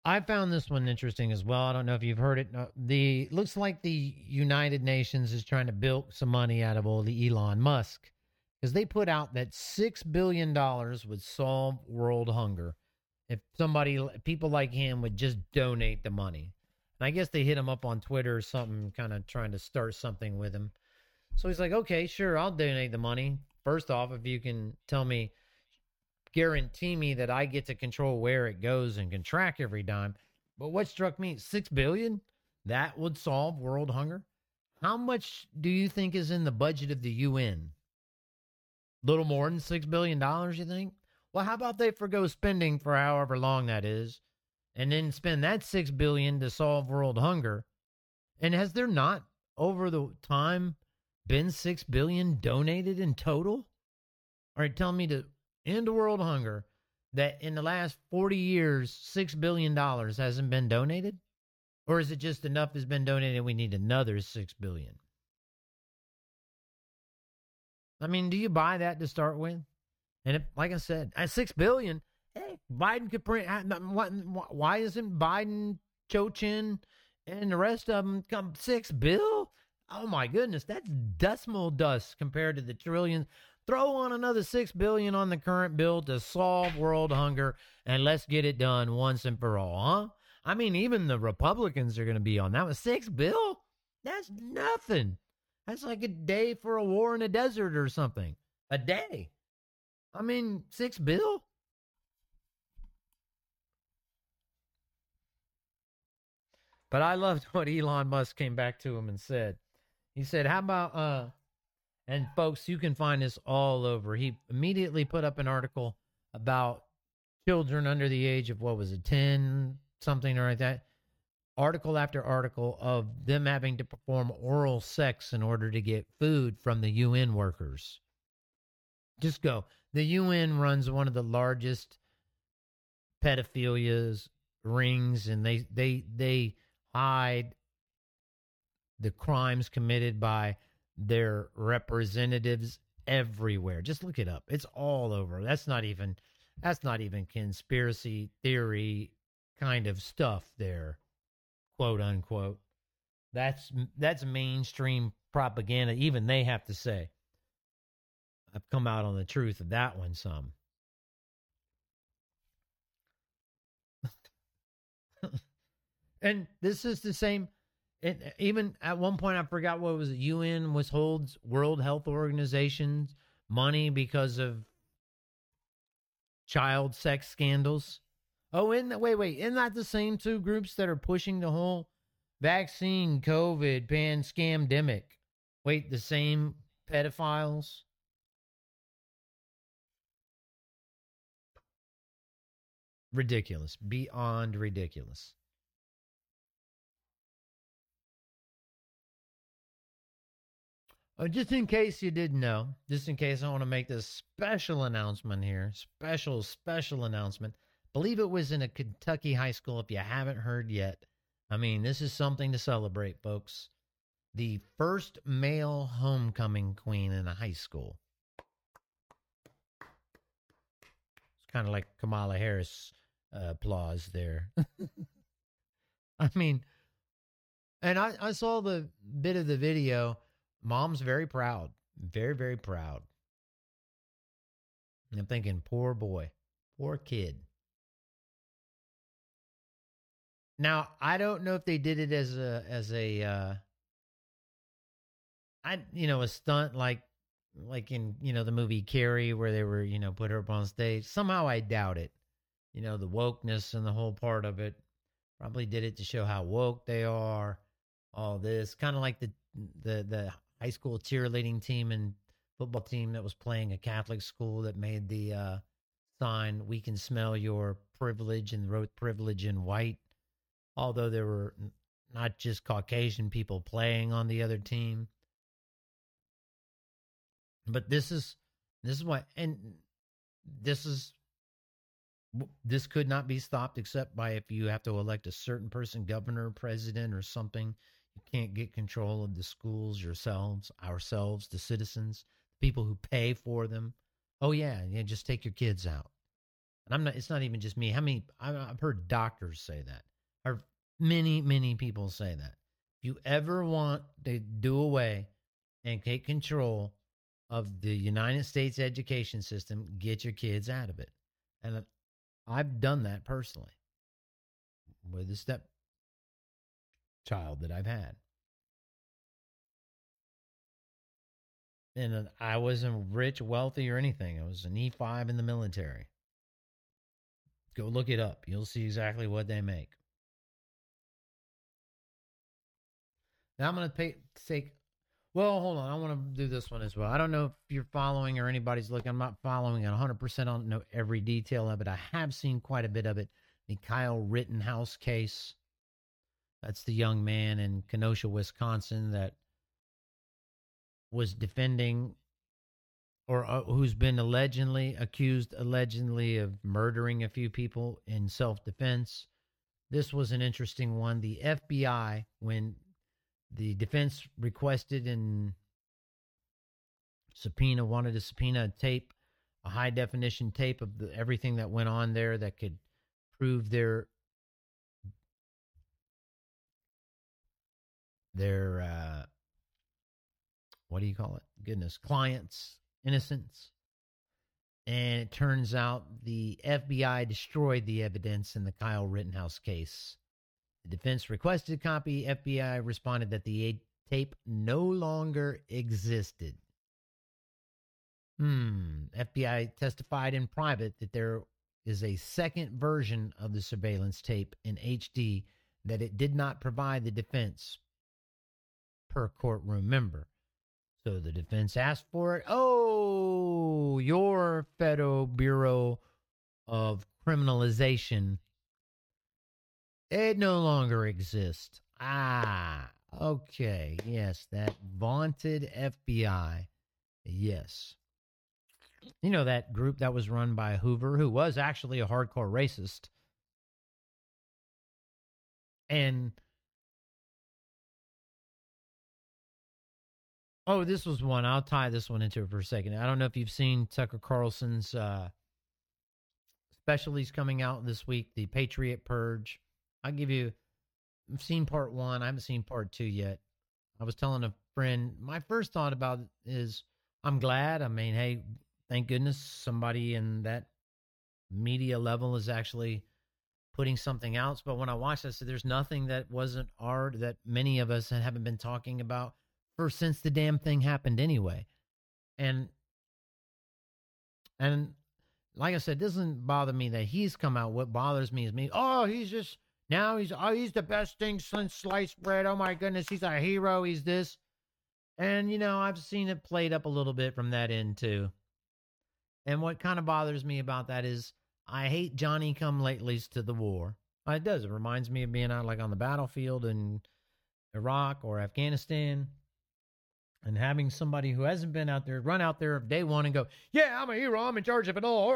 I found this one interesting as well. I don't know if you've heard it. Uh, The looks like the United Nations is trying to bilk some money out of all the Elon Musk because they put out that six billion dollars would solve world hunger if somebody, people like him, would just donate the money. And I guess they hit him up on Twitter or something, kind of trying to start something with him. So he's like, okay, sure, I'll donate the money. First off, if you can tell me guarantee me that I get to control where it goes and can track every dime. But what struck me, six billion, that would solve world hunger. How much do you think is in the budget of the UN? Little more than six billion dollars, you think? Well, how about they forgo spending for however long that is, and then spend that six billion to solve world hunger? And has there not over the time been six billion donated in total? All right, tell me to end world hunger that in the last 40 years, $6 billion hasn't been donated? Or is it just enough has been donated we need another 6 billion? I mean, do you buy that to start with? And like I said, at 6 billion, hey, Biden could print. Why, isn't Biden, Chochin, and the rest of them come six bill? Oh my goodness, that's decimal dust compared to the trillions. Throw on another six billion on the current bill to solve world hunger, and let's get it done once and for all, huh? I mean, even the Republicans are going to be on that. Was six bill? That's nothing. That's like a day for a war in a desert or something. A day. I mean, six bill. But I loved *laughs* what Elon Musk came back to him and said. He said, "How about uh?" And folks, you can find this all over. He immediately put up an article about children under the age of what was it, ten something or like that. Article after article of them having to perform oral sex in order to get food from the UN workers. Just go. The UN runs one of the largest pedophilias rings, and they they they hide the crimes committed by their representatives everywhere. Just look it up. It's all over. That's not even that's not even conspiracy theory kind of stuff there, quote unquote. That's that's mainstream propaganda. Even they have to say. I've come out on the truth of that one some. *laughs* and this is the same it, uh, even at one point, I forgot what was. UN withholds World Health Organization's money because of child sex scandals. Oh, in the, wait, wait, isn't that the same two groups that are pushing the whole vaccine, COVID, pan scamdemic? Wait, the same pedophiles? Ridiculous, beyond ridiculous. Just in case you didn't know, just in case I want to make this special announcement here, special, special announcement. Believe it was in a Kentucky high school. If you haven't heard yet, I mean, this is something to celebrate, folks. The first male homecoming queen in a high school. It's kind of like Kamala Harris uh, applause there. *laughs* I mean, and I, I saw the bit of the video mom's very proud, very, very proud. And I'm thinking, poor boy, poor kid. Now, I don't know if they did it as a as a uh I you know, a stunt like like in, you know, the movie Carrie where they were, you know, put her up on stage. Somehow I doubt it. You know, the wokeness and the whole part of it. Probably did it to show how woke they are. All this. Kind of like the the the high school cheerleading team and football team that was playing a Catholic school that made the uh, sign "We can smell your privilege" and wrote "privilege" in white. Although there were not just Caucasian people playing on the other team, but this is this is what and this is this could not be stopped except by if you have to elect a certain person governor president or something you can't get control of the schools yourselves, ourselves, the citizens, the people who pay for them. Oh yeah, yeah, just take your kids out. And I'm not. It's not even just me. How many? I've heard doctors say that. Or many, many people say that. If you ever want to do away and take control of the United States education system, get your kids out of it. And I've done that personally with a step child that I've had. And I wasn't rich, wealthy, or anything. I was an E5 in the military. Go look it up. You'll see exactly what they make. Now I'm going to take. Well, hold on. I want to do this one as well. I don't know if you're following or anybody's looking. I'm not following it 100%. I don't know every detail of it. I have seen quite a bit of it. The Kyle Rittenhouse case. That's the young man in Kenosha, Wisconsin that was defending or uh, who's been allegedly accused allegedly of murdering a few people in self-defense. This was an interesting one. The FBI when the defense requested and subpoena wanted to subpoena a tape, a high definition tape of the, everything that went on there that could prove their their uh, what do you call it? Goodness, clients' innocence. And it turns out the FBI destroyed the evidence in the Kyle Rittenhouse case. The defense requested a copy. FBI responded that the tape no longer existed. Hmm. FBI testified in private that there is a second version of the surveillance tape in HD that it did not provide the defense per courtroom member. So the defense asked for it. Oh, your Federal Bureau of Criminalization. It no longer exists. Ah, okay. Yes, that vaunted FBI. Yes. You know that group that was run by Hoover, who was actually a hardcore racist. And Oh, this was one. I'll tie this one into it for a second. I don't know if you've seen Tucker Carlson's uh, specialties coming out this week, the Patriot Purge. I'll give you. I've seen part one. I haven't seen part two yet. I was telling a friend. My first thought about it is, I'm glad. I mean, hey, thank goodness somebody in that media level is actually putting something out. But when I watched, I said, "There's nothing that wasn't art that many of us haven't been talking about." For since the damn thing happened anyway. And and like I said, it doesn't bother me that he's come out. What bothers me is me. Oh, he's just now he's oh he's the best thing since sliced bread. Oh my goodness, he's a hero. He's this. And you know, I've seen it played up a little bit from that end too. And what kind of bothers me about that is I hate Johnny come latelys to the war. Uh, it does. It reminds me of being out like on the battlefield in Iraq or Afghanistan and having somebody who hasn't been out there run out there of day one and go, "Yeah, I'm a hero. I'm in charge of it all.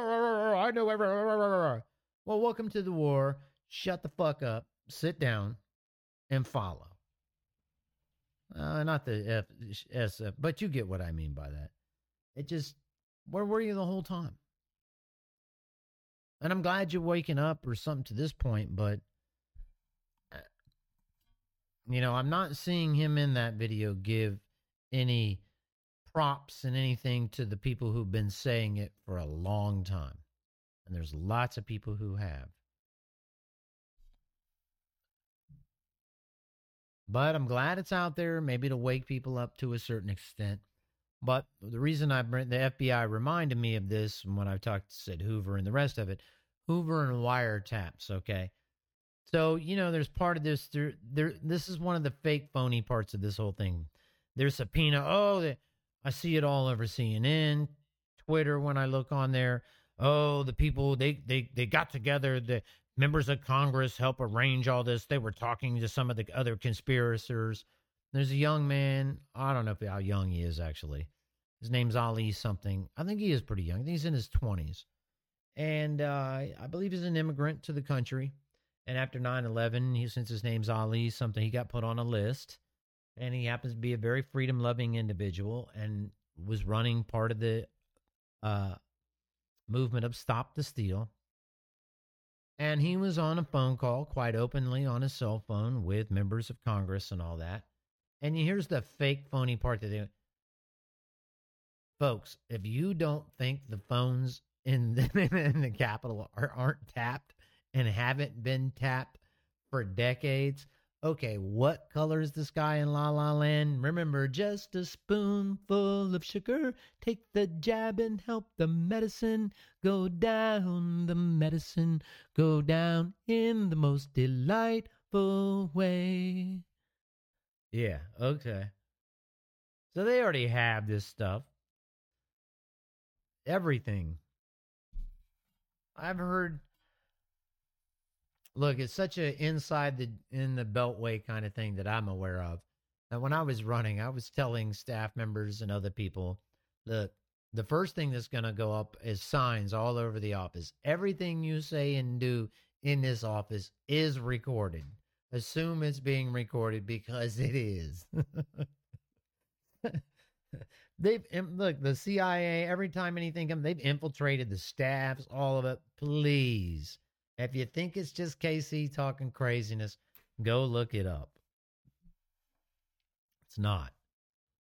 I know every." Well, welcome to the war. Shut the fuck up. Sit down, and follow. Uh, not the F, SF, but you get what I mean by that. It just, where were you the whole time? And I'm glad you're waking up or something to this point, but you know, I'm not seeing him in that video give any props and anything to the people who've been saying it for a long time. And there's lots of people who have. But I'm glad it's out there, maybe to wake people up to a certain extent. But the reason I the FBI reminded me of this when I talked to said Hoover and the rest of it, Hoover and wiretaps, okay? So, you know, there's part of this there this is one of the fake phony parts of this whole thing. There's subpoena. Oh, they, I see it all over CNN, Twitter when I look on there. Oh, the people they they they got together. The members of Congress help arrange all this. They were talking to some of the other conspirators. There's a young man. I don't know how young he is actually. His name's Ali something. I think he is pretty young. I think he's in his twenties, and uh, I believe he's an immigrant to the country. And after 9-11, he, since his name's Ali something, he got put on a list and he happens to be a very freedom loving individual and was running part of the uh, movement of Stop the Steal. And he was on a phone call quite openly on his cell phone with members of Congress and all that. And here's the fake, phony part that they. Folks, if you don't think the phones in the, *laughs* in the Capitol are, aren't tapped and haven't been tapped for decades, okay, what color is the sky in La La Land? Remember, just a spoonful of sugar. Take the jab and help the medicine go down. The medicine go down in the most delightful way. Yeah, okay. So they already have this stuff. Everything. I've heard look, it's such a inside the in the beltway kind of thing that I'm aware of. That when I was running, I was telling staff members and other people, look, the first thing that's going to go up is signs all over the office. Everything you say and do in this office is recorded. Assume it's being recorded because it is. *laughs* they've look the CIA every time anything comes, they've infiltrated the staffs, all of it. Please, if you think it's just KC talking craziness, go look it up. It's not.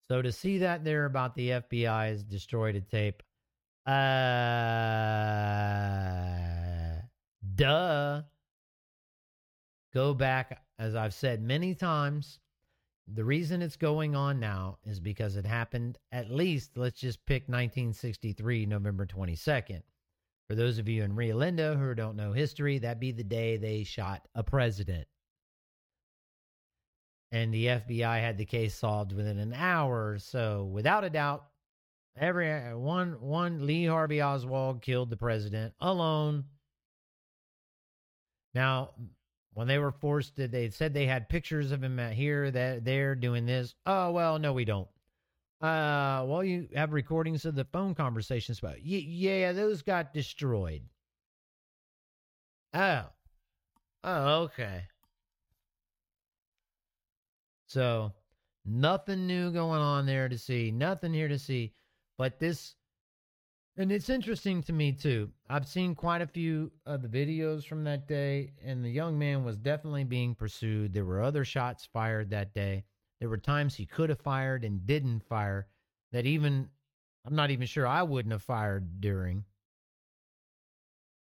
So to see that there about the FBI has destroyed a tape, uh, duh. Go back, as I've said many times. The reason it's going on now is because it happened at least, let's just pick 1963, November 22nd. For those of you in Rio Linda who don't know history, that'd be the day they shot a president. And the FBI had the case solved within an hour or so. Without a doubt, every one one Lee Harvey Oswald killed the president alone. Now, when they were forced to, they said they had pictures of him at here, that there, doing this. Oh well, no, we don't. Uh, well, you have recordings of the phone conversations about. Y- yeah, those got destroyed. Oh, oh, okay. So, nothing new going on there to see. Nothing here to see. But this, and it's interesting to me too. I've seen quite a few of the videos from that day, and the young man was definitely being pursued. There were other shots fired that day. There were times he could have fired and didn't fire that even, I'm not even sure I wouldn't have fired during.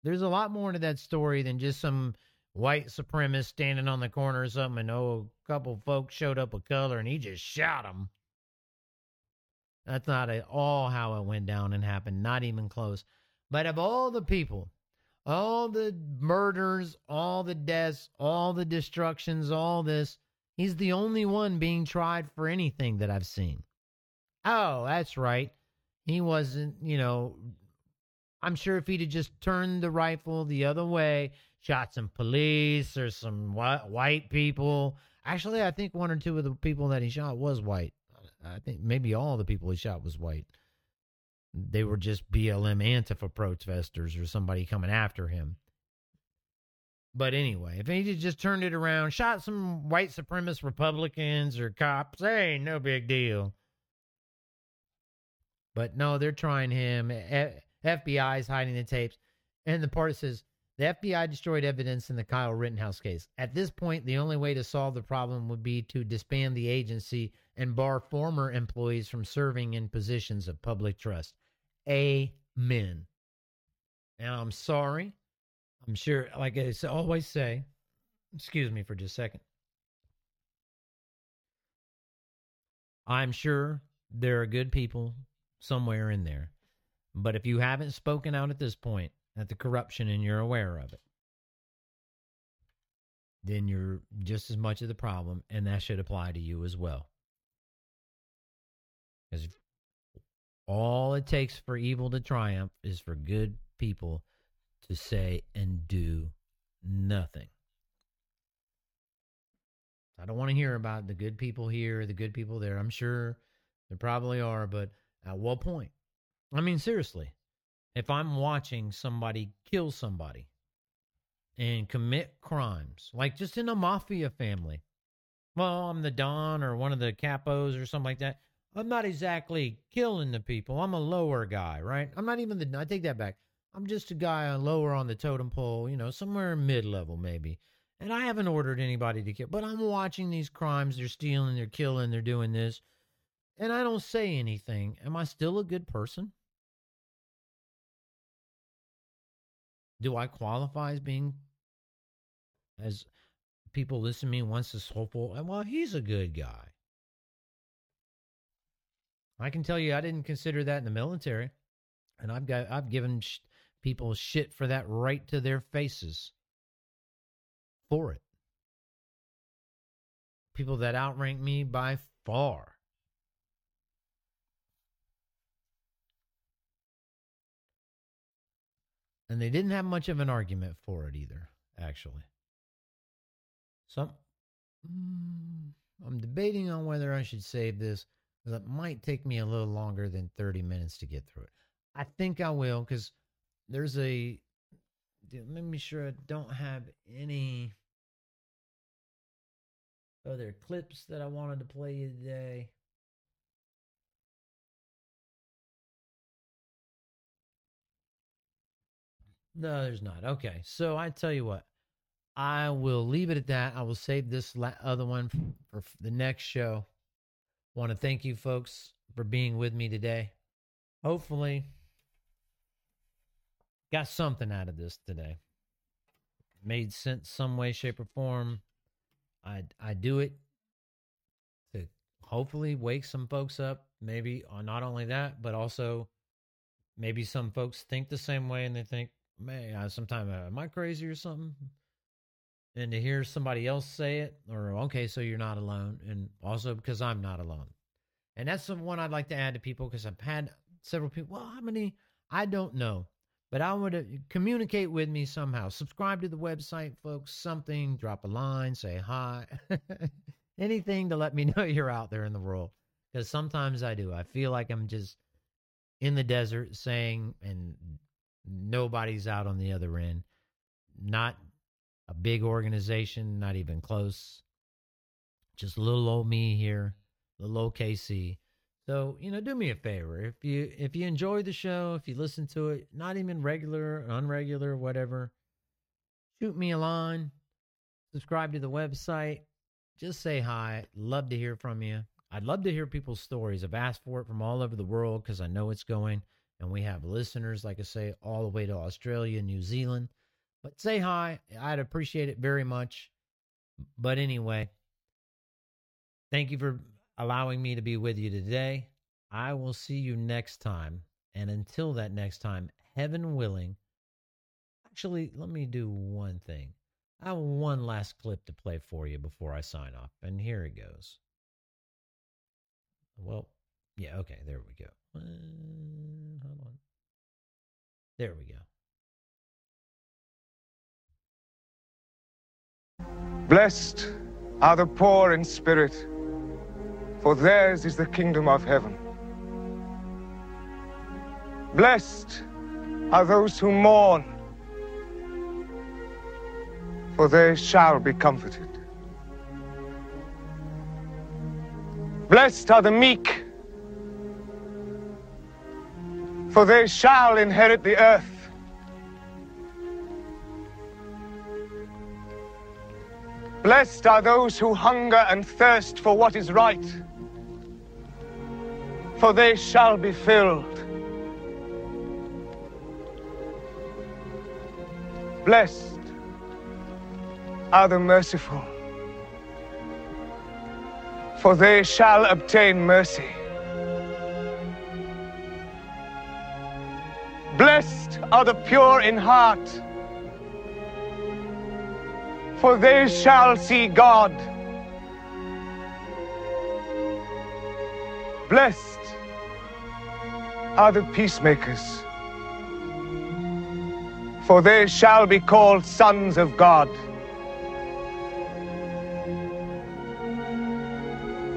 There's a lot more to that story than just some white supremacist standing on the corner or something, and oh, a couple folks showed up with color and he just shot them. That's not at all how it went down and happened, not even close. But of all the people, all the murders, all the deaths, all the destructions, all this, he's the only one being tried for anything that I've seen. Oh, that's right. He wasn't, you know, I'm sure if he'd have just turned the rifle the other way, shot some police or some whi- white people. Actually, I think one or two of the people that he shot was white. I think maybe all the people he shot was white. They were just BLM Antifa protesters or somebody coming after him. But anyway, if he just turned it around, shot some white supremacist Republicans or cops, hey, no big deal. But no, they're trying him. F- FBI's hiding the tapes. And the part says the FBI destroyed evidence in the Kyle Rittenhouse case. At this point, the only way to solve the problem would be to disband the agency and bar former employees from serving in positions of public trust. Amen. Now, I'm sorry. I'm sure, like I always say, excuse me for just a second. I'm sure there are good people somewhere in there. But if you haven't spoken out at this point at the corruption and you're aware of it, then you're just as much of the problem, and that should apply to you as well. Because all it takes for evil to triumph is for good people to say and do nothing. I don't want to hear about the good people here, the good people there. I'm sure there probably are, but at what point? I mean, seriously, if I'm watching somebody kill somebody and commit crimes, like just in a mafia family, well, I'm the Don or one of the capos or something like that. I'm not exactly killing the people. I'm a lower guy, right? I'm not even the, I take that back. I'm just a guy lower on the totem pole, you know, somewhere mid level maybe. And I haven't ordered anybody to kill, but I'm watching these crimes. They're stealing, they're killing, they're doing this. And I don't say anything. Am I still a good person? Do I qualify as being, as people listen to me once as hopeful? Uh, well, he's a good guy. I can tell you, I didn't consider that in the military, and I've got I've given people shit for that right to their faces. For it, people that outrank me by far. And they didn't have much of an argument for it either, actually. So mm, I'm debating on whether I should save this because it might take me a little longer than 30 minutes to get through it. I think I will because there's a. Let me sure I don't have any other clips that I wanted to play you today. No, there's not. Okay, so I tell you what, I will leave it at that. I will save this la- other one for, for the next show. Want to thank you folks for being with me today. Hopefully, got something out of this today. Made sense some way, shape, or form. I I do it to hopefully wake some folks up. Maybe uh, not only that, but also maybe some folks think the same way and they think, man, I, sometimes uh, am I crazy or something? And to hear somebody else say it, or okay, so you're not alone, and also because I'm not alone. And that's the one I'd like to add to people because I've had several people. Well, how many? I don't know, but I want to communicate with me somehow. Subscribe to the website, folks. Something, drop a line, say hi, *laughs* anything to let me know *laughs* you're out there in the world. Because sometimes I do. I feel like I'm just in the desert saying, and nobody's out on the other end. Not a big organization, not even close. Just little old me here, little old KC. So, you know, do me a favor. If you if you enjoy the show, if you listen to it, not even regular, unregular, whatever, shoot me a line, subscribe to the website, just say hi. Love to hear from you. I'd love to hear people's stories. I've asked for it from all over the world because I know it's going. And we have listeners, like I say, all the way to Australia, New Zealand. But say hi. I'd appreciate it very much. But anyway, thank you for allowing me to be with you today. I will see you next time. And until that next time, heaven willing, actually, let me do one thing. I have one last clip to play for you before I sign off. And here it goes. Well, yeah, okay, there we go. Uh, hold on. There we go. Blessed are the poor in spirit, for theirs is the kingdom of heaven. Blessed are those who mourn, for they shall be comforted. Blessed are the meek, for they shall inherit the earth. Blessed are those who hunger and thirst for what is right, for they shall be filled. Blessed are the merciful, for they shall obtain mercy. Blessed are the pure in heart for they shall see God. Blessed are the peacemakers, for they shall be called sons of God.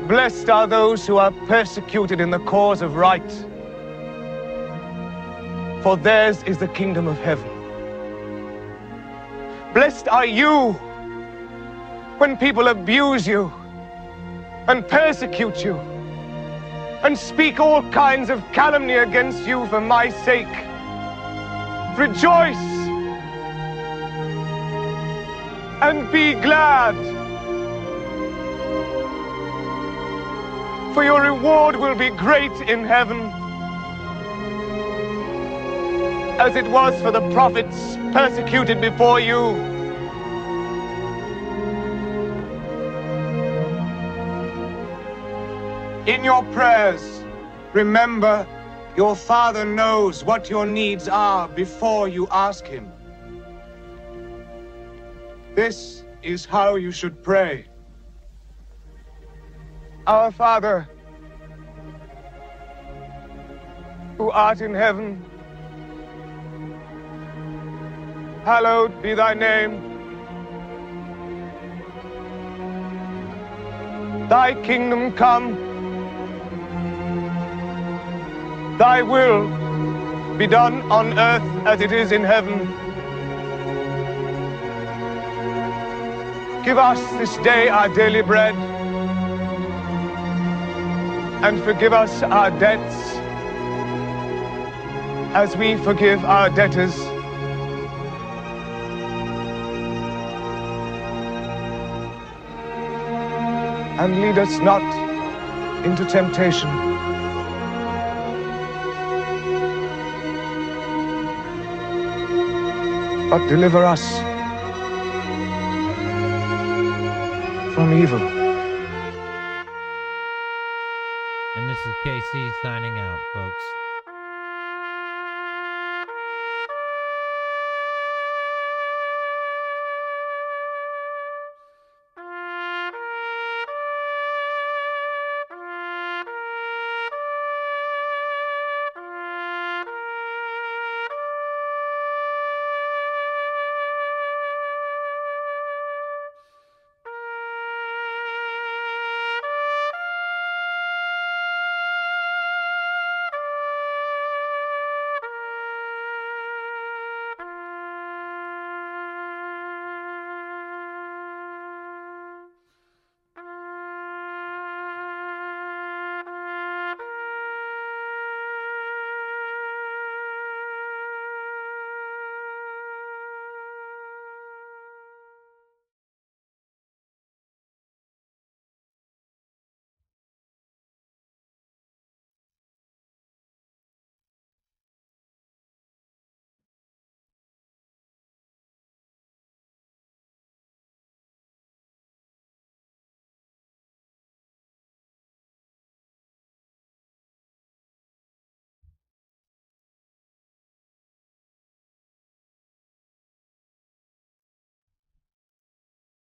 Blessed are those who are persecuted in the cause of right, for theirs is the kingdom of heaven. Blessed are you when people abuse you and persecute you and speak all kinds of calumny against you for my sake. rejoice and be glad. For your reward will be great in heaven, as it was for the prophets persecuted before you. In your prayers, remember your Father knows what your needs are before you ask Him. This is how you should pray. Our Father, who art in heaven, hallowed be thy name. Thy kingdom come. Thy will be done on earth as it is in heaven. Give us this day our daily bread. And forgive us our debts as we forgive our debtors. And lead us not into temptation. But deliver us from evil. And this is KC signing out, folks.